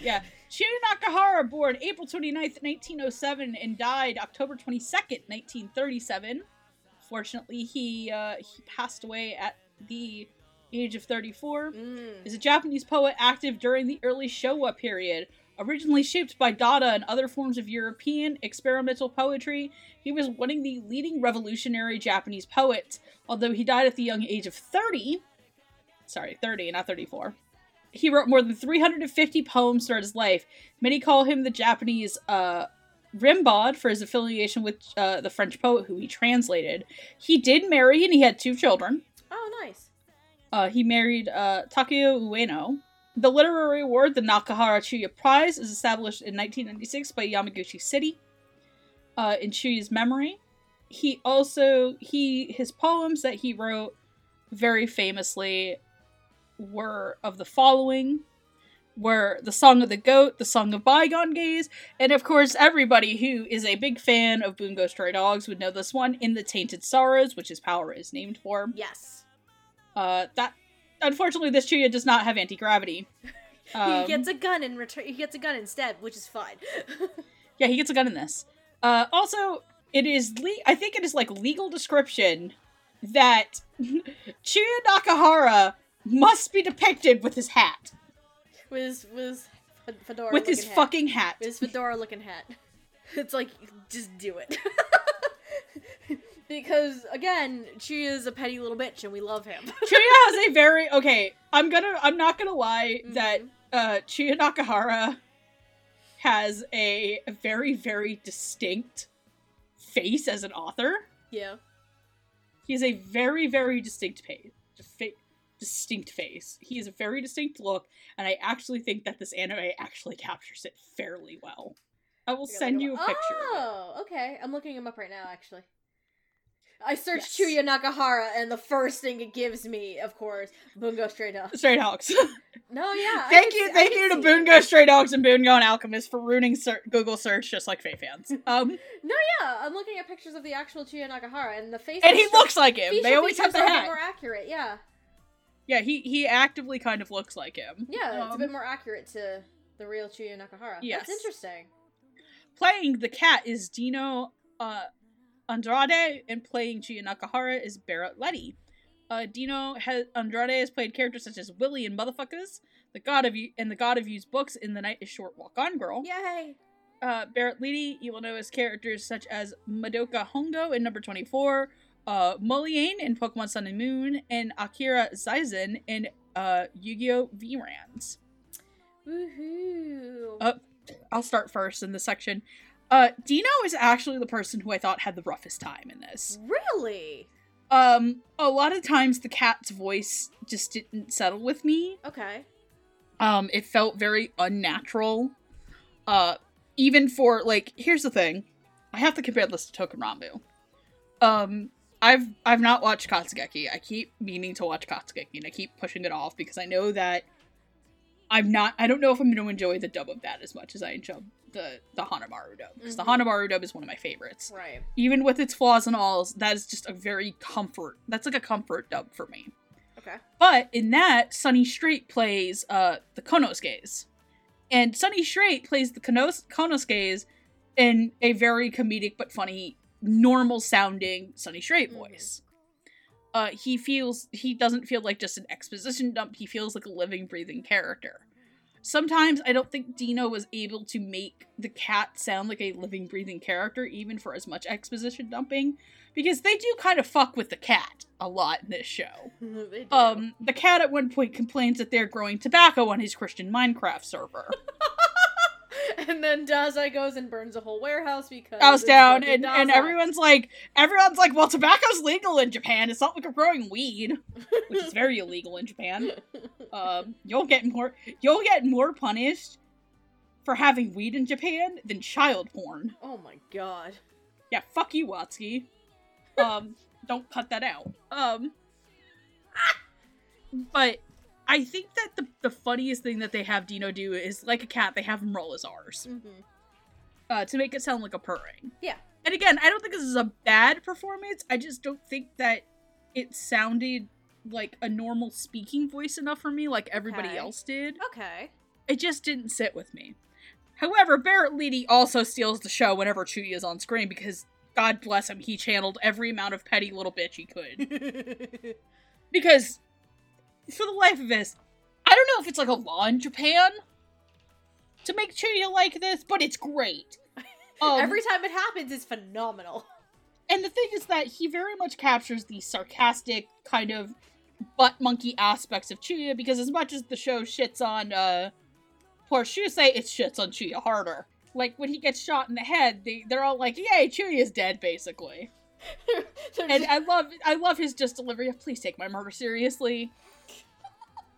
yeah. Shinya Nakahara, born April 29th, 1907, and died October 22nd, 1937. Fortunately, he uh, he passed away at the age of 34. Mm. is a Japanese poet active during the early Showa period. Originally shaped by Dada and other forms of European experimental poetry, he was one of the leading revolutionary Japanese poets. Although he died at the young age of 30, sorry, 30, not 34. He wrote more than 350 poems throughout his life. Many call him the Japanese uh, Rimbaud for his affiliation with uh, the French poet who he translated. He did marry and he had two children. Oh, nice. Uh, he married uh, Takeo Ueno. The literary award, the Nakahara Chuya Prize, is established in 1996 by Yamaguchi City uh, in Chuya's memory. He also he his poems that he wrote very famously were of the following were the song of the goat the song of bygone days and of course everybody who is a big fan of bungo stray dogs would know this one in the tainted sorrows which his power is named for Yes. uh, that unfortunately, this Chuya does not have anti gravity. he gets a gun in return. He gets a gun instead, which is fine. yeah, he gets a gun in this. Uh, also, it is le- I think it is like legal description that Chuya Nakahara must be depicted with his hat, with his, with his fedora with his hat. fucking hat. With his fedora looking hat. It's like just do it. because again, she is a petty little bitch and we love him. Chuya has a very okay. I'm gonna. I'm not gonna lie that Mhm. uh, Chuya Nakahara has a very very distinct face as an author. yeah. He has a very, very distinct face. Distinct face. He has a very distinct look, and I actually think that this anime actually captures it fairly well. I will send you a picture. Oh, okay. I'm looking him up right now, actually. I searched Yes. Chuya Nakahara, and the first thing it gives me, of course, Bungo Stray Dogs. Straight Dogs. No, yeah. Thank you, see- thank you to it. Stray Dogs and Bungo and Alchemist for ruining ser- Google search just like Faye fans. Um, No, yeah. I'm looking at pictures of the actual Chuya Nakahara, and the face. and he looks like him. They always have the hat. more accurate. Yeah, Yeah, he he actively kind of looks like him. yeah. it's a Um, bit more accurate to the real Chuya Nakahara. Yes. That's interesting. Playing the cat is Dino uh, Andrade, and playing Chuya Nakahara is Barrett Letty. Uh, Dino has Andrade has played characters such as Willie and Motherfuckers, the God of You, and the God of You's books in The Night Is Short, Walk On Girl. Yay! Uh, Barrett Letty, you will know as characters such as Madoka Hongo in number 24, uh, Mullane in Pokemon Sun and Moon, and Akira Zaizen in uh, Yu-Gi-Oh! VRAINS. Woohoo! Uh, I'll start first in this section. Uh, Dino is actually the person who I thought had the roughest time in this. really? Um, a lot of times the cat's voice just didn't settle with me. Okay. Um, it felt very unnatural. Uh, even for like, here's the thing, I have to compare this to Touken Ranbu. Um, I've I've not watched Katsugeki. I keep meaning to watch Katsugeki, and I keep pushing it off because I know that I'm not. I don't know if I'm going to enjoy the dub of that as much as I enjoy the the Hanamaru dub because the Mhm. Hanamaru dub is one of my favorites. Right. Even with its flaws and alls, that is just a very comfort. That's like a comfort dub for me. Okay. But in that, Sonny Strait plays uh the Konosuke's. And Sonny Strait plays the Konos- Konosuke's in a very comedic but funny, normal sounding Sonny Strait Mhm. voice. Uh he feels he doesn't feel like just an exposition dump, he feels like a living, breathing character. Sometimes I don't think Dino was able to make the cat sound like a living, breathing character, even for as much exposition dumping, because they do kind of fuck with the cat a lot in this show. Um, the cat at one point complains that they're growing tobacco on his Christian Minecraft server. and then Dazai goes and burns a whole warehouse because it's down, and, and everyone's like, everyone's like, well, tobacco's legal in Japan. It's not like we're growing weed, which is very illegal in Japan. Um, you'll get more, you'll get more punished for having weed in Japan than child porn. oh my god. Yeah, fuck you, Watsky. Um, don't cut that out. Um, but I think that the the funniest thing that they have Dino do is like a cat. They have him roll his R's hmm uh, to make it sound like a purring. Yeah. And again, I don't think this is a bad performance. I just don't think that it sounded like a normal speaking voice enough for me, like everybody Okay. else did. Okay. It just didn't sit with me. However, Barrett Leedy also steals the show whenever Chuy is on screen because, God bless him, he channeled every amount of petty little bitch he could. Because, for the life of us, I don't know if it's like a law in Japan to make Chuya like this, but it's great. Um, Every time it happens is phenomenal. and the thing is that he very much captures the sarcastic kind of butt monkey aspects of Chuya because as much as the show shits on uh poor Shusei, it shits on Chuya harder. Like when he gets shot in the head, they they're all like, "Yay, Chuya's dead," basically. And I love I love his just delivery of "Please take my murder seriously."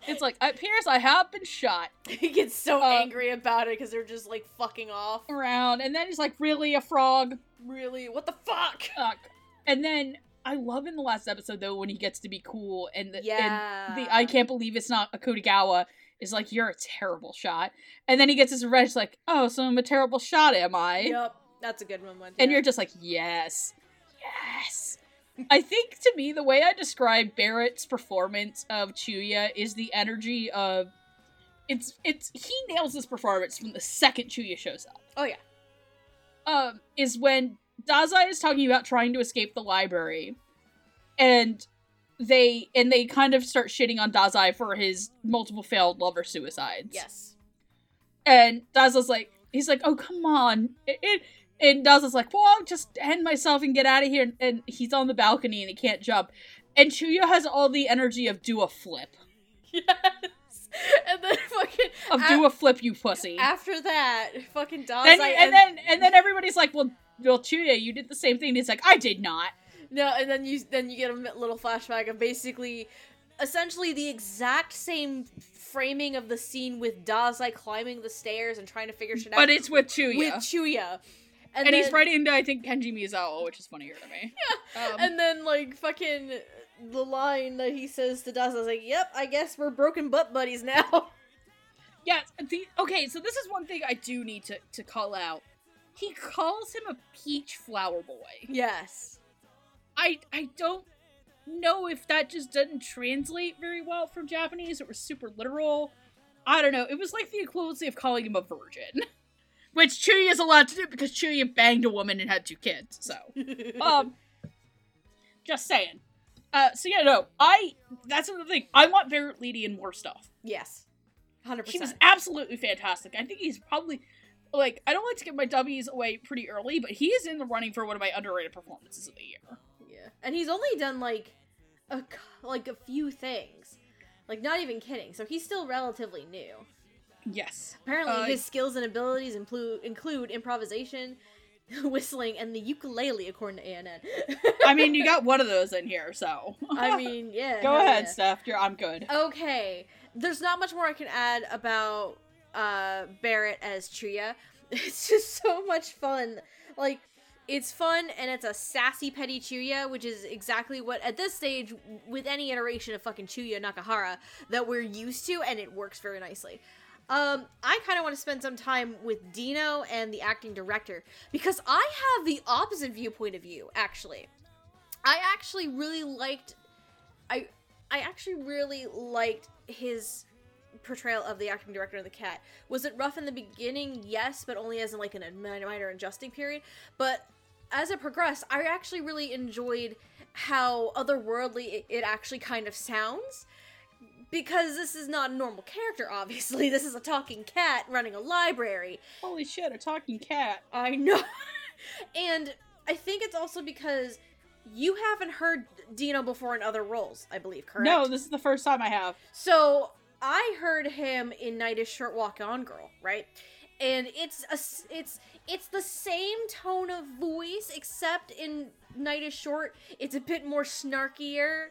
It's like, "It appears I have been shot." he gets so uh, angry about it because they're just like fucking off. Around, and then he's like, "Really, a frog?" Really? What the fuck? Fuck. And then I love in the last episode though when he gets to be cool and the, and the I can't believe it's not Akutagawa is like, you're a terrible shot. And then he gets his revenge, like, oh, so I'm a terrible shot, am I? Yep. That's a good one. one And yeah. you're just like, yes. Yes. I think to me, the way I describe Barrett's performance of Chuya is the energy of it's it's he nails this performance from the second Chuya shows up. Oh yeah. Um, is when Dazai is talking about trying to escape the library, and they and they kind of start shitting on Dazai for his multiple failed lover suicides. Yes. And Dazai's like, he's like, oh come on, it, it, and Dazai's like, well, I'll just end myself and get out of here. And, and he's on the balcony and he can't jump. And Chuya has all the energy of do a flip, Yes. And then fucking of a- do a flip, you pussy. after that, fucking Dazai then, and then and then everybody's like, well, well, Chuya, you did the same thing. And he's like, I did not. No, and then you then you get a little flashback of basically, essentially the exact same framing of the scene with Dazai climbing the stairs and trying to figure shit out. But it's with Chuya. with Chuya, And, he's then- writing to I think Kenji Miyazawa, which is funnier to me. Yeah. Um, And then like fucking the line that he says to Dust is like, "Yep, I guess we're broken butt buddies now." Yes. The okay, so this is one thing I do need to to call out. He calls him a peach flower boy. yes. I I don't know if that just doesn't translate very well from Japanese. It was super literal. I don't know. It was like the equivalency of calling him a virgin, which Chuya is allowed to do because Chuya banged a woman and had two kids. So, um, just saying. Uh, so yeah, no, I. That's another thing. I want Barrett Leedy in more stuff. yes. Hundred He was absolutely fantastic. I think he's probably like I don't like to give my W's away pretty early, but he is in the running for one of my underrated performances of the year. Yeah, and he's only done like a like a few things, like not even kidding. So he's still relatively new. Yes. Apparently, Uh, his skills and abilities include include improvisation, whistling, and the ukulele, according to ANN. I mean, you got one of those in here, so. I mean, yeah. Go ahead, yeah. Steph. You're, I'm good. Okay, there's not much more I can add about uh Barrett as Chuya. It's just so much fun. Like it's fun and it's a sassy petty Chuya, which is exactly what at this stage with any iteration of fucking Chuya Nakahara that we're used to and it works very nicely. Um, I kind of want to spend some time with Dino and the acting director because I have the opposite viewpoint of view. Actually, I actually really liked. I I actually really liked his portrayal of the acting director of the cat. Was it rough in the beginning? Yes, but only as in like an minor, adjusting period. But as it progressed, I actually really enjoyed how otherworldly it, it actually kind of sounds. Because this is not a normal character, obviously. This is a talking cat running a library. Holy shit, a talking cat. I know. and I think it's also because you haven't heard Dino before in other roles, I believe, correct? No, this is the first time I have. So I heard him in Night is Short Walk On Girl, right? And it's a it's it's the same tone of voice except in Night is Short it's a bit more snarkier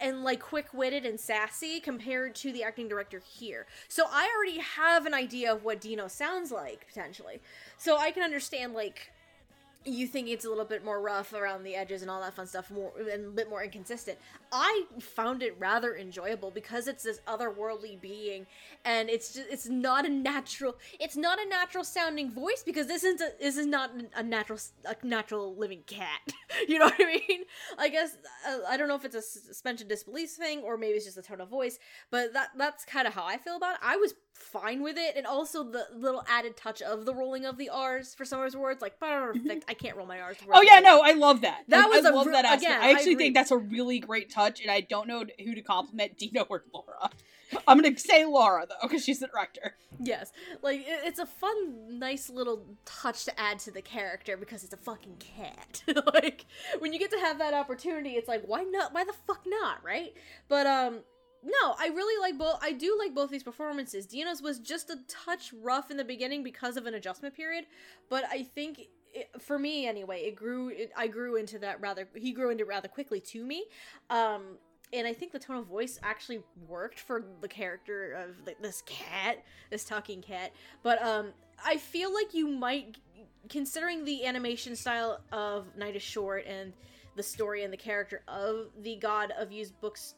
and like quick-witted and sassy compared to the acting director here. So I already have an idea of what Dino sounds like potentially. So I can understand like you think it's a little bit more rough around the edges and all that fun stuff more and a bit more inconsistent. I found it rather enjoyable because it's this otherworldly being and it's just it's not a natural it's not a natural sounding voice because this isn't a, this is not a natural a natural living cat. You know what i mean? I guess uh, i don't know if it's a suspension disbelief thing or maybe it's just a tone of voice but that that's kind of how i feel about it. I was fine with it and also the little added touch of the rolling of the r's for some of his words like perfect i can't roll my r's Oh yeah, no, I love that. That I, was I a love re- that aspect. again, I I actually agree. think that's a really great touch, and I don't know who to compliment, Dino or Laura. I'm gonna say Laura though, because she's the director. Yes, like it's a fun, nice little touch to add to the character because it's a fucking cat. like when you get to have that opportunity, it's like why not? Why the fuck not? Right? But um, no, I really like both. I do like both these performances. Dino's was just a touch rough in the beginning because of an adjustment period, but I think. It, for me anyway it grew it, i grew into that rather he grew into it rather quickly to me um and I think the tone of voice actually worked for the character of this cat, this talking cat. But um, I feel like you might, considering the animation style of Night is Short and the story and the character of the God of Used Books,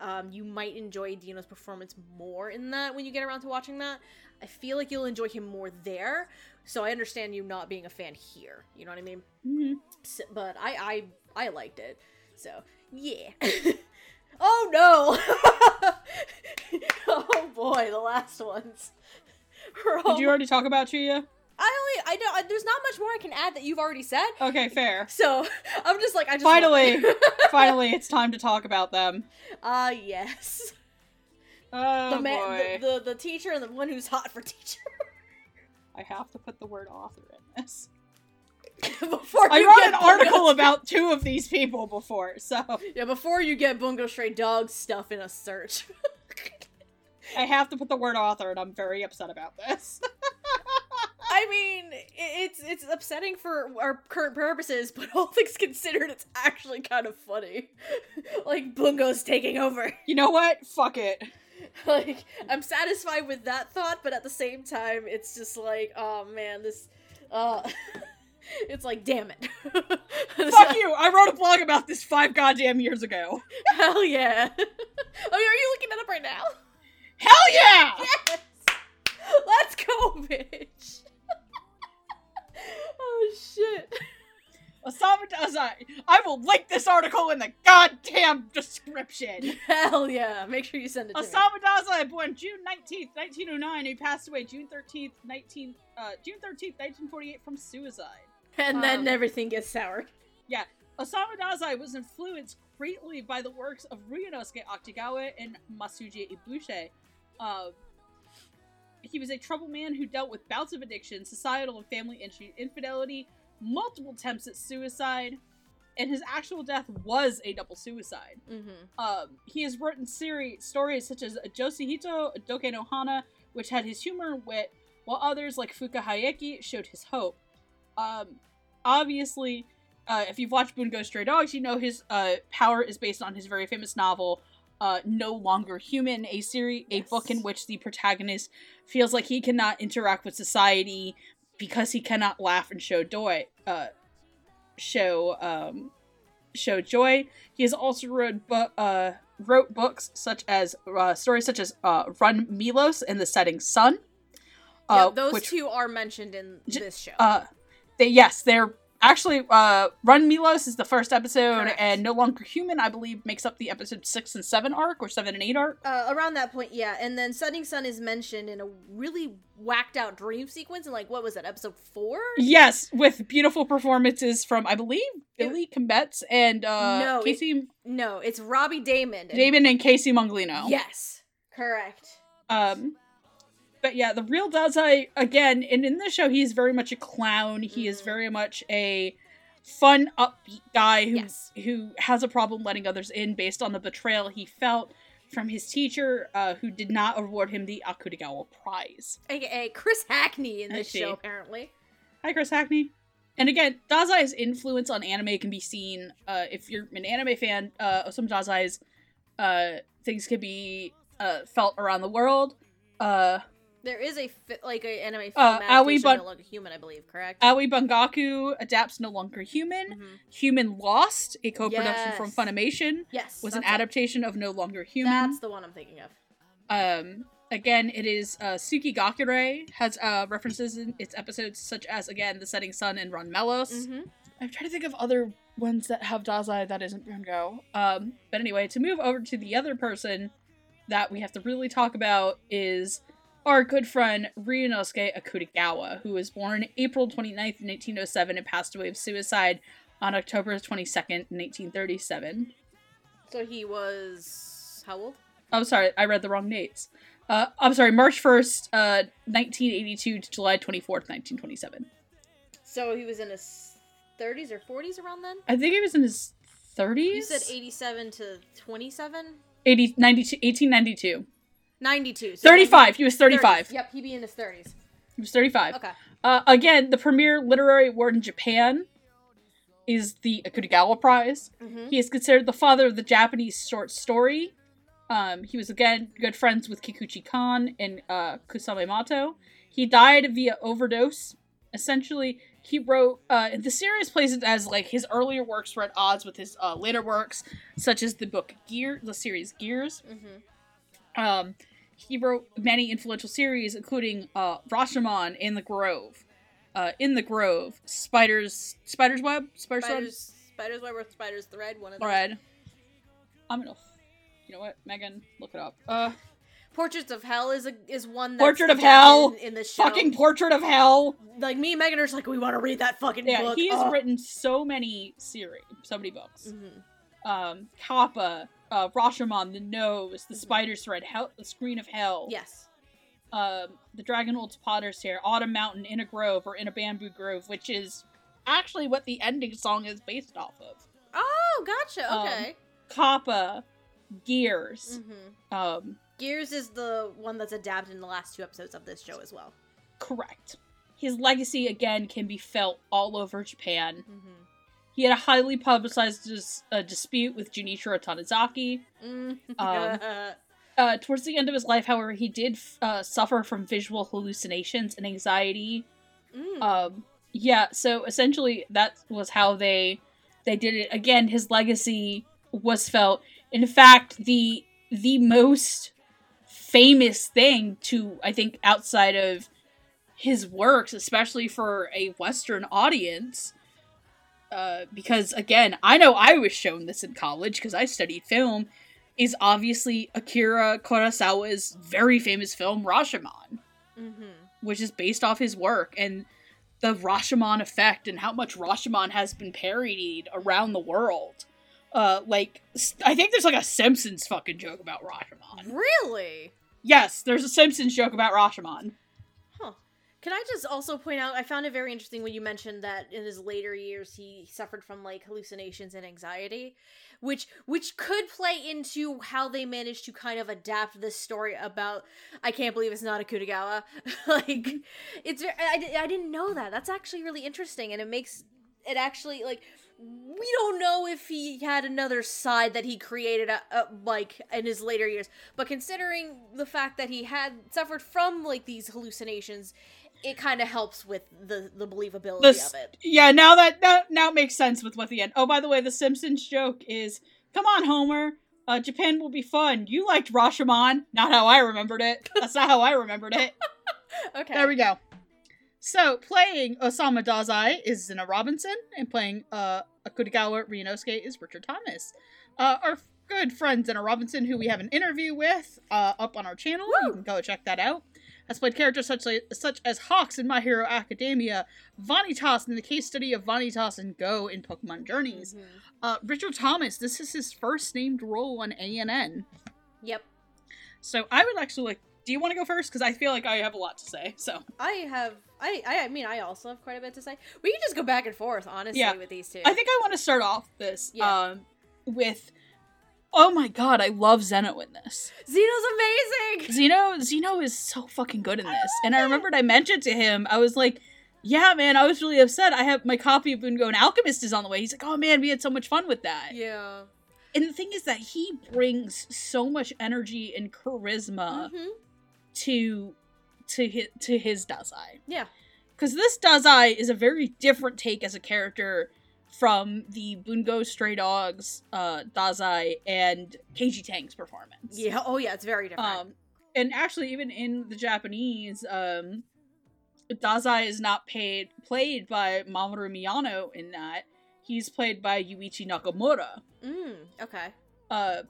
um, you might enjoy Dino's performance more in that when you get around to watching that. I feel like you'll enjoy him more there. So I understand you not being a fan here. You know what I mean? Mm-hmm. S but I I I liked it. So yeah. oh no! oh boy, the last ones. All- Did you already talk about Chuya? I only I know I- there's not much more I can add that you've already said. Okay, fair. So I'm just like I just Finally, finally, it's time to talk about them. Ah yes. Oh the man, boy, the, the the teacher and the one who's hot for teacher. I have to put the word author in this. before I wrote an Bungo- article about two of these people before, so Yeah, before you get Bungo Stray Dog stuff in a search. I have to put the word author, and I'm very upset about this. I mean, it's it's upsetting for our current purposes, but all things considered, it's actually kind of funny. like Bungo's taking over. you know what? Fuck it. like I'm satisfied with that thought, but at the same time, it's just like, oh man, this. Uh, it's like, damn it. Fuck you! I wrote a blog about this five goddamn years ago. Hell yeah. Oh, are you looking it up right now? Hell yeah! Yes! Let's go, bitch. Oh shit. Osamu Dazai. I will link this article in the goddamn description. Hell yeah. Make sure you send it to me. Dazai, born June 19th, 1909. He passed away June 13th, 19, uh, June 13th, 1948 from suicide. And then Um, everything gets sour. Yeah. Osamu Dazai was influenced greatly by the works of Ryunosuke Akutagawa and Masuji Ibuse. Uh, he was a troubled man who dealt with bouts of addiction, societal and family infidelity, multiple attempts at suicide, and his actual death was a double suicide. Mm-hmm. Um, he has written series stories such as Josihito Doke no Hana, which had his humor and wit, while others like Fugaku Hyakkei showed his hope. Um, obviously, uh, if you've watched Bungo Stray Dogs, you know his uh, power is based on his very famous novel, uh, No Longer Human, a series, a book in which the protagonist feels like he cannot interact with society because he cannot laugh and show joy. Uh, show um, show joy. He has also wrote bu- uh, wrote books such as uh, stories such as uh, Run Melos and the Setting Sun. yeah, Uh, those which, two are mentioned in this show. uh, they, yes, they're actually uh, Run Melos is the first episode, Correct. and No Longer Human, I believe, makes up the episode six and seven arc or seven and eight arc. uh, around that point, yeah. And then Setting Sun is mentioned in a really whacked out dream sequence and like what was that episode four? Yes, with beautiful performances from I believe Billy Kametz and uh, No, it- Casey No, it's Robbie Daymond. and- Daymond and Casey Mongillo. Yes, correct. Um, but yeah, the real Dazai again, and in this show, he's very much a clown. He is Mhm. very much a fun, upbeat guy who Yes. who has a problem letting others in based on the betrayal he felt from his teacher, uh, who did not award him the Akutagawa Prize. AKA Chris Hackney in this show, apparently. Hi, Chris Hackney. And again, Dazai's influence on anime can be seen. Uh, if you're an anime fan, uh, some Dazai's uh, things can be uh, felt around the world. Uh, There is a fi- like a anime film Uh, Aoi adaptation Bun- of like a human, I believe, correct? Aoi Bungaku adapts No Longer Human. Mhm. Human Lost, a co-production from Funimation, Yes, was an that's it. adaptation of No Longer Human. That's the one I'm thinking of. Um, again, it is uh, Suki Gakure has uh, references in its episodes such as again The Setting Sun and Run Melos. hmm I'm trying to think of other ones that have Dazai that isn't Bungo. Um, but anyway, to move over to the other person that we have to really talk about is our good friend Ryunosuke Akutagawa, who was born April 29th, 1907 and passed away of suicide on October 22nd, 1937. So he was how old? I'm sorry, I read the wrong dates. Uh, I'm sorry, March 1st, uh, 1982 to July 24th, 1927. So he was in his 30s or 40s around then. I think he was in his 30s? You said 87 to 27, 80, 92, 1892. 92. So 35. He was 30s. 35. Yep, he'd be in his 30s. He was 35. Okay. Uh, again, the premier literary award in Japan is the Akutagawa Prize. hmm He is considered the father of the Japanese short story. Um, he was again good friends with Kikuchi Kan and uh, Kusame Mato. He died via overdose. Essentially, he wrote uh, the series plays it as like his earlier works were at odds with his uh, later works, such as the book Gear, the series Gears. hmm Um, he wrote many influential series, including uh, Rashomon in the Grove, uh, in the Grove, Spiders, Spider's Web, Spider's Spiders, spiders web or spiders thread. One of. Thread. I'm gonna, you know what, Megan, look it up. Uh, Portraits of Hell is a is one that's Portrait of Hell! in, in this show. fucking Portrait of Hell. like me and Megan are just like we want to read that fucking Yeah, book. he has written so many series, so many books. Mhm. Um, Kappa, uh, Rashomon, The Nose, The Mhm. Spider's Thread, Hell, The Screen of Hell. Yes. um, the Dragon Holds Potter's Hair, Autumn Mountain, in a Grove, or in a Bamboo Grove, which is actually what the ending song is based off of. Oh, gotcha. Um, Okay. Kappa, Gears, hmm um, Gears is the one that's adapted in the last two episodes of this show as well. correct. His legacy, again, can be felt all over Japan. Mm-hmm. He had a highly publicized dis- uh, dispute with Junichiro Tanizaki. Mm. Um, Uh, towards the end of his life, however, he did uh, suffer from visual hallucinations and anxiety Mm. Um, yeah, so essentially that was how they they did it. Again, his legacy was felt. In fact, the the most famous thing to I think outside of his works, especially for a Western audience, uh, because again, I know I was shown this in college because I studied film, is obviously Akira Kurosawa's very famous film Rashomon, Mm-hmm. which is based off his work and the Rashomon effect and how much Rashomon has been parodied around the world. Uh, like I think there's like a Simpsons fucking joke about Rashomon. Really? Yes, there's a Simpsons joke about Rashomon. Can I just also point out? I found it very interesting when you mentioned that in his later years he suffered from like hallucinations and anxiety, which which could play into how they managed to kind of adapt this story about. I can't believe it's not Akutagawa. like, it's I, I didn't know that. That's actually really interesting, and it makes it actually like we don't know if he had another side that he created uh, uh, like in his later years but considering the fact that he had suffered from like these hallucinations it kind of helps with the the believability This- of it Yeah, now that now, now it makes sense with what the end. Oh, by the way, the Simpsons joke is, "Come on, Homer, uh, Japan will be fun. You liked Rashomon, not how I remembered it. That's not how I remembered it." okay There we go. So, playing Osamu Dazai is Zeno Robinson, and playing uh, Akutagawa Ryunosuke is Richard Thomas. Uh, our good friend Zeno Robinson, who we have an interview with uh, up on our channel, you can go check that out, has played characters such, like, such as Hawks in My Hero Academia, Vanitas in the case study of Vanitas and Go in Pokemon Journeys. Mhm. Uh, Richard Thomas, this is his first named role on ANN. yep So, I would actually like. Do you want to go first? Because I feel like I have a lot to say. So. i have I, I i mean i also have quite a bit to say we can just go back and forth honestly Yeah. with these two I think I want to start off this Yeah. um with oh my god, I love Zeno in this. Zeno's amazing Zeno Zeno is so fucking good in this. And I remembered I mentioned to him, I was like, yeah, man, I was really upset. I have my copy of Bungo and Alchemist is on the way. He's like, oh man, we had so much fun with that. yeah And the thing is that he brings so much energy and charisma hmm to to his, to his Dazai. yeah Because this Dazai is a very different take as a character from the Bungo Stray Dogs, uh, Dazai, and Keiji Tang's performance. yeah oh yeah it's very different Um, and actually, even in the Japanese, um, Dazai is not paid played by Mamoru Miyano in that. He's played by Yuichi Nakamura. mm, okay Uh,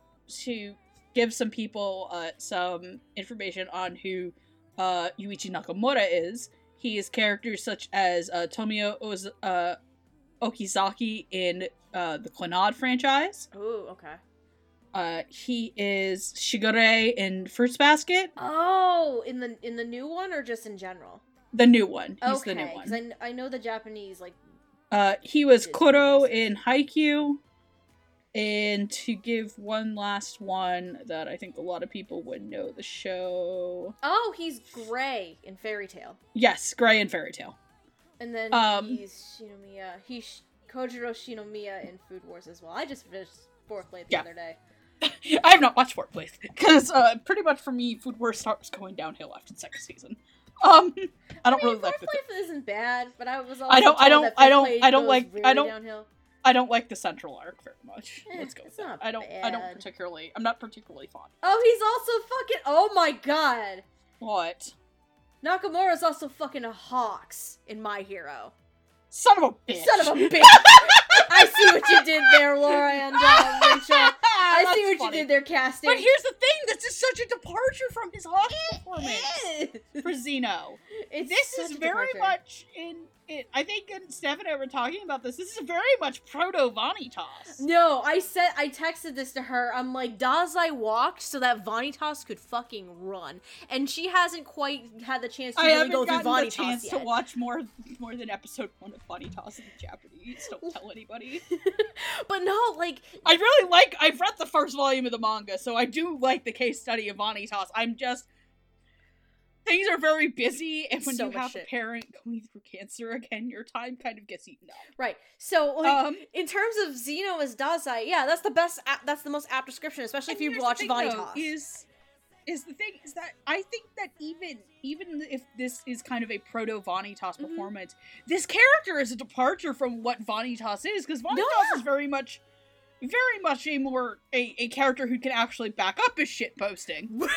to give some people uh, some information on who uh, Yuichi Nakamura is. He is characters such as uh, Tomio Oz- uh, Okazaki in uh, the Clannad franchise. oh okay Uh, he is Shigure in Fruits Basket, Oh, in the in the new one or just in general? the new one. He's okay, the new because one. I, I know the Japanese like Uh, he was Kuroo in Haikyuu. And to give one last one that I think a lot of people would know the show. oh he's gray in Fairy Tail, Yes, Gray in Fairy Tail. And then Um, he's Shinomiya. He's Kojiro Shinomiya in Food Wars as well. I just finished fourth plate the Yeah. other day. I have not watched Fourth Place because uh, pretty much for me, Food Wars starts going downhill after the second season. Um, I don't I mean, really like the. fourth place isn't bad, but I was. Also I don't- I don't- I don't- I don't like- I don't- Downhill. I don't like the central arc very much. Eh, Let's go. With that. I don't. I don't particularly. I'm not particularly fond. Oh, he's also fucking. Oh my god, What? Nakamura's also fucking a Hawks in My Hero. Son of a bitch. Son of a bitch. I see what you did there, Laura and uh, Rachel. I see what you did there, casting. But here's the thing: this is such a departure from his Hawks performance for Zeno. It's this is very departure. much in it. I think and Stefano were talking about this. This is very much proto Vanitas. No, I said I texted this to her. I'm like, Dazai walked so that Vanitas could fucking run, and she hasn't quite had the chance to I really go through gotten the chance yet. to watch more more than episode one of Vanitas in Japanese. Don't tell anybody. but no, like, I really like. I've read the first volume of the manga, so I do like the case study of Vanitas. I'm just things are very busy, and when So you have shit. a parent going through cancer again, your time kind of gets eaten up. right. So, like, Um, in terms of Zeno as Dazai, yeah, that's the best. that's the most apt description, especially if you watch Vanitas. is is the thing is that I think that even even if this is kind of a proto Vanitas Mhm. performance, this character is a departure from what Vanitas is because Vanitas yeah. is very much very much a more a, a character who can actually back up his shit posting.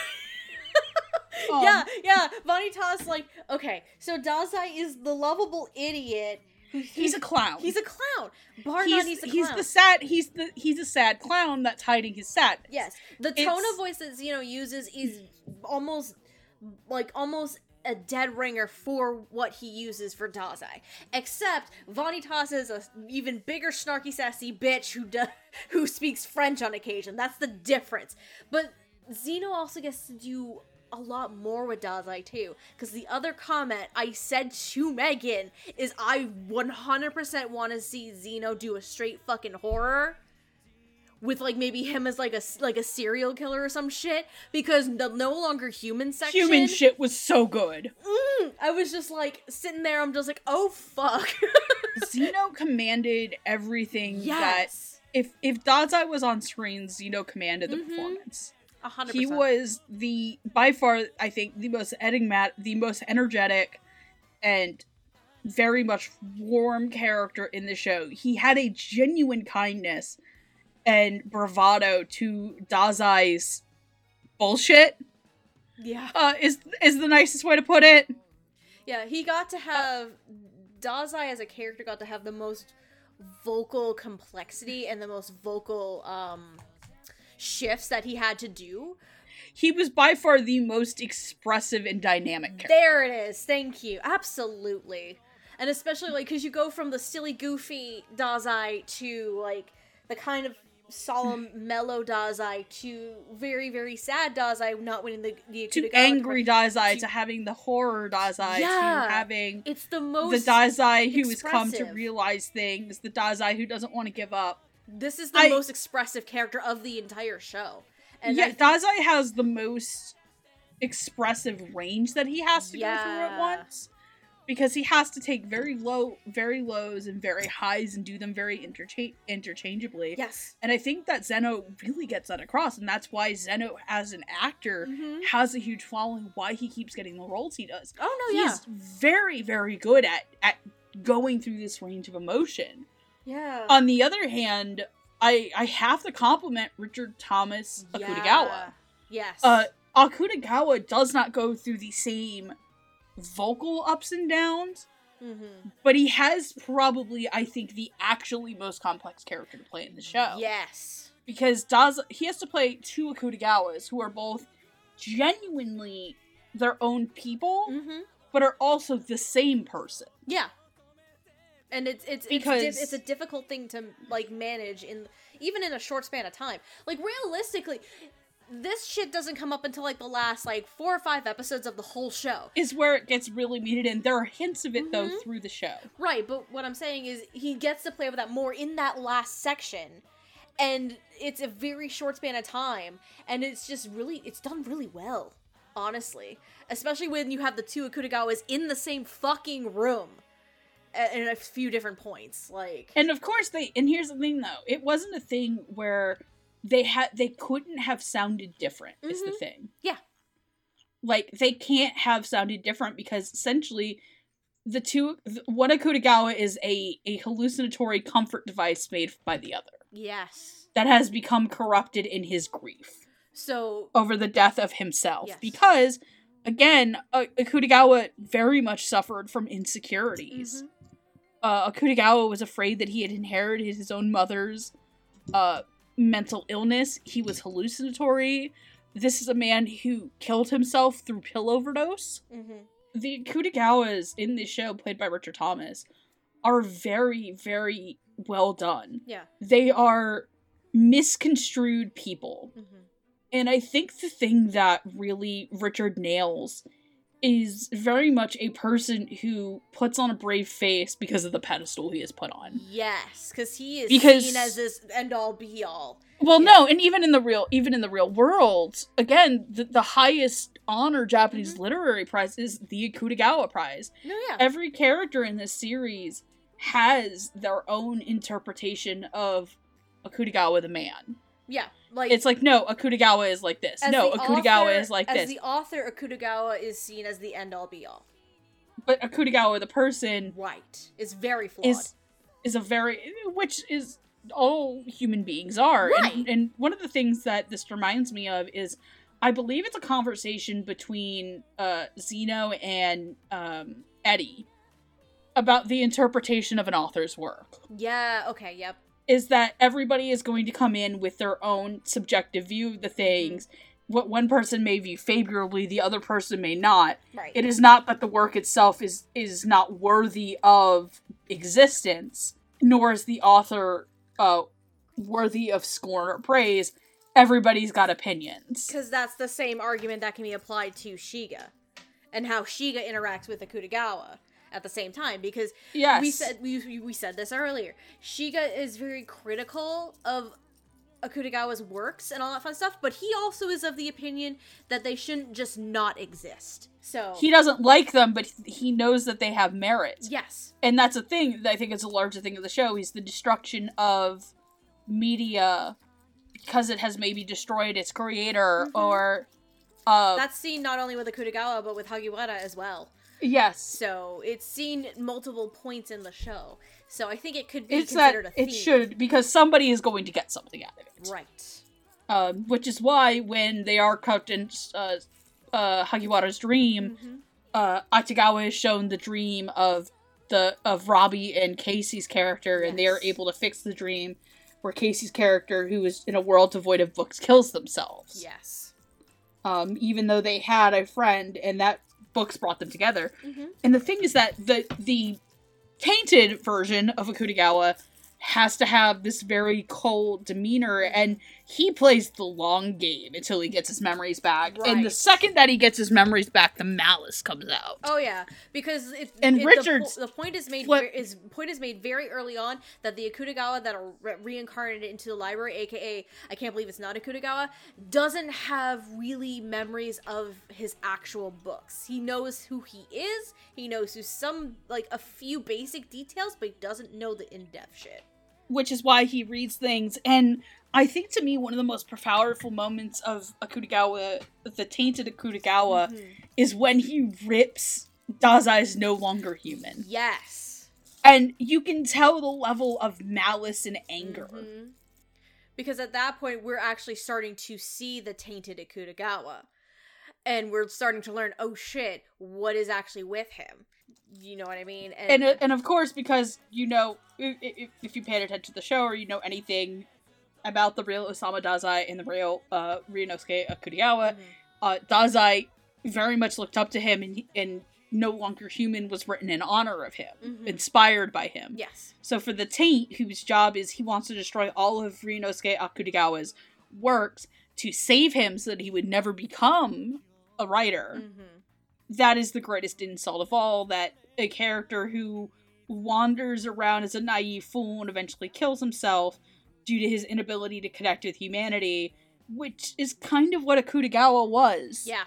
Um, yeah, yeah. Vanitas, like, okay, so Dazai is the lovable idiot. Who, He's a clown. he's a clown. Bar he's, none, he's a clown. he's the sad he's the he's a sad clown that's hiding his sadness. Yes, the tone It's- of voice that Zeno uses is almost like almost a dead ringer for what he uses for Dazai. Except Vanitas is a even bigger snarky sassy bitch who does who speaks French on occasion. That's the difference. But Zeno also gets to do a lot more with Dazai too. Because the other comment I said to Megan is I 100% want to see Zeno do a straight fucking horror with like maybe him as like a like a serial killer or some shit because the no longer human section Human shit was so good. Mm, I was just like sitting there I'm just like oh fuck Zeno commanded everything that yes if if Dazai was on screen, Zeno commanded the Mhm. performance. A hundred He was the by far I think the most enigmatic, the most energetic, and very much warm character in the show. He had a genuine kindness and bravado to Dazai's bullshit. yeah Uh, is is the nicest way to put it. yeah he got to have Dazai as a character got to have the most vocal complexity and the most vocal um shifts that he had to do He was by far the most expressive and dynamic character. There it is. Thank you. Absolutely. And especially like because you go from the silly, goofy Dazai to like the kind of solemn, mellow Dazai to very, very sad Dazai not winning the the to angry Dazai, to- to having the horror Dazai, Yeah. to having It's the most the. Dazai who has come to realize things, the Dazai who doesn't want to give up. This is the I- most expressive character of the entire show. And yeah, I- Dazai has the most expressive range that he has to go through at once. Because he has to take very low, very lows and very highs and do them very intercha- interchangeably. yes. And I think that Zeno really gets that across, and that's why Zeno, as an actor, Mhm. has a huge following. Why he keeps getting the roles he does. Oh no, yeah, He's very, very good at at going through this range of emotion. Yeah. On the other hand, I I have to compliment Richard Thomas Akutagawa. Yeah. Yes. Uh, Akutagawa does not go through the same vocal ups and downs, mm-hmm. but he has probably, I think, the actually most complex character to play in the show. Yes. because does he has to play two Akutagawas who are both genuinely their own people, Mm-hmm. but are also the same person. Yeah. And it's it's Because- it's, it's a difficult thing to like manage in even in a short span of time. Like realistically, this shit doesn't come up until like the last like four or five episodes of the whole show. Is where it gets really meted in. There are hints of it though Mhm. through the show. Right, but what I'm saying is he gets to play with that more in that last section. And it's a very short span of time and it's just really it's done really well, honestly. Especially when you have the two Akutagawas in the same fucking room a- in a few different points. Like And of course they and here's the thing though, it wasn't a thing where they had they couldn't have sounded different is the Mhm. thing. Yeah. Like they can't have sounded different because essentially the two one Akutagawa is a a hallucinatory comfort device made by the other Yes. that has become corrupted in his grief So over the death of himself Yes. because again uh, Akutagawa very much suffered from insecurities mhm. Uh, Akutagawa was afraid that he had inherited his own mother's uh, mental illness. He was hallucinatory. This is a man who killed himself through pill overdose. Mhm. The Akutagawas in this show, played by Richard Thomas, are very, very well done. yeah. They are misconstrued people. Mhm. And I think the thing that really Richard nails is very much a person who puts on a brave face because of the pedestal he is put on. Yes, because he is Because- seen as this end all be all. Well, Yeah. no, and even in the real even in the real world, again, the, the highest honor Japanese Mhm. literary prize is the Akutagawa Prize. No, yeah. Every character in this series has their own interpretation of Akutagawa the man. Yeah, like It's like no, Akutagawa is like this. No, Akutagawa author- is like as this. the author, Akutagawa is seen as the end all be all. But Akutagawa, the person, Right, is very flawed. is is a very which is all human beings are. Right. And, and one of the things that this reminds me of is I believe it's a conversation between uh Zeno and um Eddie about the interpretation of an author's work. yeah. Okay. Yep. Is that everybody is going to come in with their own subjective view of the things. What one person may view favorably, the other person may not. Right. It is not that the work itself is is not worthy of existence, nor is the author uh worthy of scorn or praise. Everybody's got opinions. Because that's the same argument that can be applied to Shiga, and how Shiga interacts with Akutagawa at the same time. Because Yes. we said we, we said this earlier. Shiga is very critical of Akutagawa's works and all that fun stuff, but he also is of the opinion that they shouldn't just not exist. So he doesn't like them, but he knows that they have merit. yes, And that's a thing that I think is a larger thing of the show is the destruction of media because it has maybe destroyed its creator Mhm. or uh that's seen not only with Akutagawa but with Hagiwara as well. Yes. So it's seen multiple points in the show. So I think it could be It's that considered a theme. it should because somebody is going to get something out of it. Right. um, which is why when they are cut in uh, uh, Hagiwara's dream, Mhm. uh, Akutagawa is shown the dream of the of Robbie and Casey's character, and they are able to fix the dream where Casey's character, who is in a world devoid of books, kills themselves. Yes. Um, even though they had a friend, and that books brought them together. hmm And the thing is that the the tainted version of Akutagawa has to have this very cold demeanor and he plays the long game until he gets his memories back. And the second that he gets his memories back, the malice comes out. Oh yeah, because it, And it- the Richards the, point is made flip- is point is made very early on that the Akutagawa that are re- reincarnated into the library, aka I can't believe it's not Akutagawa, doesn't have really memories of his actual books. He knows who he is. He knows who some like a few basic details, but he doesn't know the in depth shit. Which is why he reads things. And I think to me, one of the most powerful moments of Akutagawa, the tainted Akutagawa, Mhm. is when he rips Dazai is no longer human. Yes. And you can tell the level of malice and anger. Mhm. Because at that point, we're actually starting to see the tainted Akutagawa. And we're starting to learn, oh shit, what is actually with him? You know what I mean? And, uh, and of course, because you know, if, if, you paid attention to the show or you know anything about the real Osamu Dazai and the real uh, Ryunosuke Akutagawa, Mhm. uh, Dazai very much looked up to him and, and no longer human was written in honor of him, Mhm. inspired by him. Yes. So for the Taint, whose job is he wants to destroy all of Ryunosuke Akutagawa's works to save him so that he would never become a writer, hmm that is the greatest insult of all that a character who wanders around as a naive fool and eventually kills himself due to his inability to connect with humanity, which is kind of what Akutagawa was Yeah.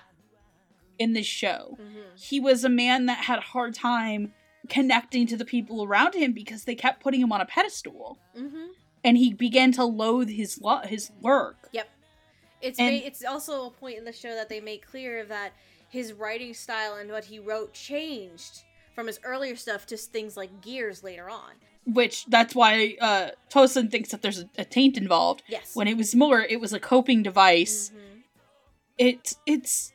in this show. hmm He was a man that had a hard time connecting to the people around him because they kept putting him on a pedestal. hmm And he began to loathe his lo- his work. Yep, it's And- it's also a point in the show that they make clear that his writing style and what he wrote changed from his earlier stuff to things like Gears later on. Which that's why uh, Toson thinks that there's a, a taint involved. Yes. When it was more, it was a coping device. Mhm. It it's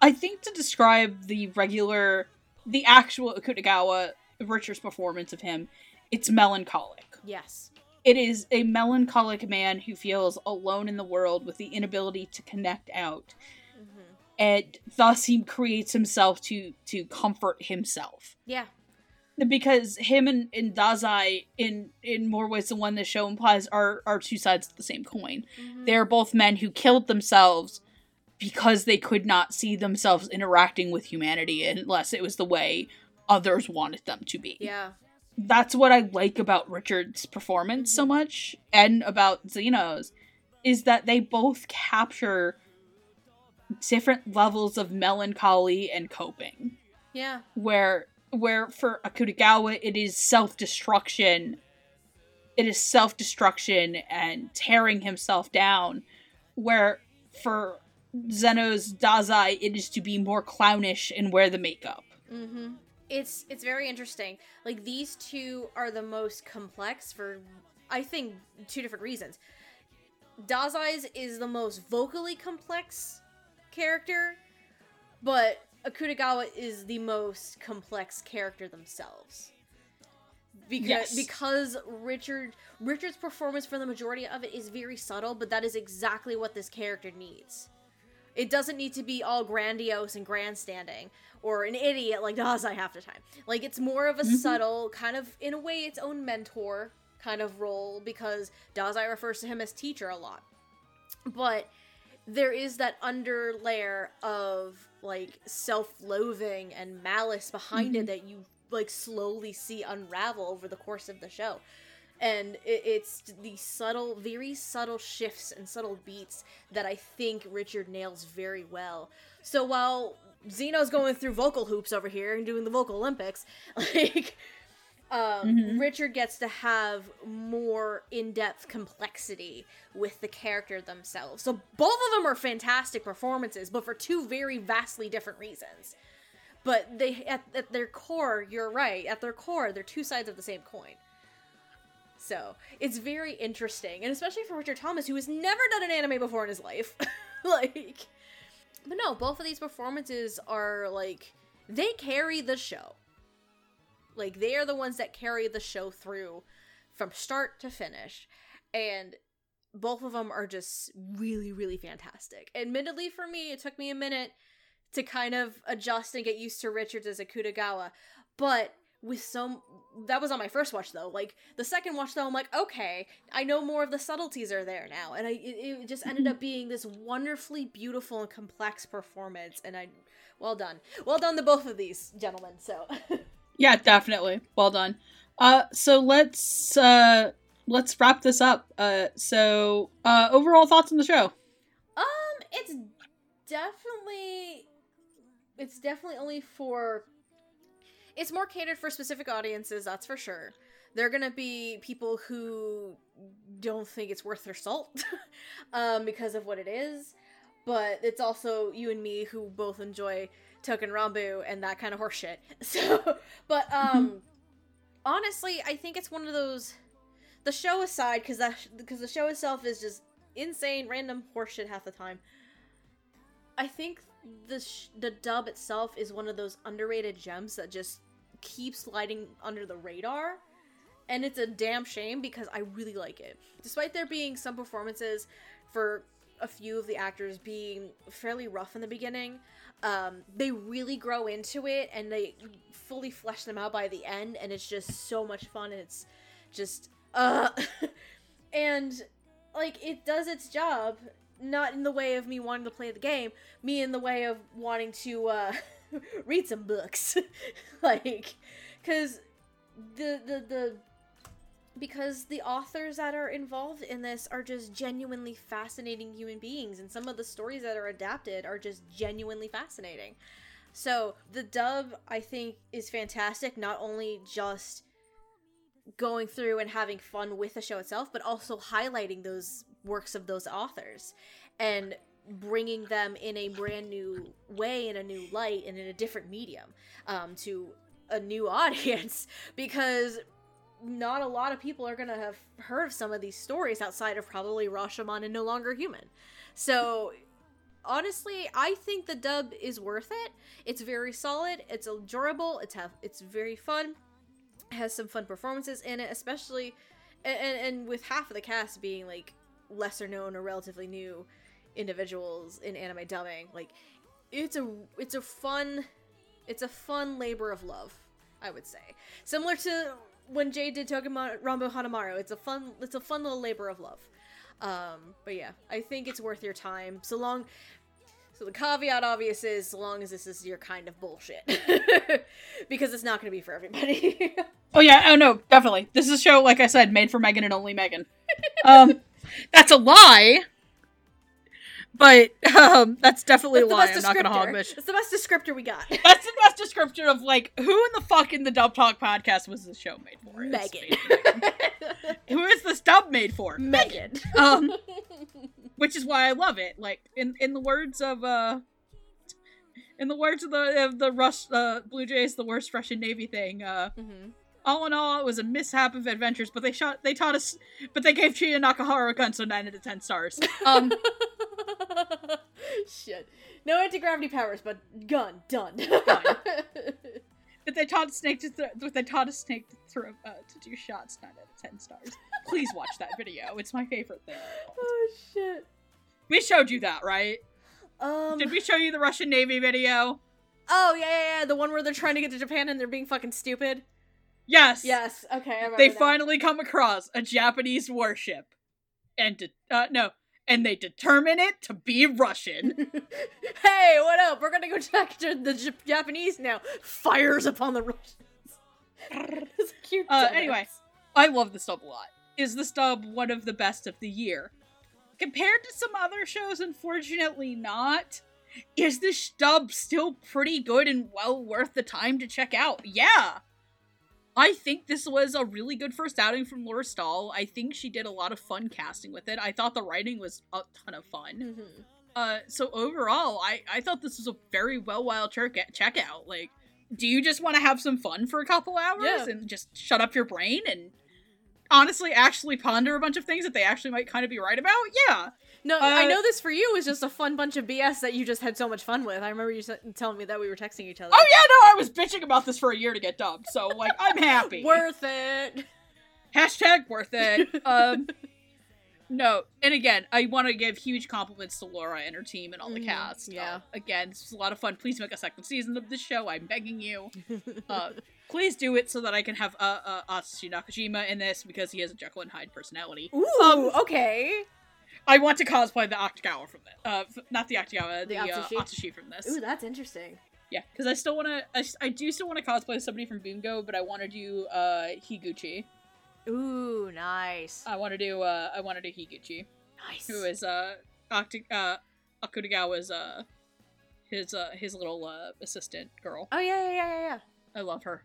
I think to describe the regular the actual Akutagawa Richard's performance of him, it's melancholic. Yes. It is a melancholic man who feels alone in the world with the inability to connect out. And thus he creates himself to to comfort himself. Yeah. Because him and, and Dazai in in more ways than one the show implies are are two sides of the same coin. Mhm. They're both men who killed themselves because they could not see themselves interacting with humanity unless it was the way others wanted them to be. Yeah. That's what I like about Richard's performance so Mhm. much and about Zeno's is that they both capture different levels of melancholy and coping Yeah. where where for Akutagawa it is self-destruction it is self destruction and tearing himself down. Where for Zeno's Dazai, it is to be more clownish and wear the makeup. Mm-hmm. It's it's very interesting. Like these two are the most complex for, I think, two different reasons. Dazai's is the most vocally complex character, but Akutagawa is the most complex character themselves. Because Yes. because Richard Richard's performance for the majority of it is very subtle, but that is exactly what this character needs. It doesn't need to be all grandiose and grandstanding or an idiot like Dazai half the time. Like it's more of a Mhm. subtle kind of in a way its own mentor kind of role because Dazai refers to him as teacher a lot. But there is that under layer of like self-loathing and malice behind it mm-hmm. that you like slowly see unravel over the course of the show. And it, it's these subtle very subtle shifts and subtle beats that i think richard nails very well. So while Zeno's going through vocal hoops over here and doing the vocal olympics like um, Mhm. richard gets to have more in-depth complexity with the character themselves. So both of them are fantastic performances but for two very vastly different reasons. But they at, at their core you're right at their core they're two sides of the same coin. So it's very interesting and especially for richard thomas who has never done an anime before in his life. Like but no both of these performances are like they carry the show like they are the ones that carry the show through from start to finish and both of them are just really really fantastic admittedly for me it took me a minute to kind of adjust and get used to Richards as Akutagawa. But with some that was on my first watch though. Like the second watch though, I'm like, okay, I know more of the subtleties are there now, and I it, it just ended up being this wonderfully beautiful and complex performance. And I, well done, well done to both of these gentlemen. So Yeah, definitely. Well done. Uh, so let's uh let's wrap this up. Uh, so uh, overall thoughts on the show. Um, it's definitely it's definitely only for it's more catered for specific audiences, that's for sure. They're gonna be people who don't think it's worth their salt um, because of what it is. But it's also you and me who both enjoy Touken Ranbu and that kind of horseshit. So, but um, honestly, I think it's one of those. The show aside, because that because the show itself is just insane, random horseshit half the time. I think the sh- the dub itself is one of those underrated gems that just keeps sliding under the radar, and it's a damn shame because I really like it. Despite there being some performances for a few of the actors being fairly rough in the beginning, um, they really grow into it and they fully flesh them out by the end, and it's just so much fun. And it's just uh, and like it does its job not in the way of me wanting to play the game, me in the way of wanting to uh read some books. like cuz the the the because the authors that are involved in this are just genuinely fascinating human beings and some of the stories that are adapted are just genuinely fascinating. So, the dub I think is fantastic not only just going through and having fun with the show itself, but also highlighting those works of those authors and bringing them in a brand new way, in a new light, and in a different medium um, to a new audience because not a lot of people are going to have heard of some of these stories outside of probably Rashomon and No Longer Human. So, honestly, I think the dub is worth it. It's very solid, it's enjoyable, it's have, it's very fun It has some fun performances in it, especially and, and, and with half of the cast being like lesser known or relatively new individuals in anime dubbing. Like it's a it's a fun it's a fun labor of love, I would say. Similar to when Jade did Touken Ranbu Hanamaru. It's a fun it's a fun little labor of love. Um, but yeah, I think it's worth your time. So long so the caveat obvious is so long as this is your kind of bullshit. because it's not gonna be for everybody. Oh yeah, oh no, definitely. This is a show, like I said, made for Megan and only Megan. um, that's a lie. But um, that's definitely That's a the lie. best I'm not gonna hog It's the best descriptor we got. That's the best description of like who in the fuck in the Dub Talk podcast was this show made for? Megan. Who is this dub made for? Megan. Um, which is why I love it. Like in in the words of uh, in the words of the of the Rush uh, Blue Jays, the worst Russian Navy thing. Uh, Mhm. All in all, it was a mishap of adventures, but they shot they taught us, but they gave Chuuya Nakahara a gun, so nine out of ten stars. Um, Shit. No anti gravity powers, but gun done. but they taught Snake to th- but they taught a Snake to throw uh, to do shots, nine out of ten stars. Please watch that video. It's my favorite thing. oh shit. We showed you that, right? Um. Did we show you the Russian Navy video? Oh yeah, yeah, yeah. The one where they're trying to get to Japan and they're being fucking stupid. Yes. Yes. Okay. I remember they now. finally come across a Japanese warship, and de- uh, no, and they determine it to be Russian. hey, what up? We're gonna go check to the J- Japanese now. Fires upon the Russians. cute. Uh, anyway. I love the stub a lot. Is the stub one of the best of the year? Compared to some other shows, unfortunately not. Is this stub still pretty good and well worth the time to check out? Yeah. I think this was a really good first outing from Laura Stahl. I think she did a lot of fun casting with it. I thought the writing was a ton of fun. Mhm. Uh, so overall, I I thought this was a very well wild check check out. Like, do you just want to have some fun for a couple hours Yeah. and just shut up your brain and honestly actually ponder a bunch of things that they actually might kind of be right about? Yeah. No, I Uh, know this for you was just a fun bunch of BS that you just had so much fun with. I remember you telling me that we were texting each other. Oh yeah, no, I was bitching about this for a year to get dubbed, so like I'm happy. Worth it. Hashtag worth it. Um, no, and again, I want to give huge compliments to Laura and her team and all the Mhm, cast. yeah. Uh, again, this was a lot of fun. Please make a second season of this show. I'm begging you. Uh, please do it so that I can have uh, uh, Atsushi Nakajima in this because he has a Jekyll and Hyde personality. Ooh, Um, okay. I want to cosplay the Octagawa from this. Uh, not the Octagawa, the, The uh, Atsushi? From this. Ooh, that's interesting. Yeah, because I still want to. I do still want to cosplay somebody from Bungo, but I want to do uh Higuchi. Ooh, nice. I want to do. uh I want to do Higuchi. nice. who is uh Octa- uh Akutagawa's uh his uh his little uh assistant girl. Oh yeah, yeah, yeah, yeah. I love her.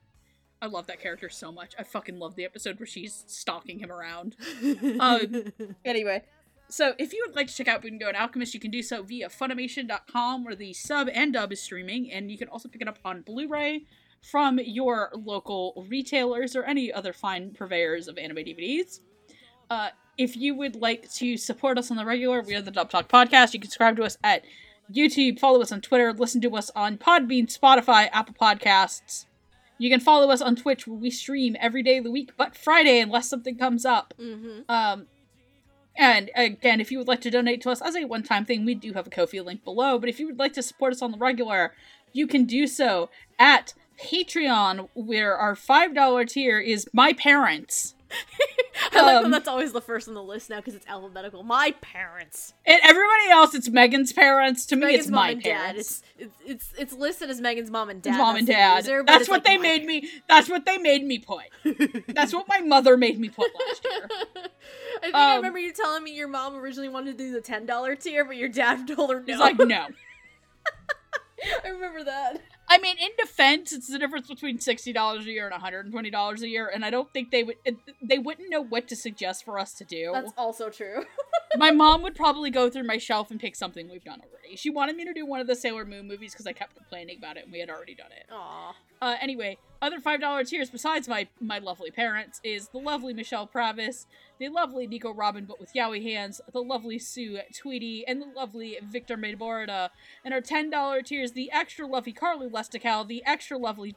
I love that character so much. I fucking love the episode where she's stalking him around. Um, Anyway, so if you would like to check out Bungo and Alchemist, you can do so via Funimation.com where the sub and dub is streaming, and you can also pick it up on Blu-ray from your local retailers or any other fine purveyors of anime DVDs. Uh, if you would like to support us on the regular, we are the Dub Talk Podcast. You can subscribe to us at YouTube, follow us on Twitter, listen to us on Podbean, Spotify, Apple Podcasts. You can follow us on Twitch where we stream every day of the week, but Friday unless something comes up. mm-hmm. Um, and again, if you would like to donate to us as a one time thing, we do have a Ko-fi link below. But if you would like to support us on the regular, you can do so at Patreon, where our $5 tier is My Parents. I like that Um, that's always the first on the list now because it's alphabetical. My parents. And everybody else, it's Megan's parents. To me, it's mom my and parents. dad. It's, it's it's listed as Megan's mom and dad. It's mom and dad. user, but that's what like they made me. That's what they made me put. That's what my mother made me put last year. I think I Um, remember you telling me your mom originally wanted to do the ten dollar tier, but your dad told her no. It's like no. I remember that. I mean, in defense, it's the difference between sixty dollars a year and one hundred and twenty dollars a year, and I don't think they would they wouldn't know what to suggest for us to do. That's also true. my mom would probably go through my shelf and pick something we've done already. She wanted me to do one of the Sailor Moon movies because I kept complaining about it, and we had already done it. Aw. Uh, anyway, other five dollar tiers besides my my lovely parents is the lovely Michelle Pravis, the lovely Nico Robin but with Yowie hands, the lovely Sue Tweedy, and the lovely Victor Medborda. And our ten dollar tiers, the extra lovely Carly Lestical, the extra lovely.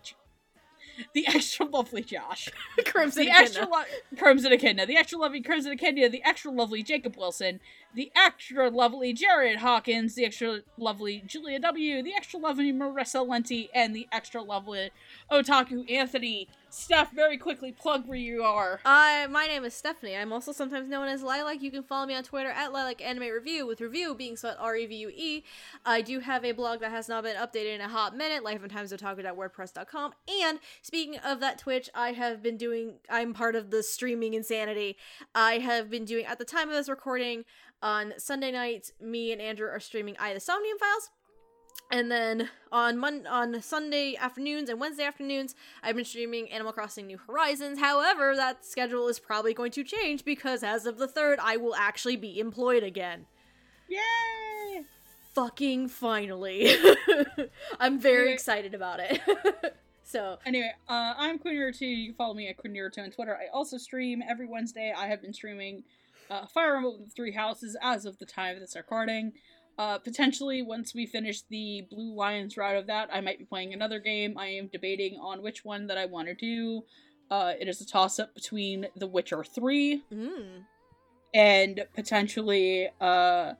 The extra lovely Josh, Crimson the Echidna. extra lo- Crimson Echidna, the extra lovely Crimson Echidna, the extra lovely Jacob Wilson, the extra lovely Jared Hawkins, the extra lovely Julia W, the extra lovely Marissa Lenti, and the extra lovely Otaku Anthony Steph, very quickly plug where you are. Uh, my name is Stephanie. I'm also sometimes known as Lilac. You can follow me on Twitter at Lilac Anime Review, with review being spelled R E V U E. I do have a blog that has not been updated in a hot minute, lifeandtimesotaku.wordpress.com. And speaking of that Twitch, I have been doing, I'm part of the streaming insanity. I have been doing, at the time of this recording, on Sunday nights, me and Andrew are streaming I the Somnium Files. And then on Mon- on Sunday afternoons and Wednesday afternoons, I've been streaming Animal Crossing New Horizons. However, that schedule is probably going to change because as of the third, I will actually be employed again. Yay! Fucking finally. I'm very Yeah. excited about it. so, Anyway, uh, I'm Quinero2. You can follow me at Quinero2 on Twitter. I also stream every Wednesday. I have been streaming uh, Fire Emblem Three Houses as of the time of this recording. Uh, potentially, once we finish the Blue Lions route of that, I might be playing another game. I am debating on which one that I want to do. Uh, it is a toss up between The Witcher 3 mm, and potentially, uh,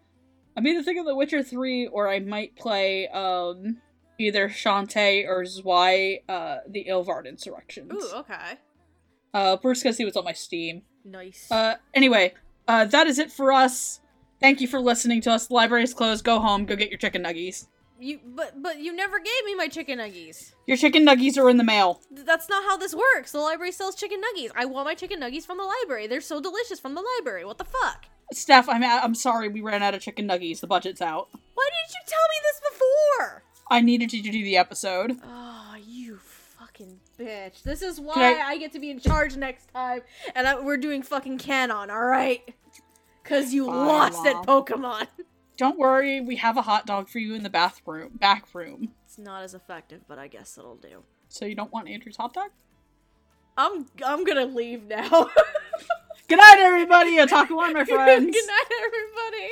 I'm either thinking The Witcher 3 or I might play um, either Shantae or Zwei, uh, The Ilvard Insurrections. ooh, okay. Uh, first gonna see what's on my Steam. Nice. Uh, anyway, uh, that is it for us. Thank you for listening to us. The library is closed. Go home. Go get your chicken nuggies. you but but you never gave me my chicken nuggies. Your chicken nuggies are in the mail. Th- That's not how this works. The library sells chicken nuggies. I want my chicken nuggies from the library. They're so delicious from the library. What the fuck? Steph, I'm I'm sorry we ran out of chicken nuggies. The budget's out. Why didn't you tell me this before? I needed you to do the episode. Oh, you fucking bitch. This is why Can I... get to be in charge next time. And I, we're doing fucking canon, alright? Because you lost at Pokemon. Don't worry, we have a hot dog for you in the bathroom back room. It's not as effective, but I guess it'll do. So you don't want Andrew's hot dog? I'm I'm gonna leave now. Good night, everybody. Otaku on, my friends. Good night, everybody.